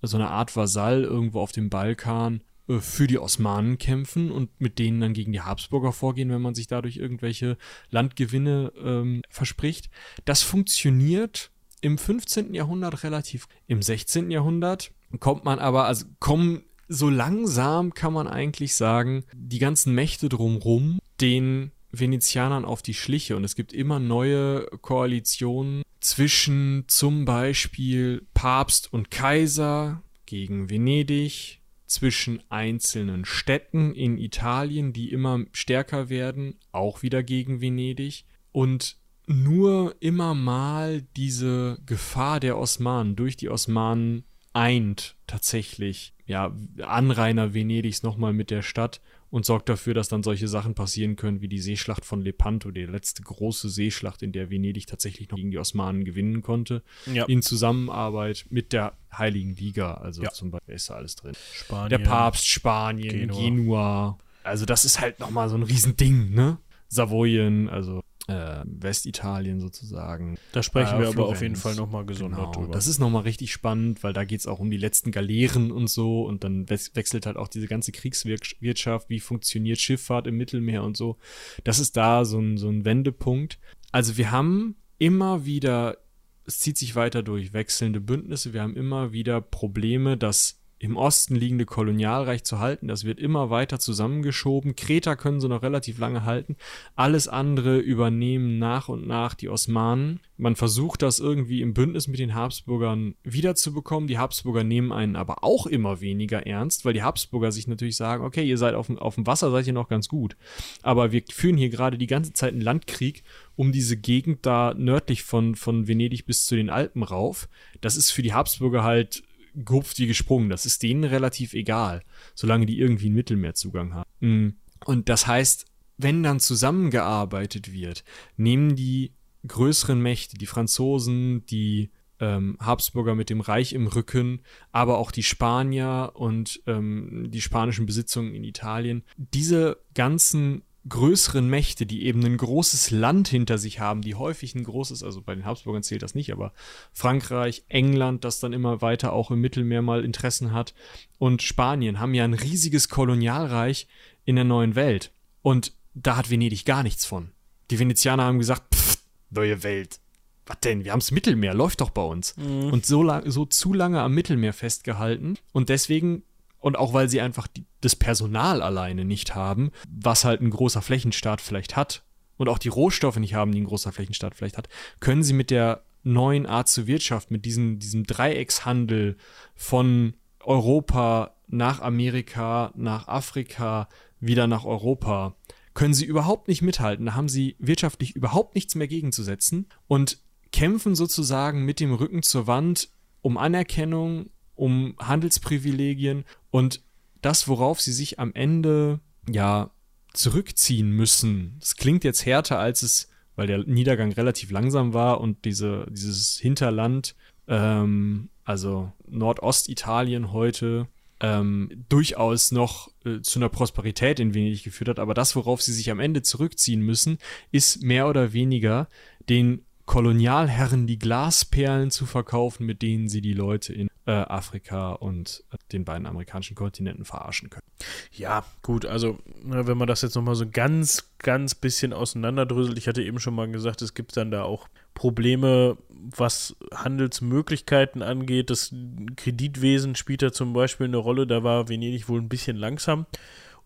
so eine Art Vasall irgendwo auf dem Balkan äh, für die Osmanen kämpfen und mit denen dann gegen die Habsburger vorgehen, wenn man sich dadurch irgendwelche Landgewinne ähm, verspricht. Das funktioniert im 15. Jahrhundert relativ. Im 16. Jahrhundert kommt man aber, also kommen so langsam kann man eigentlich sagen, die ganzen Mächte drumrum, den Venezianern auf die Schliche. Und es gibt immer neue Koalitionen zwischen zum Beispiel Papst und Kaiser gegen Venedig, zwischen einzelnen Städten in Italien, die immer stärker werden, auch wieder gegen Venedig. Und nur immer mal diese Gefahr der Osmanen durch die Osmanen eint tatsächlich ja, Anrainer Venedigs nochmal mit der Stadt und sorgt dafür, dass dann solche Sachen passieren können wie die Seeschlacht von Lepanto, die letzte große Seeschlacht, in der Venedig tatsächlich noch gegen die Osmanen gewinnen konnte, ja. in Zusammenarbeit mit der Heiligen Liga. Also ja. zum Beispiel ist da alles drin. Spanien, der Papst, Spanien, Genua. Genua. Also das ist halt nochmal so ein Riesending, ne? Savoyen, also äh, Westitalien sozusagen. Da sprechen äh, wir aber auf jeden Fall nochmal gesondert genau, drüber. Das ist nochmal richtig spannend, weil da geht es auch um die letzten Galeeren und so und dann wechselt halt auch diese ganze Kriegswirtschaft, wie funktioniert Schifffahrt im Mittelmeer und so. Das ist da so ein, so ein Wendepunkt. Also wir haben immer wieder, es zieht sich weiter durch, wechselnde Bündnisse, wir haben immer wieder Probleme, dass im Osten liegende Kolonialreich zu halten. Das wird immer weiter zusammengeschoben. Kreta können sie noch relativ lange halten. Alles andere übernehmen nach und nach die Osmanen. Man versucht das irgendwie im Bündnis mit den Habsburgern wiederzubekommen. Die Habsburger nehmen einen aber auch immer weniger ernst, weil die Habsburger sich natürlich sagen, okay, ihr seid auf dem, auf dem Wasser, seid ihr noch ganz gut. Aber wir führen hier gerade die ganze Zeit einen Landkrieg um diese Gegend da nördlich von, von Venedig bis zu den Alpen rauf. Das ist für die Habsburger halt gehupft wie gesprungen. Das ist denen relativ egal, solange die irgendwie einen Mittelmeerzugang haben. Mm. Und das heißt, wenn dann zusammengearbeitet wird, nehmen die größeren Mächte, die Franzosen, die ähm, Habsburger mit dem Reich im Rücken, aber auch die Spanier und ähm, die spanischen Besitzungen in Italien, diese ganzen größeren Mächte, die eben ein großes Land hinter sich haben, die häufig ein großes, also bei den Habsburgern zählt das nicht, aber Frankreich, England, das dann immer weiter auch im Mittelmeer mal Interessen hat und Spanien haben ja ein riesiges Kolonialreich in der neuen Welt. Und da hat Venedig gar nichts von. Die Venezianer haben gesagt, pff, neue Welt. Was denn? Wir haben's Mittelmeer, läuft doch bei uns. Mhm. Und so, so zu lange am Mittelmeer festgehalten. Und deswegen und auch weil sie einfach die, das Personal alleine nicht haben, was halt ein großer Flächenstaat vielleicht hat, und auch die Rohstoffe nicht haben, die ein großer Flächenstaat vielleicht hat, können sie mit der neuen Art zur Wirtschaft, mit diesem, diesem Dreieckshandel von Europa nach Amerika, nach Afrika, wieder nach Europa, können sie überhaupt nicht mithalten. Da haben sie wirtschaftlich überhaupt nichts mehr gegenzusetzen und kämpfen sozusagen mit dem Rücken zur Wand um Anerkennung, um Handelsprivilegien und das, worauf sie sich am Ende ja zurückziehen müssen. Das klingt jetzt härter, als es, weil der Niedergang relativ langsam war und diese, dieses Hinterland, ähm, also Nordostitalien heute, ähm, durchaus noch äh, zu einer Prosperität in Venedig geführt hat. Aber das, worauf sie sich am Ende zurückziehen müssen, ist mehr oder weniger den Kolonialherren die Glasperlen zu verkaufen, mit denen sie die Leute in äh, Afrika und äh, den beiden amerikanischen Kontinenten verarschen können. Ja, gut, also ne, wenn man das jetzt nochmal so ganz, ganz bisschen auseinanderdröselt, ich hatte eben schon mal gesagt, es gibt dann da auch Probleme, was Handelsmöglichkeiten angeht. Das Kreditwesen spielt da zum Beispiel eine Rolle, da war Venedig wohl ein bisschen langsam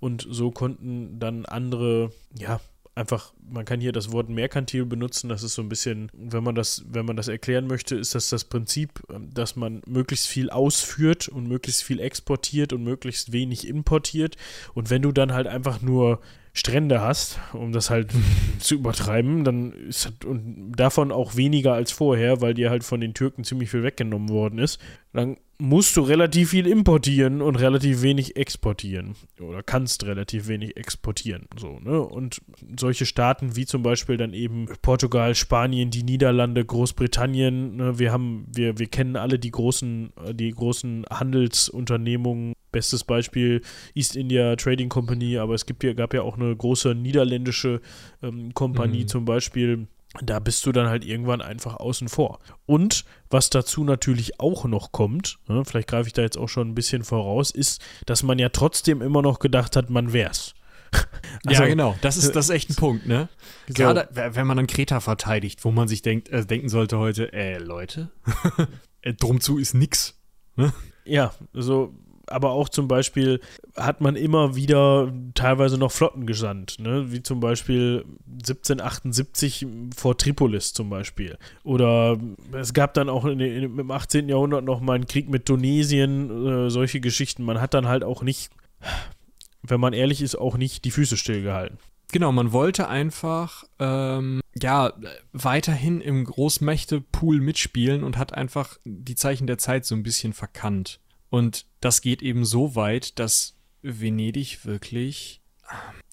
und so konnten dann andere, ja, einfach, man kann hier das Wort merkantil benutzen, das ist so ein bisschen, wenn man das, wenn man das erklären möchte, ist das das Prinzip, ähm, dass man möglichst viel ausführt und möglichst viel exportiert und möglichst wenig importiert. Und wenn du dann halt einfach nur Strände hast, um das halt zu übertreiben, dann ist halt, und davon auch weniger als vorher, weil dir halt von den Türken ziemlich viel weggenommen worden ist, dann musst du relativ viel importieren und relativ wenig exportieren. Oder kannst relativ wenig exportieren. So, ne? Und solche Staaten wie zum Beispiel dann eben Portugal, Spanien, die Niederlande, Großbritannien, ne? wir haben, wir, wir kennen alle die großen, die großen Handelsunternehmungen. Bestes Beispiel East India Trading Company, aber es gibt ja, gab ja auch eine große niederländische ähm, Kompanie mhm. zum Beispiel da bist du dann halt irgendwann einfach außen vor. Und was dazu natürlich auch noch kommt, ne, vielleicht greife ich da jetzt auch schon ein bisschen voraus, ist, dass man ja trotzdem immer noch gedacht hat, man wär's. Also, ja, genau. Das ist, das ist echt ein Punkt, ne? So. Gerade wenn man dann Kreta verteidigt, wo man sich denkt, äh, denken sollte heute, äh, Leute, äh, drum zu ist nix. Ne? Ja, so aber auch zum Beispiel hat man immer wieder teilweise noch Flotten gesandt, ne? wie zum Beispiel 1778 vor Tripolis zum Beispiel. Oder es gab dann auch in, in, im 18. Jahrhundert noch mal einen Krieg mit Tunesien, äh, solche Geschichten. Man hat dann halt auch nicht, wenn man ehrlich ist, auch nicht die Füße stillgehalten. Genau, man wollte einfach ähm, ja weiterhin im Großmächte-Pool mitspielen und hat einfach die Zeichen der Zeit so ein bisschen verkannt. Und das geht eben so weit, dass Venedig wirklich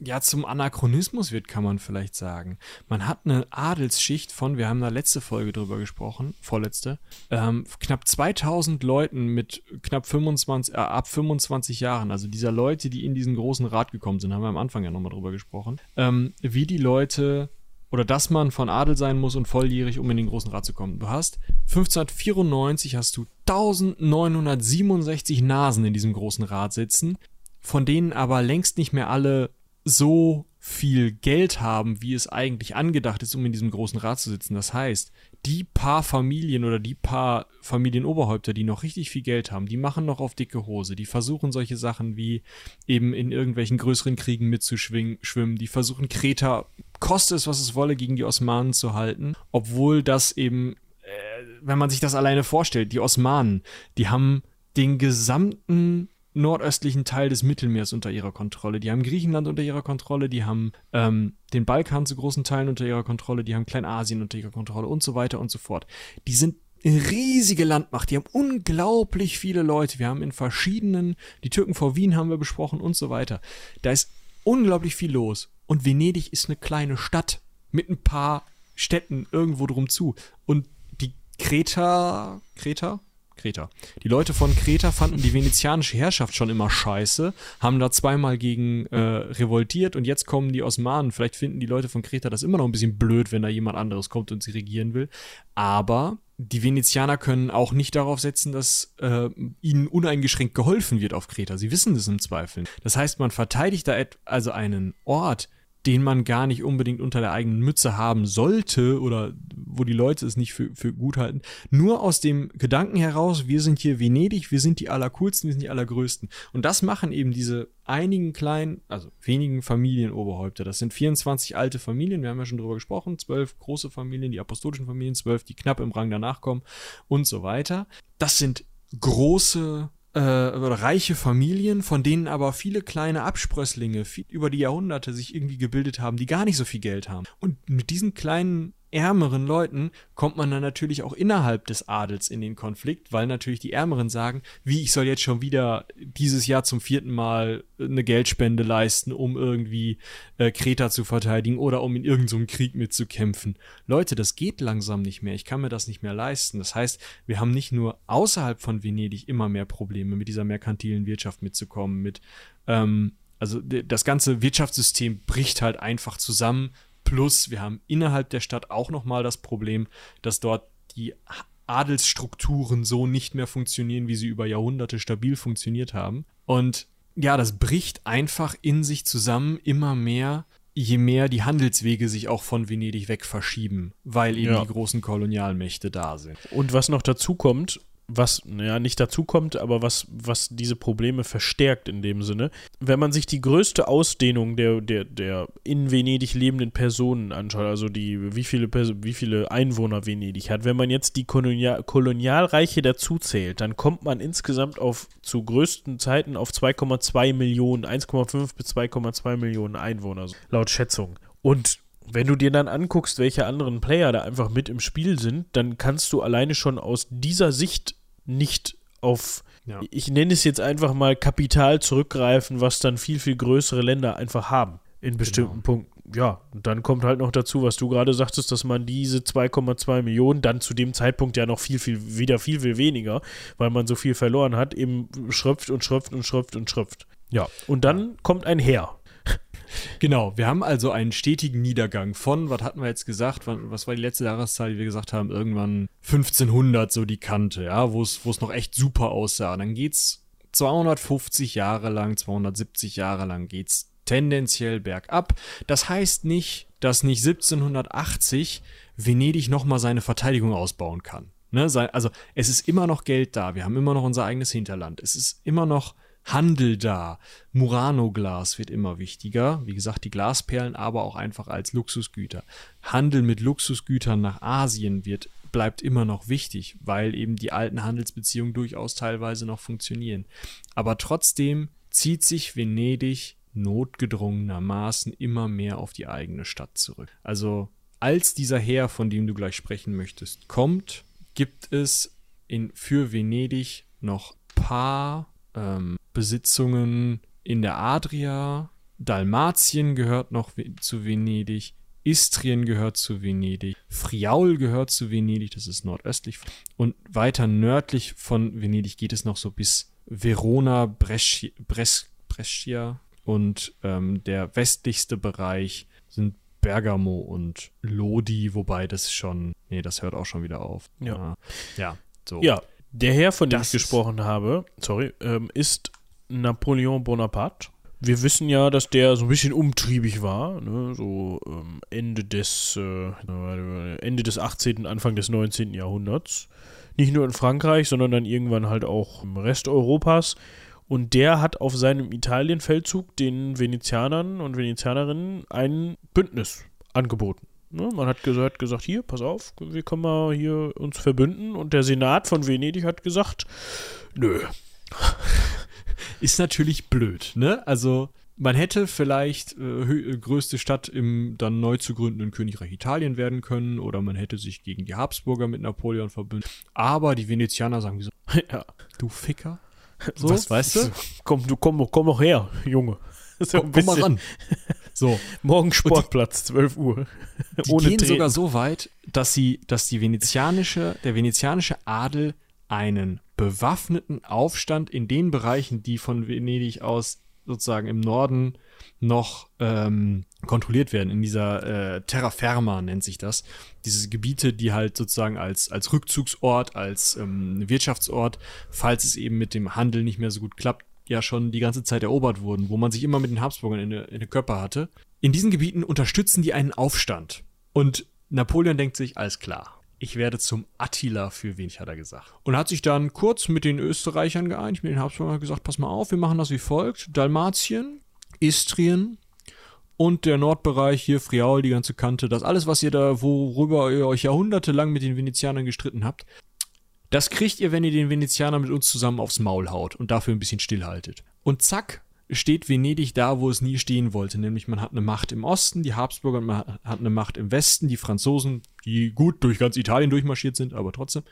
ja zum Anachronismus wird, kann man vielleicht sagen. Man hat eine Adelsschicht von, wir haben da letzte Folge drüber gesprochen, vorletzte, ähm, knapp 2000 Leuten mit knapp 25, äh, ab 25 Jahren, also dieser Leute, die in diesen großen Rat gekommen sind, haben wir am Anfang ja nochmal drüber gesprochen, ähm, wie die Leute oder dass man von Adel sein muss und volljährig, um in den großen Rat zu kommen. Du hast 1594 hast du 1967 Nasen in diesem großen Rat sitzen, von denen aber längst nicht mehr alle so viel Geld haben, wie es eigentlich angedacht ist, um in diesem großen Rat zu sitzen. Das heißt, die paar Familien oder die paar Familienoberhäupter, die noch richtig viel Geld haben, die machen noch auf dicke Hose. Die versuchen solche Sachen wie eben in irgendwelchen größeren Kriegen mitzuschwimmen. Die versuchen Kreta, koste es, was es wolle, gegen die Osmanen zu halten. Obwohl das eben, äh, wenn man sich das alleine vorstellt, die Osmanen, die haben den gesamten nordöstlichen Teil des Mittelmeers unter ihrer Kontrolle. Die haben Griechenland unter ihrer Kontrolle, die haben ähm, den Balkan zu großen Teilen unter ihrer Kontrolle, die haben Kleinasien unter ihrer Kontrolle und so weiter und so fort. Die sind eine riesige Landmacht, die haben unglaublich viele Leute. Wir haben in verschiedenen, die Türken vor Wien haben wir besprochen und so weiter. Da ist unglaublich viel los. Und Venedig ist eine kleine Stadt mit ein paar Städten irgendwo drum zu. Und die Kreta, Kreta? Kreta. Die Leute von Kreta fanden die venezianische Herrschaft schon immer scheiße, haben da zweimal gegen äh, revoltiert und jetzt kommen die Osmanen. Vielleicht finden die Leute von Kreta das immer noch ein bisschen blöd, wenn da jemand anderes kommt und sie regieren will. Aber die Venezianer können auch nicht darauf setzen, dass äh, ihnen uneingeschränkt geholfen wird auf Kreta. Sie wissen das im Zweifel. Das heißt, man verteidigt da also einen Ort, den man gar nicht unbedingt unter der eigenen Mütze haben sollte oder wo die Leute es nicht für, für gut halten. Nur aus dem Gedanken heraus, wir sind hier Venedig, wir sind die Allercoolsten, wir sind die Allergrößten. Und das machen eben diese einigen kleinen, also wenigen Familienoberhäupter. Das sind 24 alte Familien, wir haben ja schon drüber gesprochen, zwölf große Familien, die apostolischen Familien, zwölf, die knapp im Rang danach kommen und so weiter. Das sind große äh, reiche Familien, von denen aber viele kleine Absprösslinge viel, über die Jahrhunderte sich irgendwie gebildet haben, die gar nicht so viel Geld haben. Und mit diesen kleinen ärmeren Leuten kommt man dann natürlich auch innerhalb des Adels in den Konflikt, weil natürlich die Ärmeren sagen, wie ich soll jetzt schon wieder dieses Jahr zum vierten Mal eine Geldspende leisten, um irgendwie äh, Kreta zu verteidigen oder um in irgendeinem so Krieg mitzukämpfen. Leute, das geht langsam nicht mehr. Ich kann mir das nicht mehr leisten. Das heißt, wir haben nicht nur außerhalb von Venedig immer mehr Probleme mit dieser merkantilen Wirtschaft mitzukommen, mit ähm, also das ganze Wirtschaftssystem bricht halt einfach zusammen, Plus, wir haben innerhalb der Stadt auch nochmal das Problem, dass dort die Adelsstrukturen so nicht mehr funktionieren, wie sie über Jahrhunderte stabil funktioniert haben. Und ja, das bricht einfach in sich zusammen immer mehr, je mehr die Handelswege sich auch von Venedig weg verschieben, weil eben ja. die großen Kolonialmächte da sind. Und was noch dazu kommt, was ja nicht dazu kommt, aber was, was diese Probleme verstärkt in dem Sinne. Wenn man sich die größte Ausdehnung der, der, der in Venedig lebenden Personen anschaut, also die, wie viele, wie viele Einwohner Venedig hat, wenn man jetzt die Kolonial, Kolonialreiche dazu zählt, dann kommt man insgesamt auf zu größten Zeiten auf 2,2 Millionen, 1,5 bis 2,2 Millionen Einwohner, laut Schätzung. Und wenn du dir dann anguckst, welche anderen Player da einfach mit im Spiel sind, dann kannst du alleine schon aus dieser Sicht nicht auf, ja. ich nenne es jetzt einfach mal Kapital zurückgreifen, was dann viel, viel größere Länder einfach haben in bestimmten genau. Punkten. Ja, und dann kommt halt noch dazu, was du gerade sagtest, dass man diese 2,2 Millionen dann zu dem Zeitpunkt ja noch viel, viel, wieder viel, viel weniger, weil man so viel verloren hat, eben schröpft und schröpft und schröpft und schröpft. Ja, und dann ja. kommt ein Heer. Genau, wir haben also einen stetigen Niedergang von, was hatten wir jetzt gesagt, was war die letzte Jahreszahl, die wir gesagt haben, irgendwann 1500 so die Kante, ja, wo es noch echt super aussah. Dann geht's 250 Jahre lang, 270 Jahre lang geht's tendenziell bergab. Das heißt nicht, dass nicht 1780 Venedig nochmal seine Verteidigung ausbauen kann. Ne? Also es ist immer noch Geld da, wir haben immer noch unser eigenes Hinterland, es ist immer noch Handel da. Murano-Glas wird immer wichtiger. Wie gesagt, die Glasperlen aber auch einfach als Luxusgüter. Handel mit Luxusgütern nach Asien wird bleibt immer noch wichtig, weil eben die alten Handelsbeziehungen durchaus teilweise noch funktionieren. Aber trotzdem zieht sich Venedig notgedrungenermaßen immer mehr auf die eigene Stadt zurück. Also als dieser Heer, von dem du gleich sprechen möchtest, kommt, gibt es in, für Venedig noch paar ähm, Besitzungen in der Adria, Dalmatien gehört noch zu Venedig, Istrien gehört zu Venedig, Friaul gehört zu Venedig, das ist nordöstlich. Und weiter nördlich von Venedig geht es noch so bis Verona, Brescia, Bres, Brescia und ähm, der westlichste Bereich sind Bergamo und Lodi, wobei das schon, nee, das hört auch schon wieder auf. Ja, ja, so. Ja, der Herr, von dem das ich gesprochen habe, sorry, ähm, ist Napoleon Bonaparte. wir wissen ja, dass der so ein bisschen umtriebig war, ne? so ähm, Ende des äh, Ende des 18., Anfang des 19. Jahrhunderts. Nicht nur in Frankreich, sondern dann irgendwann halt auch im Rest Europas. Und der hat auf seinem Italienfeldzug den Venezianern und Venezianerinnen ein Bündnis angeboten. Ne? Man hat gesagt, gesagt, hier, pass auf, wir können mal hier uns verbünden. Und der Senat von Venedig hat gesagt, nö. Ist natürlich blöd, ne? Also man hätte vielleicht äh, größte Stadt im dann neu zu gründenden Königreich Italien werden können oder man hätte sich gegen die Habsburger mit Napoleon verbündet. Aber die Venezianer sagen so, ja. du Ficker. So, Was weißt du? Komm, du komm, komm auch her, Junge. So komm, komm mal ran. So. Morgen Sportplatz, die, 12 Uhr. Die Ohne gehen Treten. sogar so weit, dass sie, dass die venezianische, der venezianische Adel einen bewaffneten Aufstand in den Bereichen, die von Venedig aus sozusagen im Norden noch ähm, kontrolliert werden, in dieser äh, Terra Firma nennt sich das. Diese Gebiete, die halt sozusagen als, als Rückzugsort, als ähm, Wirtschaftsort, falls es eben mit dem Handel nicht mehr so gut klappt, ja schon die ganze Zeit erobert wurden, wo man sich immer mit den Habsburgern in den in Körper hatte. In diesen Gebieten unterstützen die einen Aufstand. Und Napoleon denkt sich, alles klar, ich werde zum Attila für wen, hat er gesagt. Und hat sich dann kurz mit den Österreichern geeinigt, mit den Habsburgern gesagt, pass mal auf, wir machen das wie folgt. Dalmatien, Istrien und der Nordbereich hier, Friaul, die ganze Kante, das alles, was ihr da, worüber ihr euch jahrhundertelang mit den Venezianern gestritten habt, das kriegt ihr, wenn ihr den Venezianern mit uns zusammen aufs Maul haut und dafür ein bisschen stillhaltet. Und zack, steht Venedig da, wo es nie stehen wollte. Nämlich man hat eine Macht im Osten, die Habsburger, man hat eine Macht im Westen, die Franzosen, die gut durch ganz Italien durchmarschiert sind, aber trotzdem,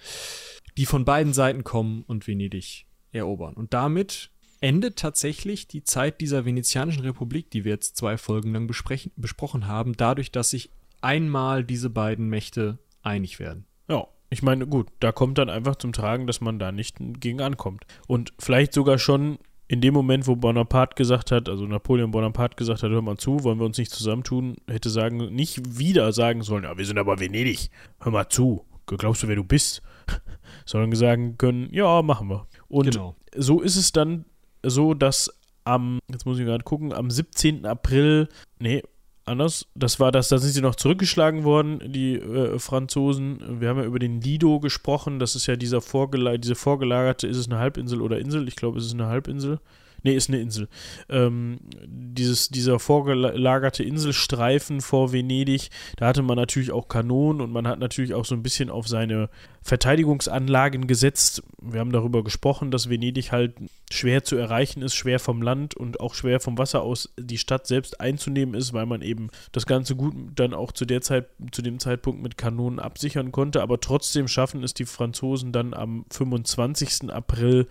die von beiden Seiten kommen und Venedig erobern. Und damit endet tatsächlich die Zeit dieser venezianischen Republik, die wir jetzt zwei Folgen lang besprochen haben, dadurch, dass sich einmal diese beiden Mächte einig werden. Ja, ich meine, gut, da kommt dann einfach zum Tragen, dass man da nicht gegen ankommt. Und vielleicht sogar schon in dem Moment, wo Bonaparte gesagt hat, also Napoleon Bonaparte gesagt hat, hör mal zu, wollen wir uns nicht zusammentun, hätte sagen, nicht wieder sagen sollen, ja, wir sind aber Venedig, hör mal zu, glaubst du, wer du bist? Sondern sagen können, ja, machen wir. Und genau. so ist es dann so, dass am, jetzt muss ich gerade gucken, am 17. April, nee, anders. Das war das, da sind sie noch zurückgeschlagen worden, die äh, Franzosen. Wir haben ja über den Lido gesprochen. Das ist ja dieser vorgela diese vorgelagerte, ist es eine Halbinsel oder Insel? Ich glaube, es ist eine Halbinsel. Nee, ist eine Insel. Ähm, dieses, dieser vorgelagerte Inselstreifen vor Venedig, da hatte man natürlich auch Kanonen und man hat natürlich auch so ein bisschen auf seine Verteidigungsanlagen gesetzt. Wir haben darüber gesprochen, dass Venedig halt schwer zu erreichen ist, schwer vom Land und auch schwer vom Wasser aus die Stadt selbst einzunehmen ist, weil man eben das Ganze gut dann auch zu der Zeit, zu dem Zeitpunkt mit Kanonen absichern konnte. Aber trotzdem schaffen es die Franzosen dann am 25. April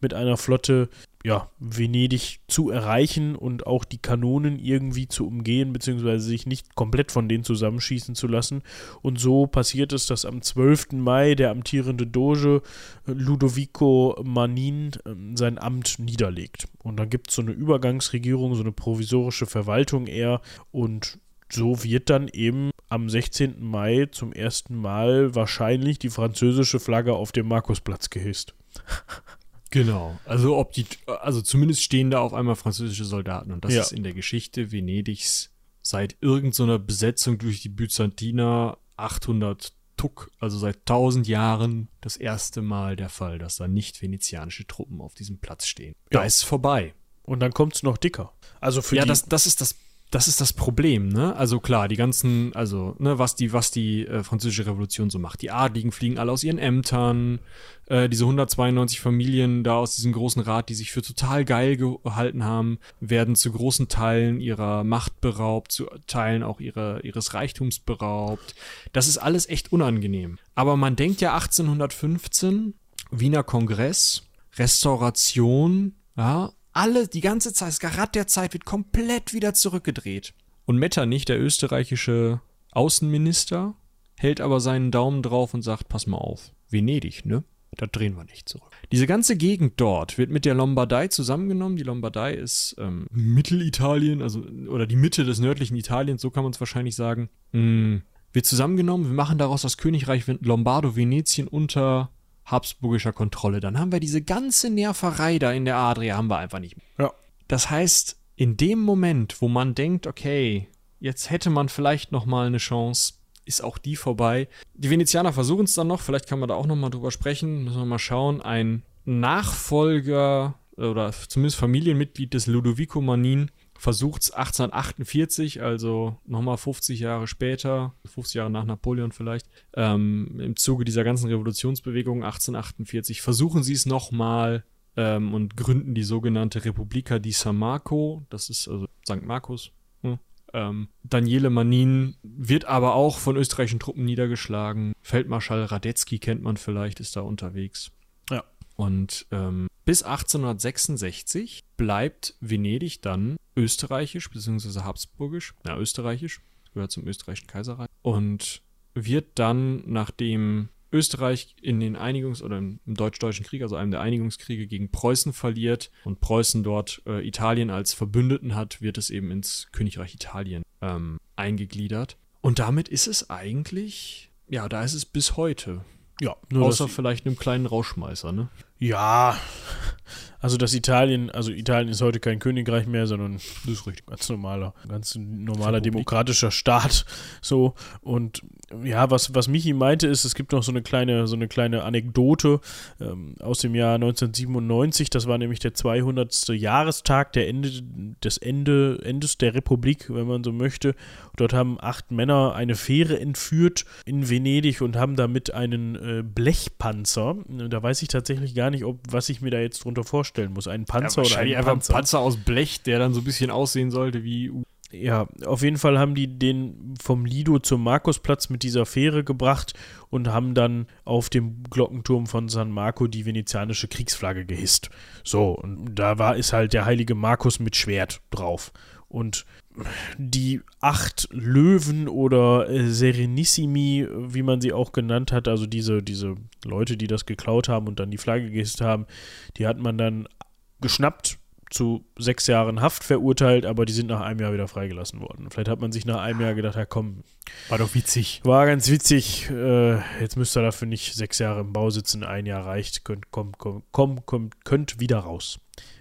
mit einer Flotte ja, Venedig zu erreichen und auch die Kanonen irgendwie zu umgehen, beziehungsweise sich nicht komplett von denen zusammenschießen zu lassen. Und so passiert es, dass am 12. Mai der amtierende Doge äh, Ludovico Manin ähm, sein Amt niederlegt. Und dann gibt es so eine Übergangsregierung, so eine provisorische Verwaltung eher und so wird dann eben am 16. Mai zum ersten Mal wahrscheinlich die französische Flagge auf dem Markusplatz gehisst. Genau. Also ob die, also zumindest stehen da auf einmal französische Soldaten und das ja. ist in der Geschichte Venedigs seit irgendeiner so Besetzung durch die Byzantiner 800 Tuck, also seit 1000 Jahren das erste Mal der Fall, dass da nicht venezianische Truppen auf diesem Platz stehen. Ja. Da ist vorbei. Und dann kommt es noch dicker. Also für ja, die, das, das ist das das ist das Problem, ne? Also klar, die ganzen, also, ne, was die, was die äh, französische Revolution so macht. Die Adligen fliegen alle aus ihren Ämtern, äh, diese 192 Familien da aus diesem großen Rat, die sich für total geil gehalten haben, werden zu großen Teilen ihrer Macht beraubt, zu Teilen auch ihrer, ihres Reichtums beraubt. Das ist alles echt unangenehm. Aber man denkt ja 1815, Wiener Kongress, Restauration, ja, alle, die ganze Zeit, das Rad der Zeit wird komplett wieder zurückgedreht. Und Metternich, der österreichische Außenminister, hält aber seinen Daumen drauf und sagt, pass mal auf, Venedig, ne? Da drehen wir nicht zurück. Diese ganze Gegend dort wird mit der Lombardei zusammengenommen. Die Lombardei ist ähm, Mittelitalien, also oder die Mitte des nördlichen Italiens, so kann man es wahrscheinlich sagen. Mm, wird zusammengenommen. Wir machen daraus das Königreich Lombardo-Venetien unter habsburgischer Kontrolle. Dann haben wir diese ganze Nerverei da in der Adria haben wir einfach nicht mehr. Ja. Das heißt, in dem Moment, wo man denkt, okay, jetzt hätte man vielleicht noch mal eine Chance, ist auch die vorbei. Die Venezianer versuchen es dann noch, vielleicht kann man da auch noch mal drüber sprechen, müssen wir mal schauen. Ein Nachfolger oder zumindest Familienmitglied des Ludovico Manin versucht es 1848, also nochmal 50 Jahre später, 50 Jahre nach Napoleon vielleicht, ähm, im Zuge dieser ganzen Revolutionsbewegung 1848, versuchen sie es nochmal ähm, und gründen die sogenannte Repubblica di San Marco, das ist also St. Markus. Hm. Ähm, Daniele Manin wird aber auch von österreichischen Truppen niedergeschlagen. Feldmarschall Radetzky kennt man vielleicht, ist da unterwegs. Ja. Und ähm, bis 1866 bleibt Venedig dann österreichisch bzw. habsburgisch, ja österreichisch, gehört zum österreichischen Kaiserreich und wird dann, nachdem Österreich in den Einigungs- oder im Deutsch-Deutschen Krieg, also einem der Einigungskriege gegen Preußen verliert und Preußen dort äh, Italien als Verbündeten hat, wird es eben ins Königreich Italien ähm, eingegliedert. Und damit ist es eigentlich, ja, da ist es bis heute. Ja, außer vielleicht einem kleinen Rauschmeißer, ne? Ja, also das Italien, also Italien ist heute kein Königreich mehr, sondern das ist richtig ganz normaler, ganz normaler Republik. demokratischer Staat. So und ja, was was Michi meinte ist, es gibt noch so eine kleine so eine kleine Anekdote ähm, aus dem Jahr 1997. Das war nämlich der 200. Jahrestag der Ende des Ende Endes der Republik, wenn man so möchte. Dort haben acht Männer eine Fähre entführt in Venedig und haben damit einen äh, Blechpanzer. Da weiß ich tatsächlich gar nicht, ob was ich mir da jetzt drunter vorstellen muss. Einen Panzer ja, oder einen einfach Panzer. Panzer aus Blech, der dann so ein bisschen aussehen sollte wie ja, auf jeden Fall haben die den vom Lido zum Markusplatz mit dieser Fähre gebracht und haben dann auf dem Glockenturm von San Marco die venezianische Kriegsflagge gehisst. So, und da war ist halt der heilige Markus mit Schwert drauf. Und die acht Löwen oder äh, Serenissimi, wie man sie auch genannt hat, also diese, diese Leute, die das geklaut haben und dann die Flagge gehisst haben, die hat man dann geschnappt, zu sechs Jahren Haft verurteilt, aber die sind nach einem Jahr wieder freigelassen worden. Vielleicht hat man sich nach einem Jahr gedacht, ja komm. War doch witzig. War ganz witzig. Äh, jetzt müsst ihr dafür nicht sechs Jahre im Bau sitzen, ein Jahr reicht, könnt, komm, komm, komm, komm, könnt wieder raus.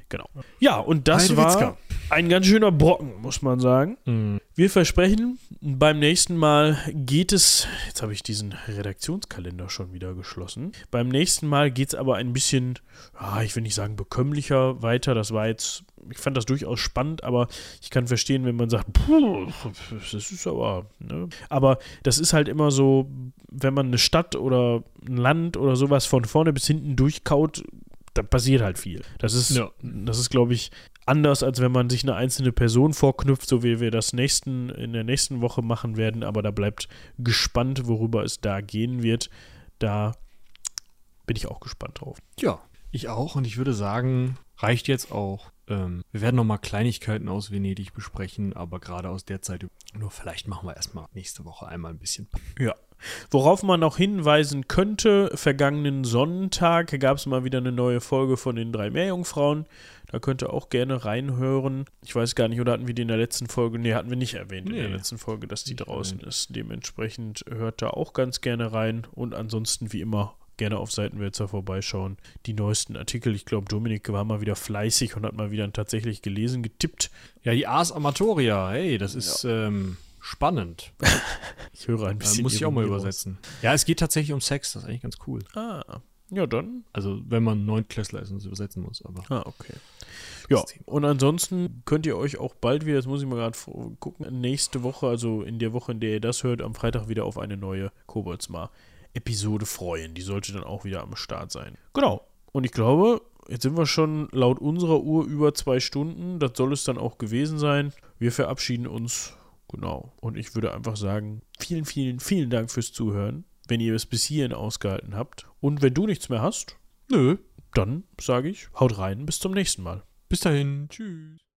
Genau. Ja, und das Heide war Witzka. ein ganz schöner Brocken, muss man sagen. Mhm. Wir versprechen, beim nächsten Mal geht es, jetzt habe ich diesen Redaktionskalender schon wieder geschlossen. Beim nächsten Mal geht es aber ein bisschen, ja, ich will nicht sagen bekömmlicher weiter. Das war jetzt, ich fand das durchaus spannend, aber ich kann verstehen, wenn man sagt, puh, das ist aber, ne? Aber das ist halt immer so, wenn man eine Stadt oder ein Land oder sowas von vorne bis hinten durchkaut, da passiert halt viel. Das ist, ja. das ist, glaube ich, anders, als wenn man sich eine einzelne Person vorknüpft, so wie wir das nächsten, in der nächsten Woche machen werden. Aber da bleibt gespannt, worüber es da gehen wird. Da bin ich auch gespannt drauf. Ja, ich auch. Und ich würde sagen, reicht jetzt auch. Ähm, wir werden nochmal Kleinigkeiten aus Venedig besprechen, aber gerade aus der Zeit. Nur vielleicht machen wir erstmal nächste Woche einmal ein bisschen. Ja, Worauf man noch hinweisen könnte, vergangenen Sonntag gab es mal wieder eine neue Folge von den drei Meerjungfrauen. Da könnt ihr auch gerne reinhören. Ich weiß gar nicht, oder hatten wir die in der letzten Folge? Nee, hatten wir nicht erwähnt nee, in der letzten Folge, dass die draußen erwähnt. ist. Dementsprechend hört da auch ganz gerne rein. Und ansonsten, wie immer, gerne auf Seitenwälzer vorbeischauen. Die neuesten Artikel. Ich glaube, Dominik war mal wieder fleißig und hat mal wieder tatsächlich gelesen, getippt. Ja, die Ars Amatoria, hey, das ist. Ja. Ähm Spannend. ich höre ein bisschen. Äh, muss ich auch mal übersetzen. Ja, es geht tatsächlich um Sex, das ist eigentlich ganz cool. Ah, ja, dann. Also, wenn man Neuntklässler ist und es übersetzen muss, aber. Ah, okay. Ja, und ansonsten könnt ihr euch auch bald wieder, das muss ich mal gerade gucken, nächste Woche, also in der Woche, in der ihr das hört, am Freitag wieder auf eine neue Koboldsmar-Episode freuen. Die sollte dann auch wieder am Start sein. Genau. Und ich glaube, jetzt sind wir schon laut unserer Uhr über zwei Stunden. Das soll es dann auch gewesen sein. Wir verabschieden uns Genau. Und ich würde einfach sagen, vielen, vielen, vielen Dank fürs Zuhören, wenn ihr es bis hierhin ausgehalten habt. Und wenn du nichts mehr hast, nö, dann sage ich, haut rein, bis zum nächsten Mal. Bis dahin, tschüss.